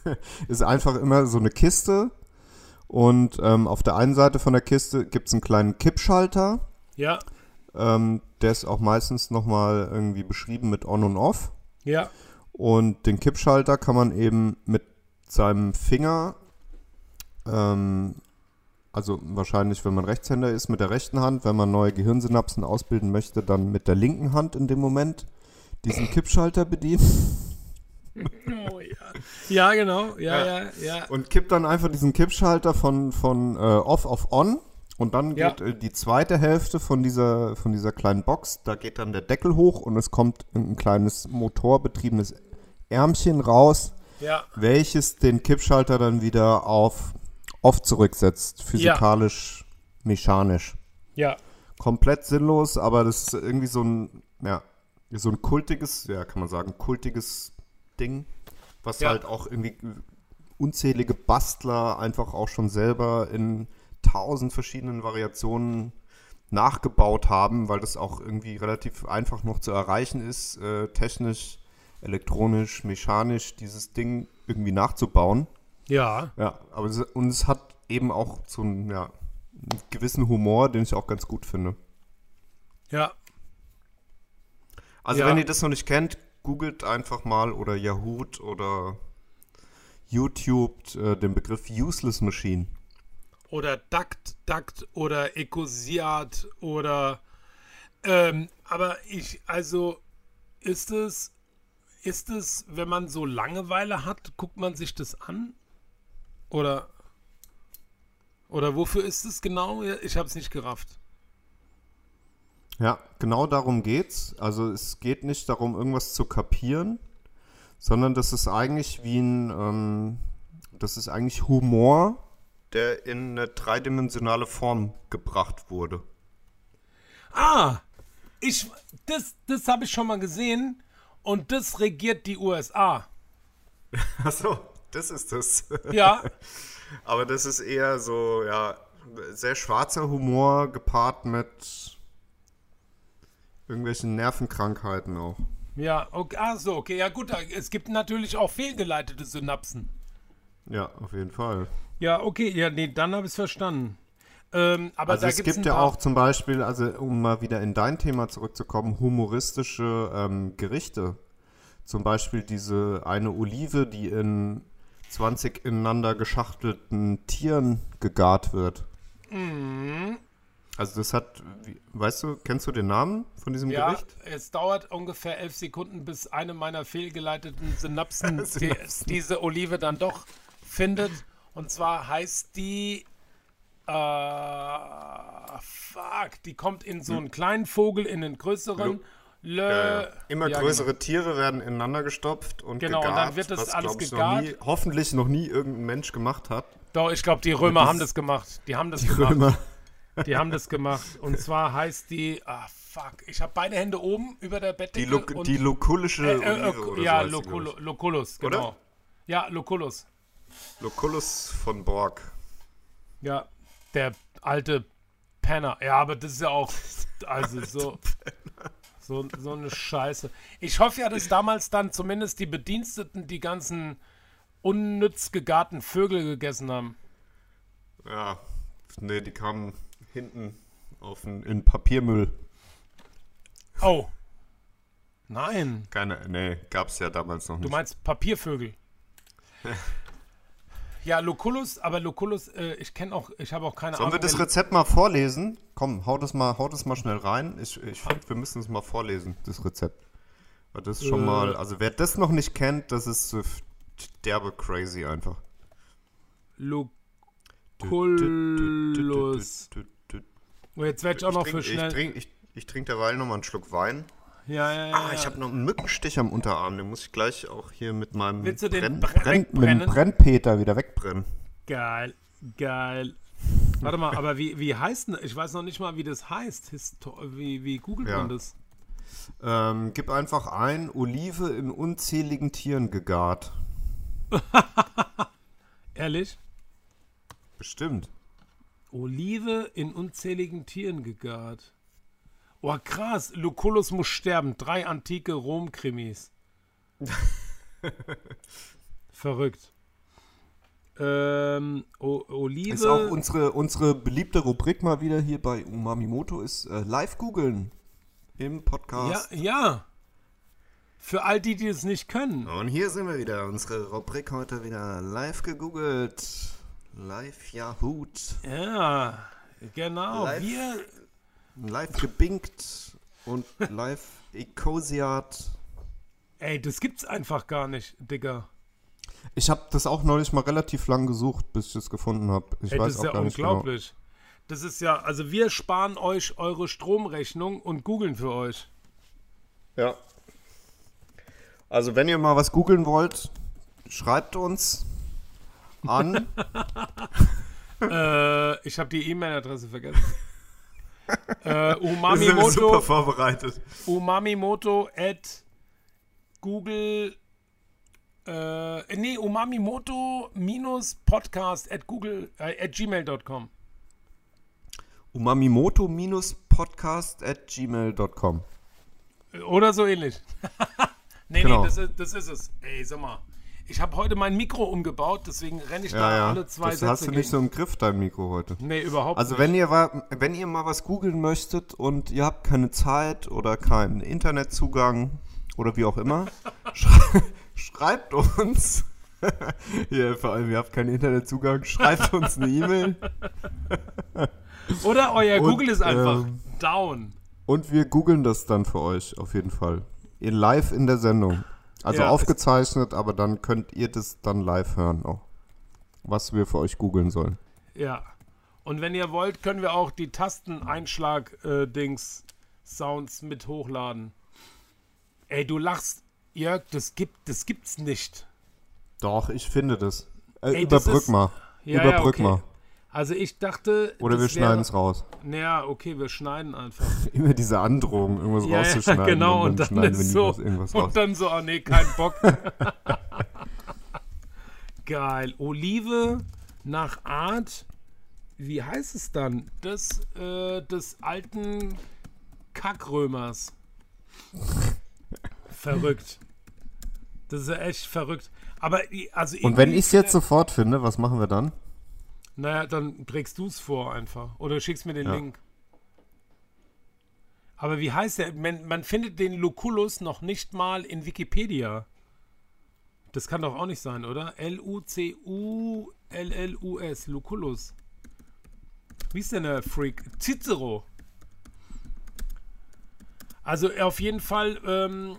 <laughs> ist einfach immer so eine Kiste und ähm, auf der einen Seite von der Kiste gibt es einen kleinen Kippschalter. Ja, Ähm, der ist auch meistens nochmal irgendwie beschrieben mit On und Off. ja, Und den Kippschalter kann man eben mit seinem Finger, ähm, also wahrscheinlich, wenn man Rechtshänder ist, mit der rechten Hand, wenn man neue Gehirnsynapsen ausbilden möchte, dann mit der linken Hand in dem Moment diesen Kippschalter bedienen. oh, ja. ja, genau, ja, ja, ja. Und kippt dann einfach diesen Kippschalter von, von äh, Off auf On. Und dann Ja. geht äh, die zweite Hälfte von dieser, von dieser kleinen Box, da geht dann der Deckel hoch und es kommt ein kleines motorbetriebenes Ärmchen raus, ja. welches den Kippschalter dann wieder auf Off zurücksetzt, physikalisch, mechanisch. Ja, Komplett sinnlos, aber das ist irgendwie so ein, ja, so ein kultiges, ja, kann man sagen, kultiges Ding, was Ja. halt auch irgendwie unzählige Bastler einfach auch schon selber in tausend verschiedenen Variationen nachgebaut haben, weil das auch irgendwie relativ einfach noch zu erreichen ist, äh, technisch, elektronisch, mechanisch dieses Ding irgendwie nachzubauen. ja, Ja, aber es, und es hat eben auch so einen, ja, einen gewissen Humor, den ich auch ganz gut finde. ja. Also Ja. wenn ihr das noch nicht kennt, googelt einfach mal oder Yahoo oder YouTube äh, den Begriff Useless Machine. oder Duct, Duct oder Ecosiat oder ähm, aber ich, also ist es, ist es, wenn man so Langeweile hat, guckt man sich das an? Oder oder wofür ist es genau? Ich habe es nicht gerafft. Ja, genau darum geht's. Also es geht nicht darum, irgendwas zu kapieren, sondern das ist eigentlich wie ein, ähm, das ist eigentlich Humor, der in eine dreidimensionale Form gebracht wurde. Ah, ich, das, das habe ich schon mal gesehen und das regiert die USA. <laughs> Achso, das ist das. <laughs> Ja, Aber das ist eher so, ja, sehr schwarzer Humor gepaart mit irgendwelchen Nervenkrankheiten auch. ja, okay, ach so, okay, ja gut, es gibt natürlich auch fehlgeleitete Synapsen. Ja, auf jeden Fall. Ja, okay, ja, nee, dann habe ich es verstanden. Ähm, aber Also es gibt ja auch zum Beispiel, also um mal wieder in dein Thema zurückzukommen, humoristische ähm, Gerichte. Zum Beispiel diese eine Olive, die in 20 ineinander geschachtelten Tieren gegart wird. Mhm. Also das hat, weißt du, kennst du den Namen von diesem Ja, Gericht? es dauert ungefähr elf Sekunden, bis eine meiner fehlgeleiteten Synapsen, <laughs> die, Synapsen. diese Olive dann doch findet. Und zwar heißt die. Äh, fuck, die kommt in so einen kleinen Vogel, in einen größeren. Hm. Ja, ja. Immer größere Tiere werden ineinander gestopft und Genau, und gegart, dann wird das was, alles gegart. Noch nie, hoffentlich noch nie irgendein Mensch gemacht hat. Genau. Doch, ich glaube, die Römer haben das gemacht. Die haben das gemacht. Römer. Die haben das gemacht. Und zwar heißt die. Ah, fuck. Ich habe beide Hände oben über der Die, Bettdecke. Lo und- die lokulische äh, äh, oder Ja, so die, glaub Loculus, Oder? genau. Ja, Loculus. ich. Loculus von Borg. Ja, der alte Penner. Ja, aber das ist ja auch, also so, so, so eine Scheiße. Ich hoffe ja, dass damals dann zumindest die Bediensteten die ganzen unnütz gegarten Vögel gegessen haben. Ja, nee, die kamen hinten auf den, in Papiermüll. Oh. Nein. Keine, nee, gab's ja damals noch Du nicht. meinst Papiervögel. <laughs> Ja, Lucullus, aber Lucullus, äh, ich kenne auch, ich habe auch keine Sollen wir Ahnung. das wer- Rezept mal vorlesen? Komm, hau das mal, hau das mal schnell rein. Ich, ich finde, wir müssen es mal vorlesen, das Rezept. Weil das ist schon Äh. mal, also wer das noch nicht kennt, das ist so f- derbe crazy einfach. Lucullus. Oh, jetzt werde ich auch noch für Ich schnell. trinke ich, ich trink derweil noch mal einen Schluck Wein. Ja, ja, ja. Ah, ich habe noch einen Mückenstich am Unterarm. Den muss ich gleich auch hier mit meinem Willst du den Brenn, bre- Brenn, mit dem? Brennpeter wieder wegbrennen. Geil, geil. Warte mal, aber wie, wie heißt denn, ich weiß noch nicht mal, wie das heißt. Histo wie, wie googelt Ja. man das? Ähm, gib einfach ein, Olive in unzähligen Tieren gegart. <laughs> Ehrlich? Bestimmt. Olive in unzähligen Tieren gegart. Oh, krass. Lucullus muss sterben. Drei antike Rom-Krimis. <laughs> Verrückt. Ähm, o Olive. Ist auch unsere, unsere beliebte Rubrik mal wieder hier bei Umamimoto, ist äh, live googeln im ja, Podcast. ja. Für all die, die es nicht können. Und hier sind wir wieder, unsere Rubrik heute wieder live gegoogelt. Live Yahoo. Ja, genau. Live. Wir, Live gebinkt und <laughs> live Ecosiat. ey, das gibt's einfach gar nicht, Digga. Ich habe das auch neulich mal relativ lang gesucht, bis ich es gefunden habe. Ich Ey, weiß das ist auch ja gar nicht genau. unglaublich. Das ist ja, also wir sparen euch eure Stromrechnung und googeln für euch. Genau. Ja. Also wenn ihr mal was googeln wollt, schreibt uns an. <laughs> Äh, ich habe die E-Mail-Adresse vergessen. <laughs> äh, Wir sind Umamimoto, super vorbereitet. umamimoto at Google, äh, nee, umamimoto minus podcast at Google, äh, at gmail.com. Umamimoto-podcast at gmail.com. Oder so ähnlich. <laughs> nee, Genau. nee, das ist, das ist es. Ey, sag mal. Ich habe heute mein Mikro umgebaut, deswegen renne ich da Ja, ja. alle zwei Das Sätze hast du nicht gegen. so im Griff, dein Mikro heute. Nee, überhaupt Also nicht. wenn ihr, wa- wenn ihr mal was googeln möchtet und ihr habt keine Zeit oder keinen Internetzugang oder wie auch immer, <laughs> schrei schreibt uns. <laughs> ja, vor allem, ihr habt keinen Internetzugang, schreibt uns eine E-Mail <laughs> Oder euer Und, Google ist einfach ähm, down. und wir googeln das dann für euch auf jeden Fall. In live in der Sendung. Also Ja, aufgezeichnet, aber dann könnt ihr das dann live hören auch. Was wir für euch googeln sollen. Ja. Und wenn ihr wollt, können wir auch die Tasteneinschlag-Dings Sounds mit hochladen. Ey, du lachst. Jörg, das gibt, das gibt's nicht. Doch, ich finde das. Äh, Ey, das überbrück ist- mal. Ja, Überbrück ja, okay. mal. Also ich dachte. Oder wir schneiden es raus. Naja, okay, wir schneiden einfach. <laughs> Immer diese Androhung, irgendwas Ja, ja, rauszuschneiden. genau, und dann, schneiden wir ist so. was, irgendwas raus. Und dann so, oh nee, kein Bock. <laughs> Geil. Olive nach Art, wie heißt es dann? Des, äh, des alten Kackrömers. <laughs> Verrückt. Das ist ja echt verrückt. Aber, also Und wenn ich es jetzt sofort finde, was machen wir dann? Naja, dann trägst du es vor einfach. Oder schickst mir den Ja. Link. Aber wie heißt der? Man, man findet den Lucullus noch nicht mal in Wikipedia. Das kann doch auch nicht sein, oder? L-U-C-U-L-L-U-S. Lucullus. Wie ist denn der Freak? Cicero. Also auf jeden Fall ähm,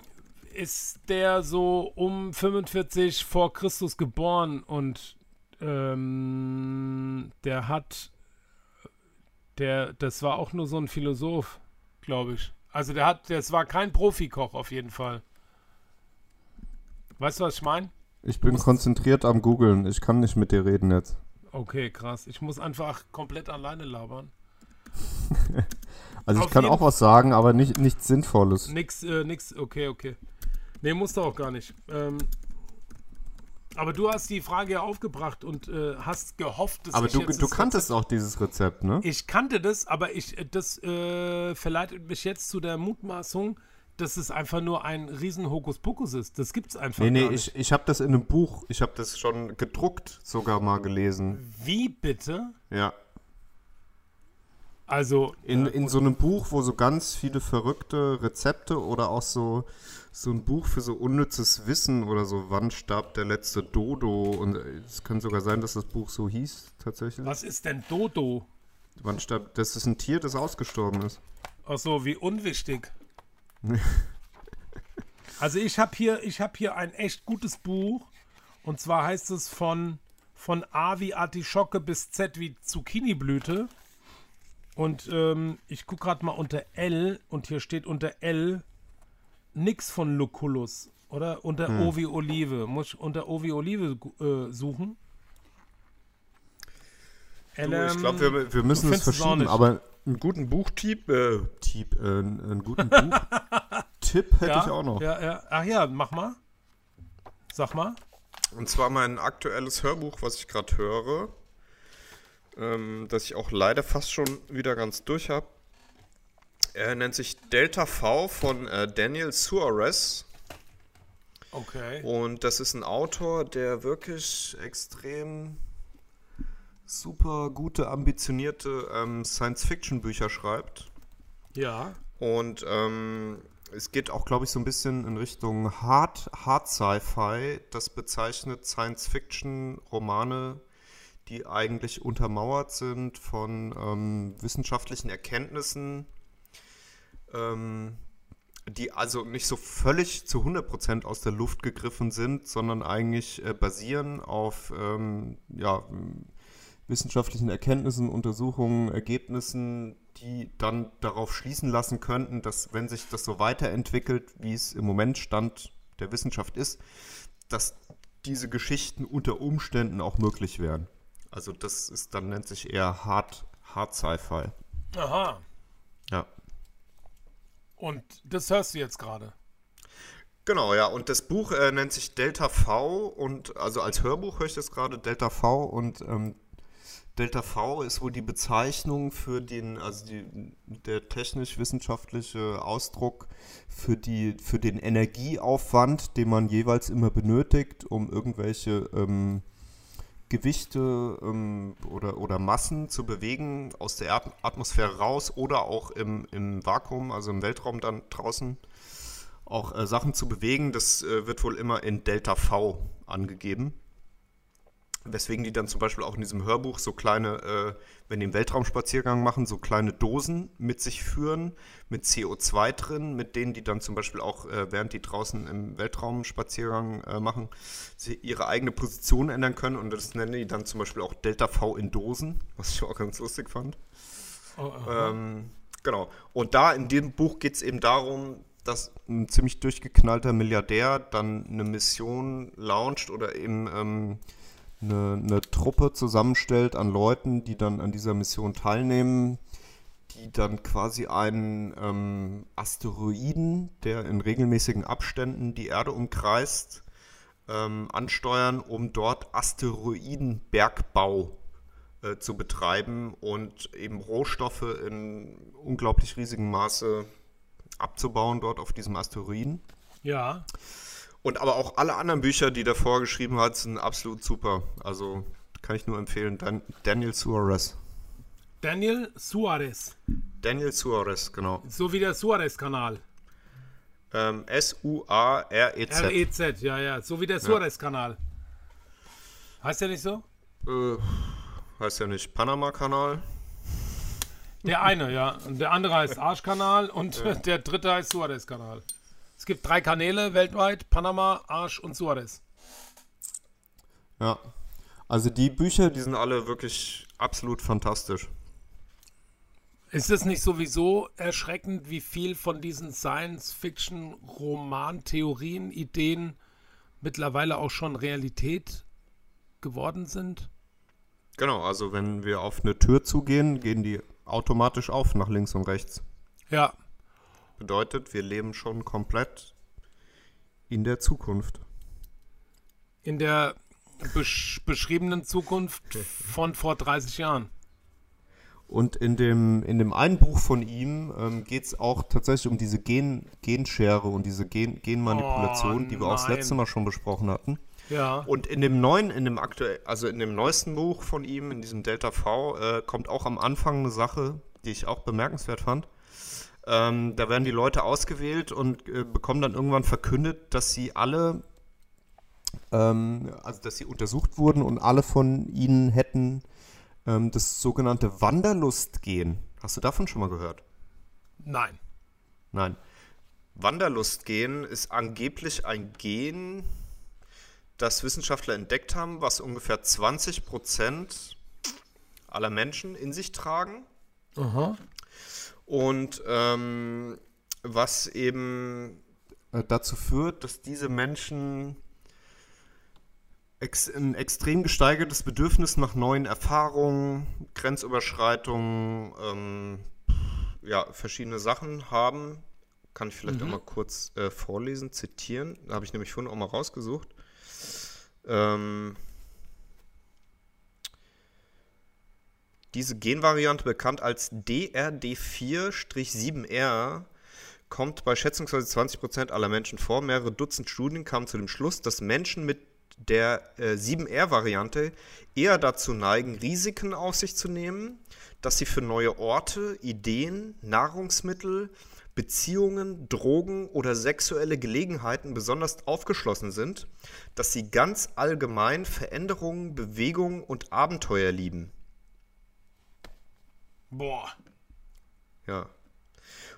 ist der so um 45 vor Christus geboren und ähm, der hat, der, das war auch nur so ein Philosoph, glaube ich. Also der hat, das war kein Profikoch auf jeden Fall. Weißt du, was ich meine? Ich bin konzentriert am Googeln. Ich kann nicht mit dir reden jetzt. Okay, krass. Ich muss einfach komplett alleine labern. <laughs> Also ich Auf kann jeden auch was sagen, aber nicht, nichts Sinnvolles. Nix, äh, nix, okay, okay. Nee, musst du auch gar nicht. Ähm, aber du hast die Frage ja aufgebracht und äh, hast gehofft, dass Aber ich du, jetzt du kanntest auch dieses Rezept, ne? Ich kannte das, aber ich, das äh, verleitet mich jetzt zu der Mutmaßung, dass es einfach nur ein riesen Hokuspokus ist. Das gibt's einfach Nee, nee, nicht. ich, ich habe das in einem Buch, ich habe das schon gedruckt sogar mal gelesen. Wie bitte? Ja. Also, In, äh, in so einem Buch, wo so ganz viele verrückte Rezepte oder auch so, so ein Buch für so unnützes Wissen oder so, wann starb der letzte Dodo? Und äh, es kann sogar sein, dass das Buch so hieß, tatsächlich. was ist denn Dodo? Wann starb, das ist ein Tier, das ausgestorben ist. Ach so, wie unwichtig. <laughs> also ich habe hier, ich habe hier ein echt gutes Buch und zwar heißt es von von A wie Artischocke bis Z wie Zucchiniblüte und ähm, ich gucke gerade mal unter L und hier steht unter L nix von Lucullus oder unter O wie Olive. Muss ich unter O wie Olive äh, suchen? Du, ich glaube, wir, wir müssen es verschieben, aber einen guten Buchtipp, äh, Tipp, äh, einen guten Buch-Tipp <laughs> hätte ja, ich auch noch. Ja, ja. Ach ja, mach mal. Sag mal. Und zwar mein aktuelles Hörbuch, was ich gerade höre, ähm, das ich auch leider fast schon wieder ganz durch habe. Er nennt sich Delta V von äh, Daniel Suarez. Okay. Und das ist ein Autor, der wirklich extrem super gute, ambitionierte ähm, Science-Fiction-Bücher schreibt. Ja. Und ähm, Es geht auch, glaube ich, so ein bisschen in Richtung Hard, Hard Sci-Fi. Das bezeichnet Science-Fiction-Romane, die eigentlich untermauert sind von ähm, wissenschaftlichen Erkenntnissen, ähm, die also nicht so völlig zu 100% aus der Luft gegriffen sind, sondern eigentlich äh, basieren auf ähm, ja, wissenschaftlichen Erkenntnissen, Untersuchungen, Ergebnissen, die dann darauf schließen lassen könnten, dass wenn sich das so weiterentwickelt, wie es im Moment Stand der Wissenschaft ist, dass diese Geschichten unter Umständen auch möglich wären. Also das ist dann nennt sich eher Hard, Hard Sci-Fi. Aha. Und das hörst du jetzt gerade. genau, ja. Und das Buch äh, nennt sich Delta V und also als Hörbuch höre ich das gerade. Delta V und ähm, Delta V ist wohl die Bezeichnung für den, also die, der technisch-wissenschaftliche Ausdruck für, die, für den Energieaufwand, den man jeweils immer benötigt, um irgendwelche ähm, Gewichte ähm, oder, oder Massen zu bewegen aus der Erd Atmosphäre raus oder auch im, im Vakuum, also im Weltraum dann draußen, auch äh, Sachen zu bewegen. Das äh, wird wohl immer in Delta V angegeben. Weswegen die dann zum Beispiel auch in diesem Hörbuch so kleine, äh, wenn die einen Weltraumspaziergang machen, so kleine Dosen mit sich führen, mit CO2 drin, mit denen die dann zum Beispiel auch, äh, während die draußen im Weltraumspaziergang äh, machen, ihre eigene Position ändern können. Und das nennen die dann zum Beispiel auch Delta V in Dosen, was ich auch ganz lustig fand. Oh. Ähm, genau. Und da in dem Buch geht es eben darum, dass ein ziemlich durchgeknallter Milliardär dann eine Mission launcht oder eben ähm, eine, eine Truppe zusammenstellt an Leuten, die dann an dieser Mission teilnehmen, die dann quasi einen ähm, Asteroiden, der in regelmäßigen Abständen die Erde umkreist, ähm, ansteuern, um dort Asteroidenbergbau äh, zu betreiben und eben Rohstoffe in unglaublich riesigem Maße abzubauen dort auf diesem Asteroiden. ja. Und aber auch alle anderen Bücher, die davor geschrieben hat, sind absolut super. Also kann ich nur empfehlen. Dan Daniel Suarez. Daniel Suarez. Daniel Suarez, genau. So wie der Suarez-Kanal. Ähm, S-U-A-R-E-Z. R-E-Z, ja, ja. So wie der Suarez-Kanal. Heißt der nicht so? Äh, heißt ja nicht Panama-Kanal. Der eine, ja. Und der andere heißt <laughs> Arschkanal und der dritte heißt Suarez-Kanal. Es gibt drei Kanäle weltweit: Panama, Arsch und Suarez. Ja. Also die Bücher, die sind alle wirklich absolut fantastisch. Ist es nicht sowieso erschreckend, wie viel von diesen Science-Fiction-Roman-Theorien, Ideen mittlerweile auch schon Realität geworden sind? Genau, also wenn wir auf eine Tür zugehen, gehen die automatisch auf nach links und rechts. Ja. Bedeutet, wir leben schon komplett in der Zukunft. In der besch beschriebenen Zukunft von vor 30 Jahren. Und in dem, in dem einen Buch von ihm ähm, geht es auch tatsächlich um diese Gen Genschere und diese Gen Genmanipulation, Oh, die wir auch das letzte Mal schon besprochen hatten. Ja. Und in dem neuen, in dem aktuell, also in dem neuesten Buch von ihm, in diesem Delta V, äh, kommt auch am Anfang eine Sache, die ich auch bemerkenswert fand. Ähm, da werden die Leute ausgewählt und äh, bekommen dann irgendwann verkündet, dass sie alle, ähm, also dass sie untersucht wurden und alle von ihnen hätten ähm, das sogenannte Wanderlustgen. Hast du davon schon mal gehört? Nein. Nein. Wanderlustgen ist angeblich ein Gen, das Wissenschaftler entdeckt haben, was ungefähr 20 Prozent aller Menschen in sich tragen. Aha. Und ähm, was eben äh, dazu führt, dass diese Menschen ex ein extrem gesteigertes Bedürfnis nach neuen Erfahrungen, Grenzüberschreitungen, ähm, ja, verschiedene Sachen haben. Kann ich vielleicht auch mal kurz äh, vorlesen, zitieren. Da habe ich nämlich vorhin auch mal rausgesucht. Ähm, diese Genvariante, bekannt als DRD4-7R, kommt bei schätzungsweise 20% aller Menschen vor. Mehrere Dutzend Studien kamen zu dem Schluss, dass Menschen mit der äh, 7R-Variante eher dazu neigen, Risiken auf sich zu nehmen, dass sie für neue Orte, Ideen, Nahrungsmittel, Beziehungen, Drogen oder sexuelle Gelegenheiten besonders aufgeschlossen sind, dass sie ganz allgemein Veränderungen, Bewegungen und Abenteuer lieben. Boah. Ja.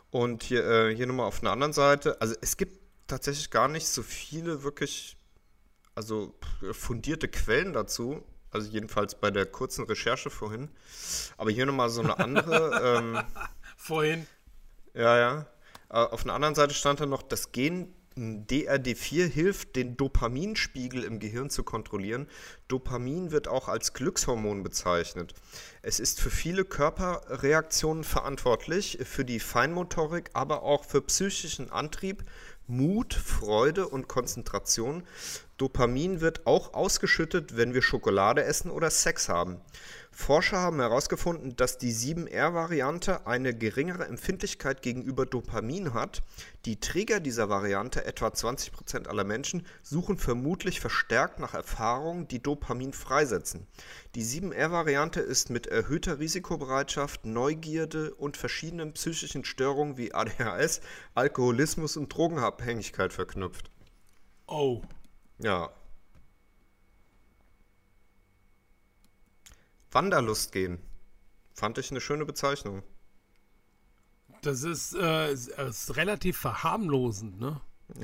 Und hier, äh, hier nochmal auf einer anderen Seite, also es gibt tatsächlich gar nicht so viele wirklich, also fundierte Quellen dazu, also jedenfalls bei der kurzen Recherche vorhin. Aber hier nochmal so eine andere, <laughs> ähm, Vorhin. ja, ja. Äh, Auf einer anderen Seite stand dann noch, das Gen DRD4 hilft, den Dopaminspiegel im Gehirn zu kontrollieren. Dopamin wird auch als Glückshormon bezeichnet. Es ist für viele Körperreaktionen verantwortlich, für die Feinmotorik, aber auch für psychischen Antrieb, Mut, Freude und Konzentration. Dopamin wird auch ausgeschüttet, wenn wir Schokolade essen oder Sex haben. Forscher haben herausgefunden, dass die 7R-Variante eine geringere Empfindlichkeit gegenüber Dopamin hat. Die Träger dieser Variante, etwa 20% aller Menschen, suchen vermutlich verstärkt nach Erfahrungen, die Dopamin freisetzen. Die 7R-Variante ist mit erhöhter Risikobereitschaft, Neugierde und verschiedenen psychischen Störungen wie ADHS, Alkoholismus und Drogenabhängigkeit verknüpft. Oh. Ja. Wanderlust gehen. Fand ich eine schöne Bezeichnung. Das ist, äh, ist, ist relativ verharmlosend, ne? <laughs>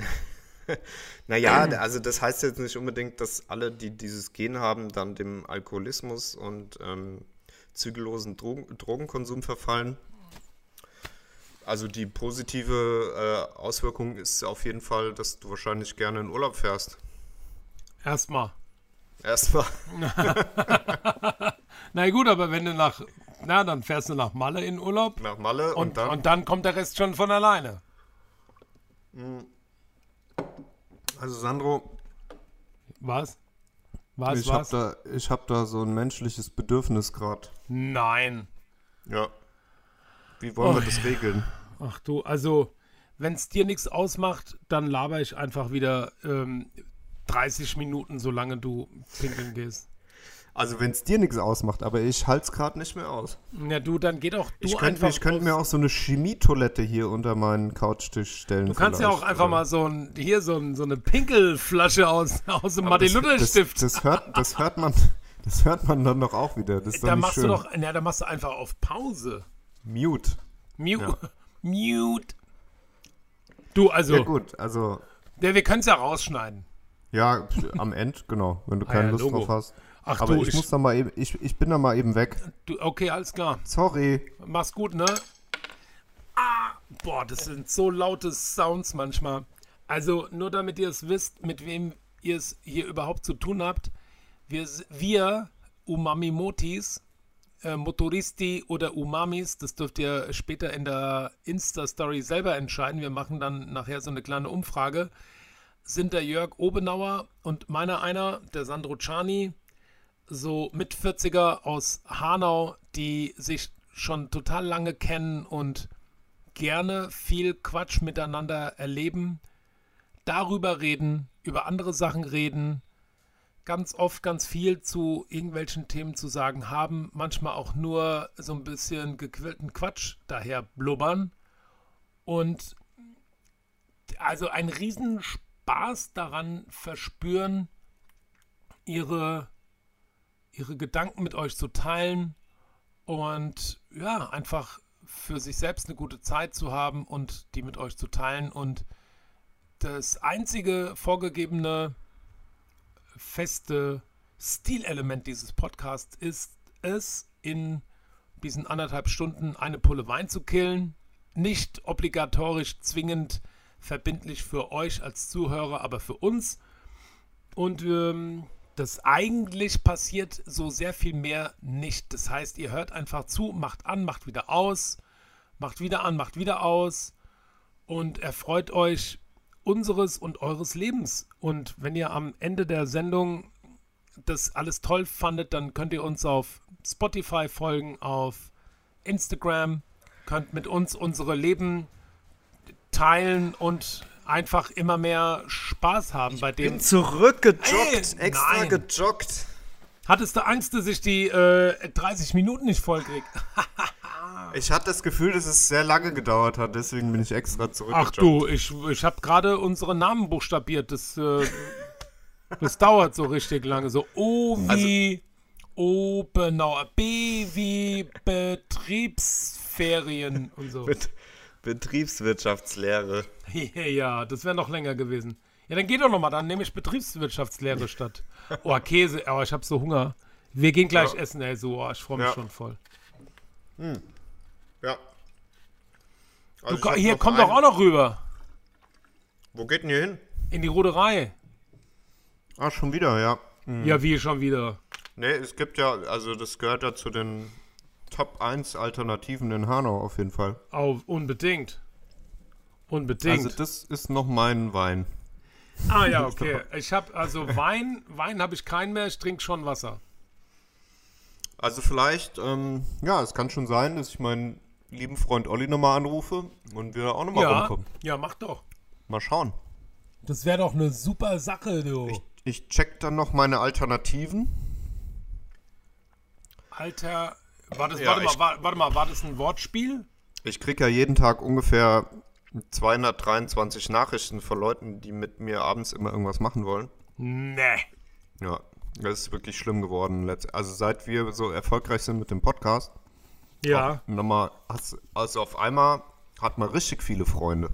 Naja, also das heißt jetzt nicht unbedingt, dass alle, die dieses Gen haben, dann dem Alkoholismus und ähm, zügellosen Drogen, Drogenkonsum verfallen. Also die positive äh, Auswirkung ist auf jeden Fall, dass du wahrscheinlich gerne in Urlaub fährst. Erstmal. Erstmal. <laughs> Na gut, aber wenn du nach, na, dann fährst du nach Malle in Urlaub nach Malle und, und, dann. und dann kommt der Rest schon von alleine. also Sandro, Was? Was, ich habe da, ich hab da so ein menschliches Bedürfnis gerade. Nein. Ja. Wie wollen Oh, wir das regeln? Ach du, also, wenn es dir nichts ausmacht, dann laber ich einfach wieder ähm, 30 Minuten, solange du pinkeln gehst. Also wenn es dir nichts ausmacht, aber ich halte es gerade nicht mehr aus. Ja, du, dann geh doch du Ich könnte einfach. mir, ich könnte mir auch so eine Chemietoilette hier unter meinen Couchtisch stellen. Du kannst ja auch einfach mal so ein, hier so, ein, so eine Pinkelflasche aus, aus dem Martin-Luther-Stift. Das, das, hört, das, hört man, das hört man dann doch auch wieder. Das ist doch Da machst schön. du doch, na, da machst du einfach auf Pause. Mute. Mute. <laughs> Mute. Du, also, Ja gut, also der, wir können es ja rausschneiden. Ja, am Ende, genau, wenn du Ah keine ja, Lust Logo. drauf hast. Ach Aber du, ich, ich, muss dann mal eben, ich, ich bin dann mal eben weg. du, okay, alles klar. Sorry. Mach's gut, ne? Ah, boah, das sind so laute Sounds manchmal. Also, nur damit ihr es wisst, mit wem ihr es hier überhaupt zu tun habt. Wir, wir Umami-Motis, äh, Motoristi oder Umamis, das dürft ihr später in der Insta-Story selber entscheiden. Wir machen dann nachher so eine kleine Umfrage. Sind der Jörg Obenauer und meiner einer, der Sandro Czani, so mit 40er aus Hanau, die sich schon total lange kennen und gerne viel Quatsch miteinander erleben, darüber reden, über andere Sachen reden, ganz oft ganz viel zu irgendwelchen Themen zu sagen haben, manchmal auch nur so ein bisschen gequillten Quatsch daher blubbern und also einen riesen Spaß daran verspüren, ihre, ihre Gedanken mit euch zu teilen und ja, einfach für sich selbst eine gute Zeit zu haben und die mit euch zu teilen und das einzige vorgegebene feste Stilelement dieses Podcasts ist es, in diesen anderthalb Stunden eine Pulle Wein zu killen. Nicht obligatorisch zwingend verbindlich für euch als Zuhörer, aber für uns. Und ähm, das eigentlich passiert so sehr viel mehr nicht. Das heißt, ihr hört einfach zu, macht an, macht wieder aus, macht wieder an, macht wieder aus und erfreut euch unseres und eures Lebens. Und wenn ihr am Ende der Sendung das alles toll fandet, dann könnt ihr uns auf Spotify folgen, auf Instagram, könnt mit uns unsere Leben teilen und einfach immer mehr Spaß haben bei dem. Bin zurückgejoggt, Ey, extra nein. gejoggt. Hattest du Angst, dass ich die äh, 30 Minuten nicht vollkrieg? <laughs> Ich hatte das Gefühl, dass es sehr lange gedauert hat, deswegen bin ich extra zurückgejoggt. Ach du, ich, ich habe gerade unsere Namen buchstabiert. Das, äh, das dauert so richtig lange. So O wie Obenauer, B wie Betriebsferien und so. Bet Betriebswirtschaftslehre. ja, das wäre noch länger gewesen. Ja, dann geht doch noch mal. Dann nehme ich Betriebswirtschaftslehre statt. Oh, Käse. Oh, ich habe so Hunger. Wir gehen gleich Ja. essen, ey. So, oh, ich freue mich Ja. schon voll. Ja. Du, Also hab hier, komm einen- doch auch noch rüber. Wo geht denn hier hin? In die Ruderei. Ah, schon wieder, ja. Ja, wie schon wieder. Nee, es gibt ja, also das gehört ja zu den Top 1 Alternativen in Hanau auf jeden Fall. Oh, unbedingt. Unbedingt. Also das ist noch mein Wein. Ah ja, <laughs> okay. Ich habe also Wein, Wein habe ich keinen mehr, ich trinke schon Wasser. Also vielleicht, ähm, ja, es kann schon sein, dass ich meinen lieben Freund Olli nochmal anrufe und wir auch nochmal Ja, rumkommen. ja, mach doch. Mal schauen. Das wäre doch eine super Sache, du. Ich check dann noch meine Alternativen. Alter, war das, Ja, warte, mal, ich- war, warte mal, war das ein Wortspiel? Ich kriege ja jeden Tag ungefähr 223 Nachrichten von Leuten, die mit mir abends immer irgendwas machen wollen. Nee. Ja, das ist wirklich schlimm geworden. Also seit wir so erfolgreich sind mit dem Podcast, Ja. nochmal, also auf einmal hat man richtig viele Freunde.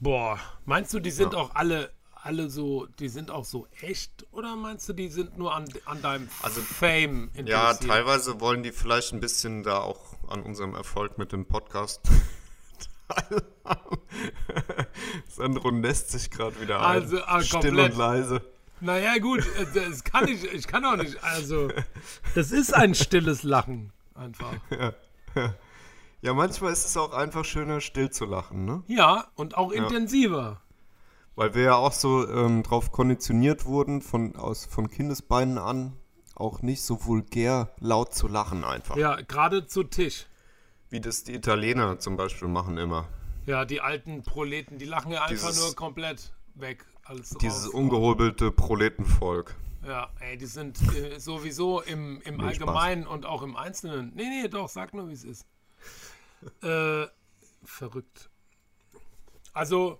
Boah, meinst du, die sind auch alle, alle so, die sind auch so echt? Oder meinst du, die sind nur an, an deinem Also, Fame interessiert? Ja, teilweise wollen die vielleicht ein bisschen da auch an unserem Erfolg mit dem Podcast teilhaben. <laughs> Sandro lässt sich gerade wieder ein. Also, ah, Still komplett. und leise. Naja, gut, äh, das kann ich, ich kann auch nicht, also, <laughs> das ist ein stilles Lachen, einfach. <laughs> Ja, manchmal ist es auch einfach schöner, still zu lachen, ne? Ja, und auch intensiver. Weil wir ja auch so ähm, drauf konditioniert wurden, von, aus, von Kindesbeinen an, auch nicht so vulgär laut zu lachen einfach. Ja, gerade zu Tisch. Wie das die Italiener zum Beispiel machen immer. Ja, die alten Proleten, die lachen ja einfach Dieses- nur komplett weg. Dieses raus. ungehobelte Proletenvolk. Ja, ey, die sind äh, sowieso im, im Nee, Allgemeinen und auch im Einzelnen. Nee, nee, doch, sag nur, wie es ist. äh, verrückt. Also.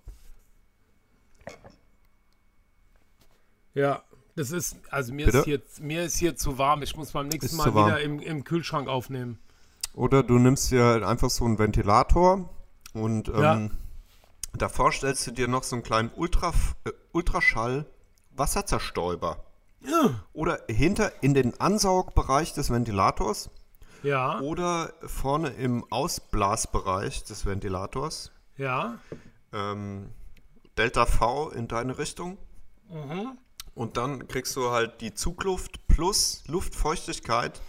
Ja, das ist, also mir Bitte? ist, hier, mir ist hier zu warm. Ich muss beim nächsten Ist Mal wieder im, im Kühlschrank aufnehmen. Oder du nimmst dir einfach so einen Ventilator und ähm, Ja. davor stellst du dir noch so einen kleinen Ultra, äh, Ultraschall Wasserzerstäuber. Oder hinter in den Ansaugbereich des Ventilators Ja, oder vorne im Ausblasbereich des Ventilators. ja. ähm, Delta V in deine Richtung. Mhm. Und dann kriegst du halt die Zugluft plus Luftfeuchtigkeit,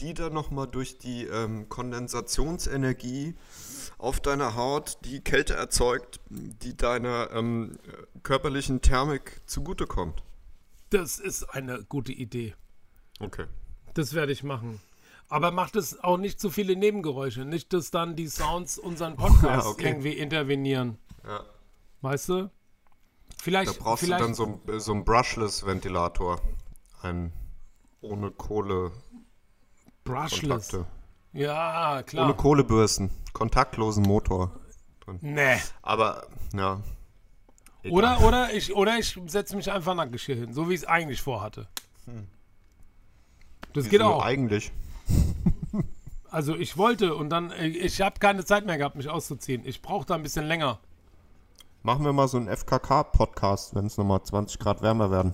die dann nochmal durch die ähm, Kondensationsenergie auf deiner Haut die Kälte erzeugt, die deiner ähm, körperlichen Thermik zugutekommt. Das ist eine gute Idee. Okay. Das werde ich machen. Aber macht es auch nicht zu viele Nebengeräusche. Nicht, dass dann die Sounds unseren <laughs> Podcast Ja, okay. irgendwie intervenieren. Ja. Weißt du? Vielleicht, Da brauchst vielleicht du dann so, ein- so einen Brushless-Ventilator. Ein ohne Kohle Brushless. Kontakte. Ja, klar. Ohne Kohlebürsten. Kontaktlosen Motor. nee. Aber, ja. egal. Oder, oder ich, oder ich setze mich einfach nackig hier hin, so wie ich es eigentlich vorhatte. Das geht Wieso auch. Eigentlich. Also ich wollte und dann, äh, ich habe keine Zeit mehr gehabt, mich auszuziehen. Ich brauche da ein bisschen länger. Machen wir mal so einen FKK-Podcast, wenn es nochmal 20 Grad wärmer werden.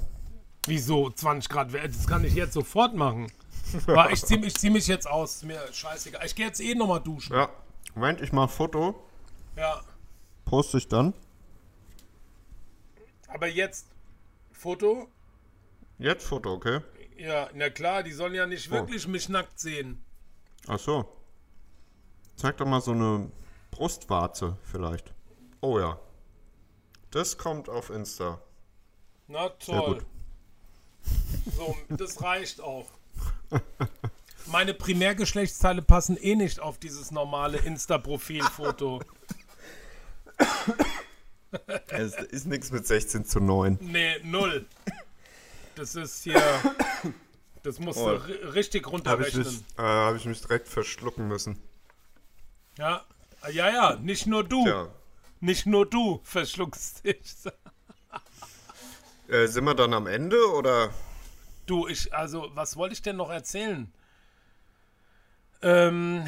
Wieso 20 Grad? Das kann ich jetzt sofort machen. <laughs> Aber ich ziehe zieh mich jetzt aus. Mir scheißegal. Ich gehe jetzt eh nochmal duschen. Ja. Moment, ich mache ein Foto. Ja. Poste ich dann. Aber jetzt Foto? Jetzt Foto, okay? Ja, na klar, die sollen ja nicht wirklich mich nackt sehen. Ach so. Zeig doch mal so eine Brustwarze vielleicht. Oh ja. Das kommt auf Insta. Na toll. So, das reicht auch. <laughs> Meine Primärgeschlechtsteile passen eh nicht auf dieses normale Insta-Profilfoto. <laughs> Es ist nichts mit 16 zu 9. Nee, null. Das ist hier. Das musst Oh. du ri- richtig Habe ich, runterrechnen. mich- äh, hab ich mich direkt verschlucken müssen. Ja. Ja, ja, nicht nur du. Tja. Nicht nur du verschluckst dich. Äh, sind wir dann am Ende oder? Du, ich, also, was wollte ich denn noch erzählen? Ähm,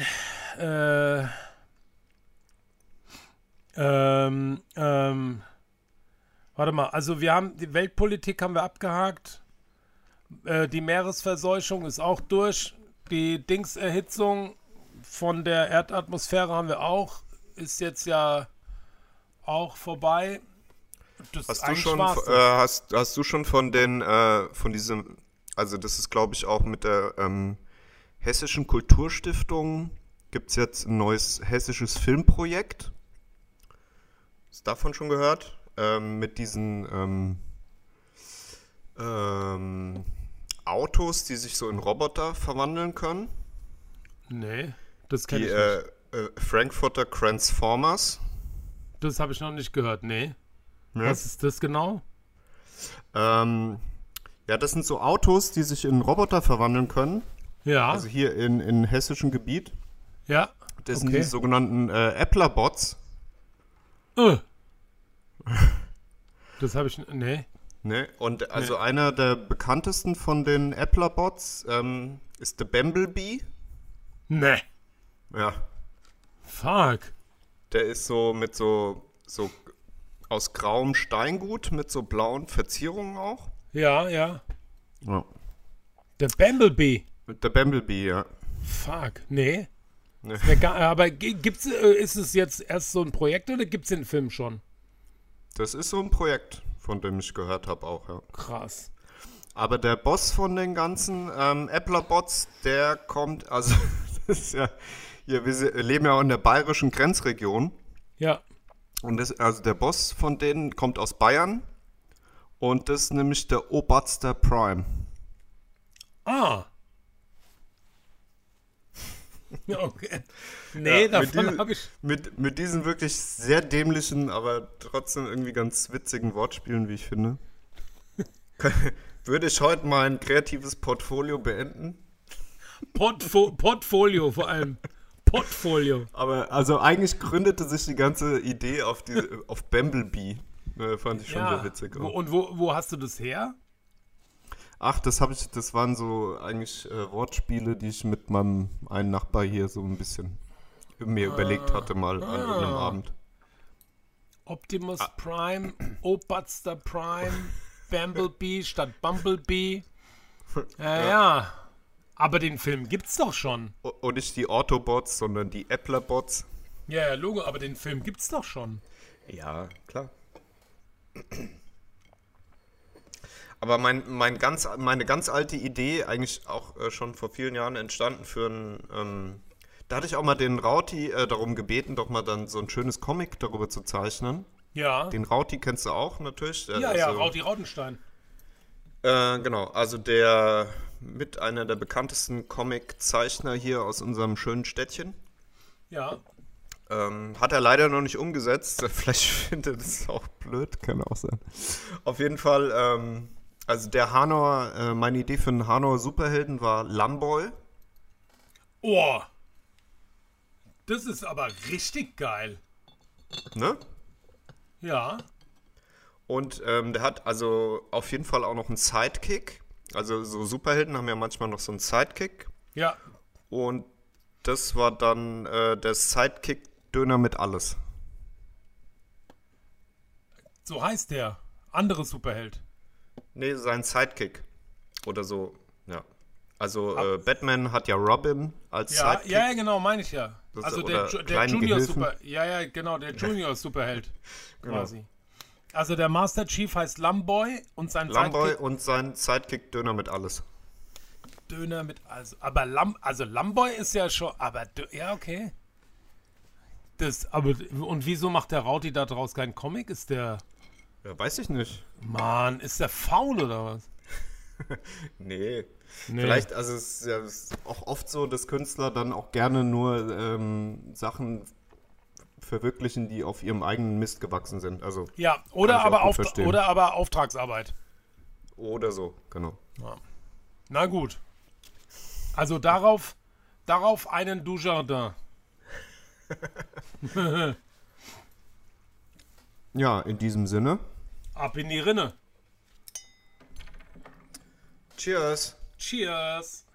äh, ähm, ähm, warte mal, also wir haben, die Weltpolitik haben wir abgehakt, äh, die Meeresverseuchung ist auch durch, die Dingserhitzung von der Erdatmosphäre haben wir auch, ist jetzt ja auch vorbei. Das Hast du schon, äh, hast, hast du schon von den, äh, von diesem, also das ist glaube ich auch mit der ähm, Hessischen Kulturstiftung, gibt es jetzt ein neues hessisches Filmprojekt. Hast du davon schon gehört? Ähm, mit diesen ähm, ähm, Autos, die sich so in Roboter verwandeln können. Nee, das kenne Die ich nicht. äh, äh, Frankfurter Transformers. Das habe ich noch nicht gehört, nee. Ja. Was ist das genau? Ähm, ja, das sind so Autos, die sich in Roboter verwandeln können. Ja, Also hier in, in hessischem Gebiet. ja. Das sind Okay. die sogenannten äh, Appler-Bots. Äh. <laughs> Das habe ich, nee. Ne? Und also einer der bekanntesten von den Appler-Bots ähm, ist der Bumblebee. Nee. Ja. Fuck. Der ist so mit so, so aus grauem Steingut mit so blauen Verzierungen auch. Ja, ja. Ja. Der Bumblebee. Mit der Bumblebee, ja. Fuck. Nee. Nee. Gar- Aber gi- gibt's, äh, ist es jetzt erst so ein Projekt oder gibt es den Film schon? Das ist so ein Projekt, von dem ich gehört habe auch, ja. Krass. Aber der Boss von den ganzen ähm, Appler-Bots, der kommt, also <laughs> das ist ja, hier, wir leben ja auch in der bayerischen Grenzregion. Ja. Und das, also der Boss von denen kommt aus Bayern. Und das ist nämlich der Oberster Prime. Ah. <laughs> Ja, Okay. Nee, Ja, davon habe ich. Mit, mit diesen wirklich sehr dämlichen, aber trotzdem irgendwie ganz witzigen Wortspielen, wie ich finde. <laughs> Würde ich heute mein kreatives Portfolio beenden. Portfo Portfolio vor allem. Portfolio. Aber also eigentlich gründete sich die ganze Idee auf, die, auf Bumblebee. Ne, fand ich schon Ja. sehr witzig. Auch. und wo, wo hast du das her? Ach, das habe ich, das waren so eigentlich äh, Wortspiele, die ich mit meinem einen Nachbar hier so ein bisschen mir überlegt hatte mal an irgendeinem Abend. Optimus Ah. Prime, Oberster Prime, <laughs> Bumblebee statt Bumblebee. Ja, ja. Aber den Film gibt's doch schon. Und nicht die Autobots, sondern die Appler-Bots. Ja, ja, Logo, aber den Film gibt's doch schon. Ja, klar. Aber mein, mein ganz, meine ganz alte Idee, eigentlich auch äh, schon vor vielen Jahren entstanden für ein. Ähm, da hatte ich auch mal den Rauti äh, darum gebeten, doch mal dann so ein schönes Comic darüber zu zeichnen. Ja. Den Rauti kennst du auch natürlich. Der ja, ja, so- Rauti Rautenstein. Äh, genau, also der mit einer der bekanntesten Comic-Zeichner hier aus unserem schönen Städtchen. Ja. Ähm, hat er leider noch nicht umgesetzt. <laughs> Vielleicht findet er das auch blöd, kann auch sein. Auf jeden Fall, ähm, also der Hanauer, äh, meine Idee für einen Hanauer Superhelden war Lamboy. Oh. Das ist aber richtig geil. Ne? Ja. Und ähm, der hat also auf jeden Fall auch noch einen Sidekick. Also so Superhelden haben ja manchmal noch so einen Sidekick. Ja. Und das war dann äh, der Sidekick-Döner mit alles. So heißt der. Andere Superheld. Nee, sein Sidekick. Oder so, ja. Also äh, Batman hat ja Robin als Ja, Sidekick. ja, ja, genau, meine ich ja. Das- Also der, der kleine Junior Gehilfen. Super. Ja, ja, genau, der <laughs> Junior Superheld. Genau. Also der Master Chief heißt Lamboy und sein Lamboy Sidekick und sein Sidekick-Döner mit alles. Döner mit also aber Lam also Lamboy ist ja schon aber ja okay. Das aber und wieso macht der Rauti da draus keinen Comic? Ist der Ja, weiß ich nicht. Mann, ist der faul oder was? <laughs> Nee. Nee. Vielleicht, also es ist ja auch oft so, dass Künstler dann auch gerne nur ähm, Sachen verwirklichen, die auf ihrem eigenen Mist gewachsen sind. Also, Ja, oder aber auf, oder aber Auftragsarbeit. oder so, genau. Na gut. Also darauf darauf einen Dujardin. <laughs> Ja, in diesem Sinne. Ab in die Rinne. Cheers! Cheers.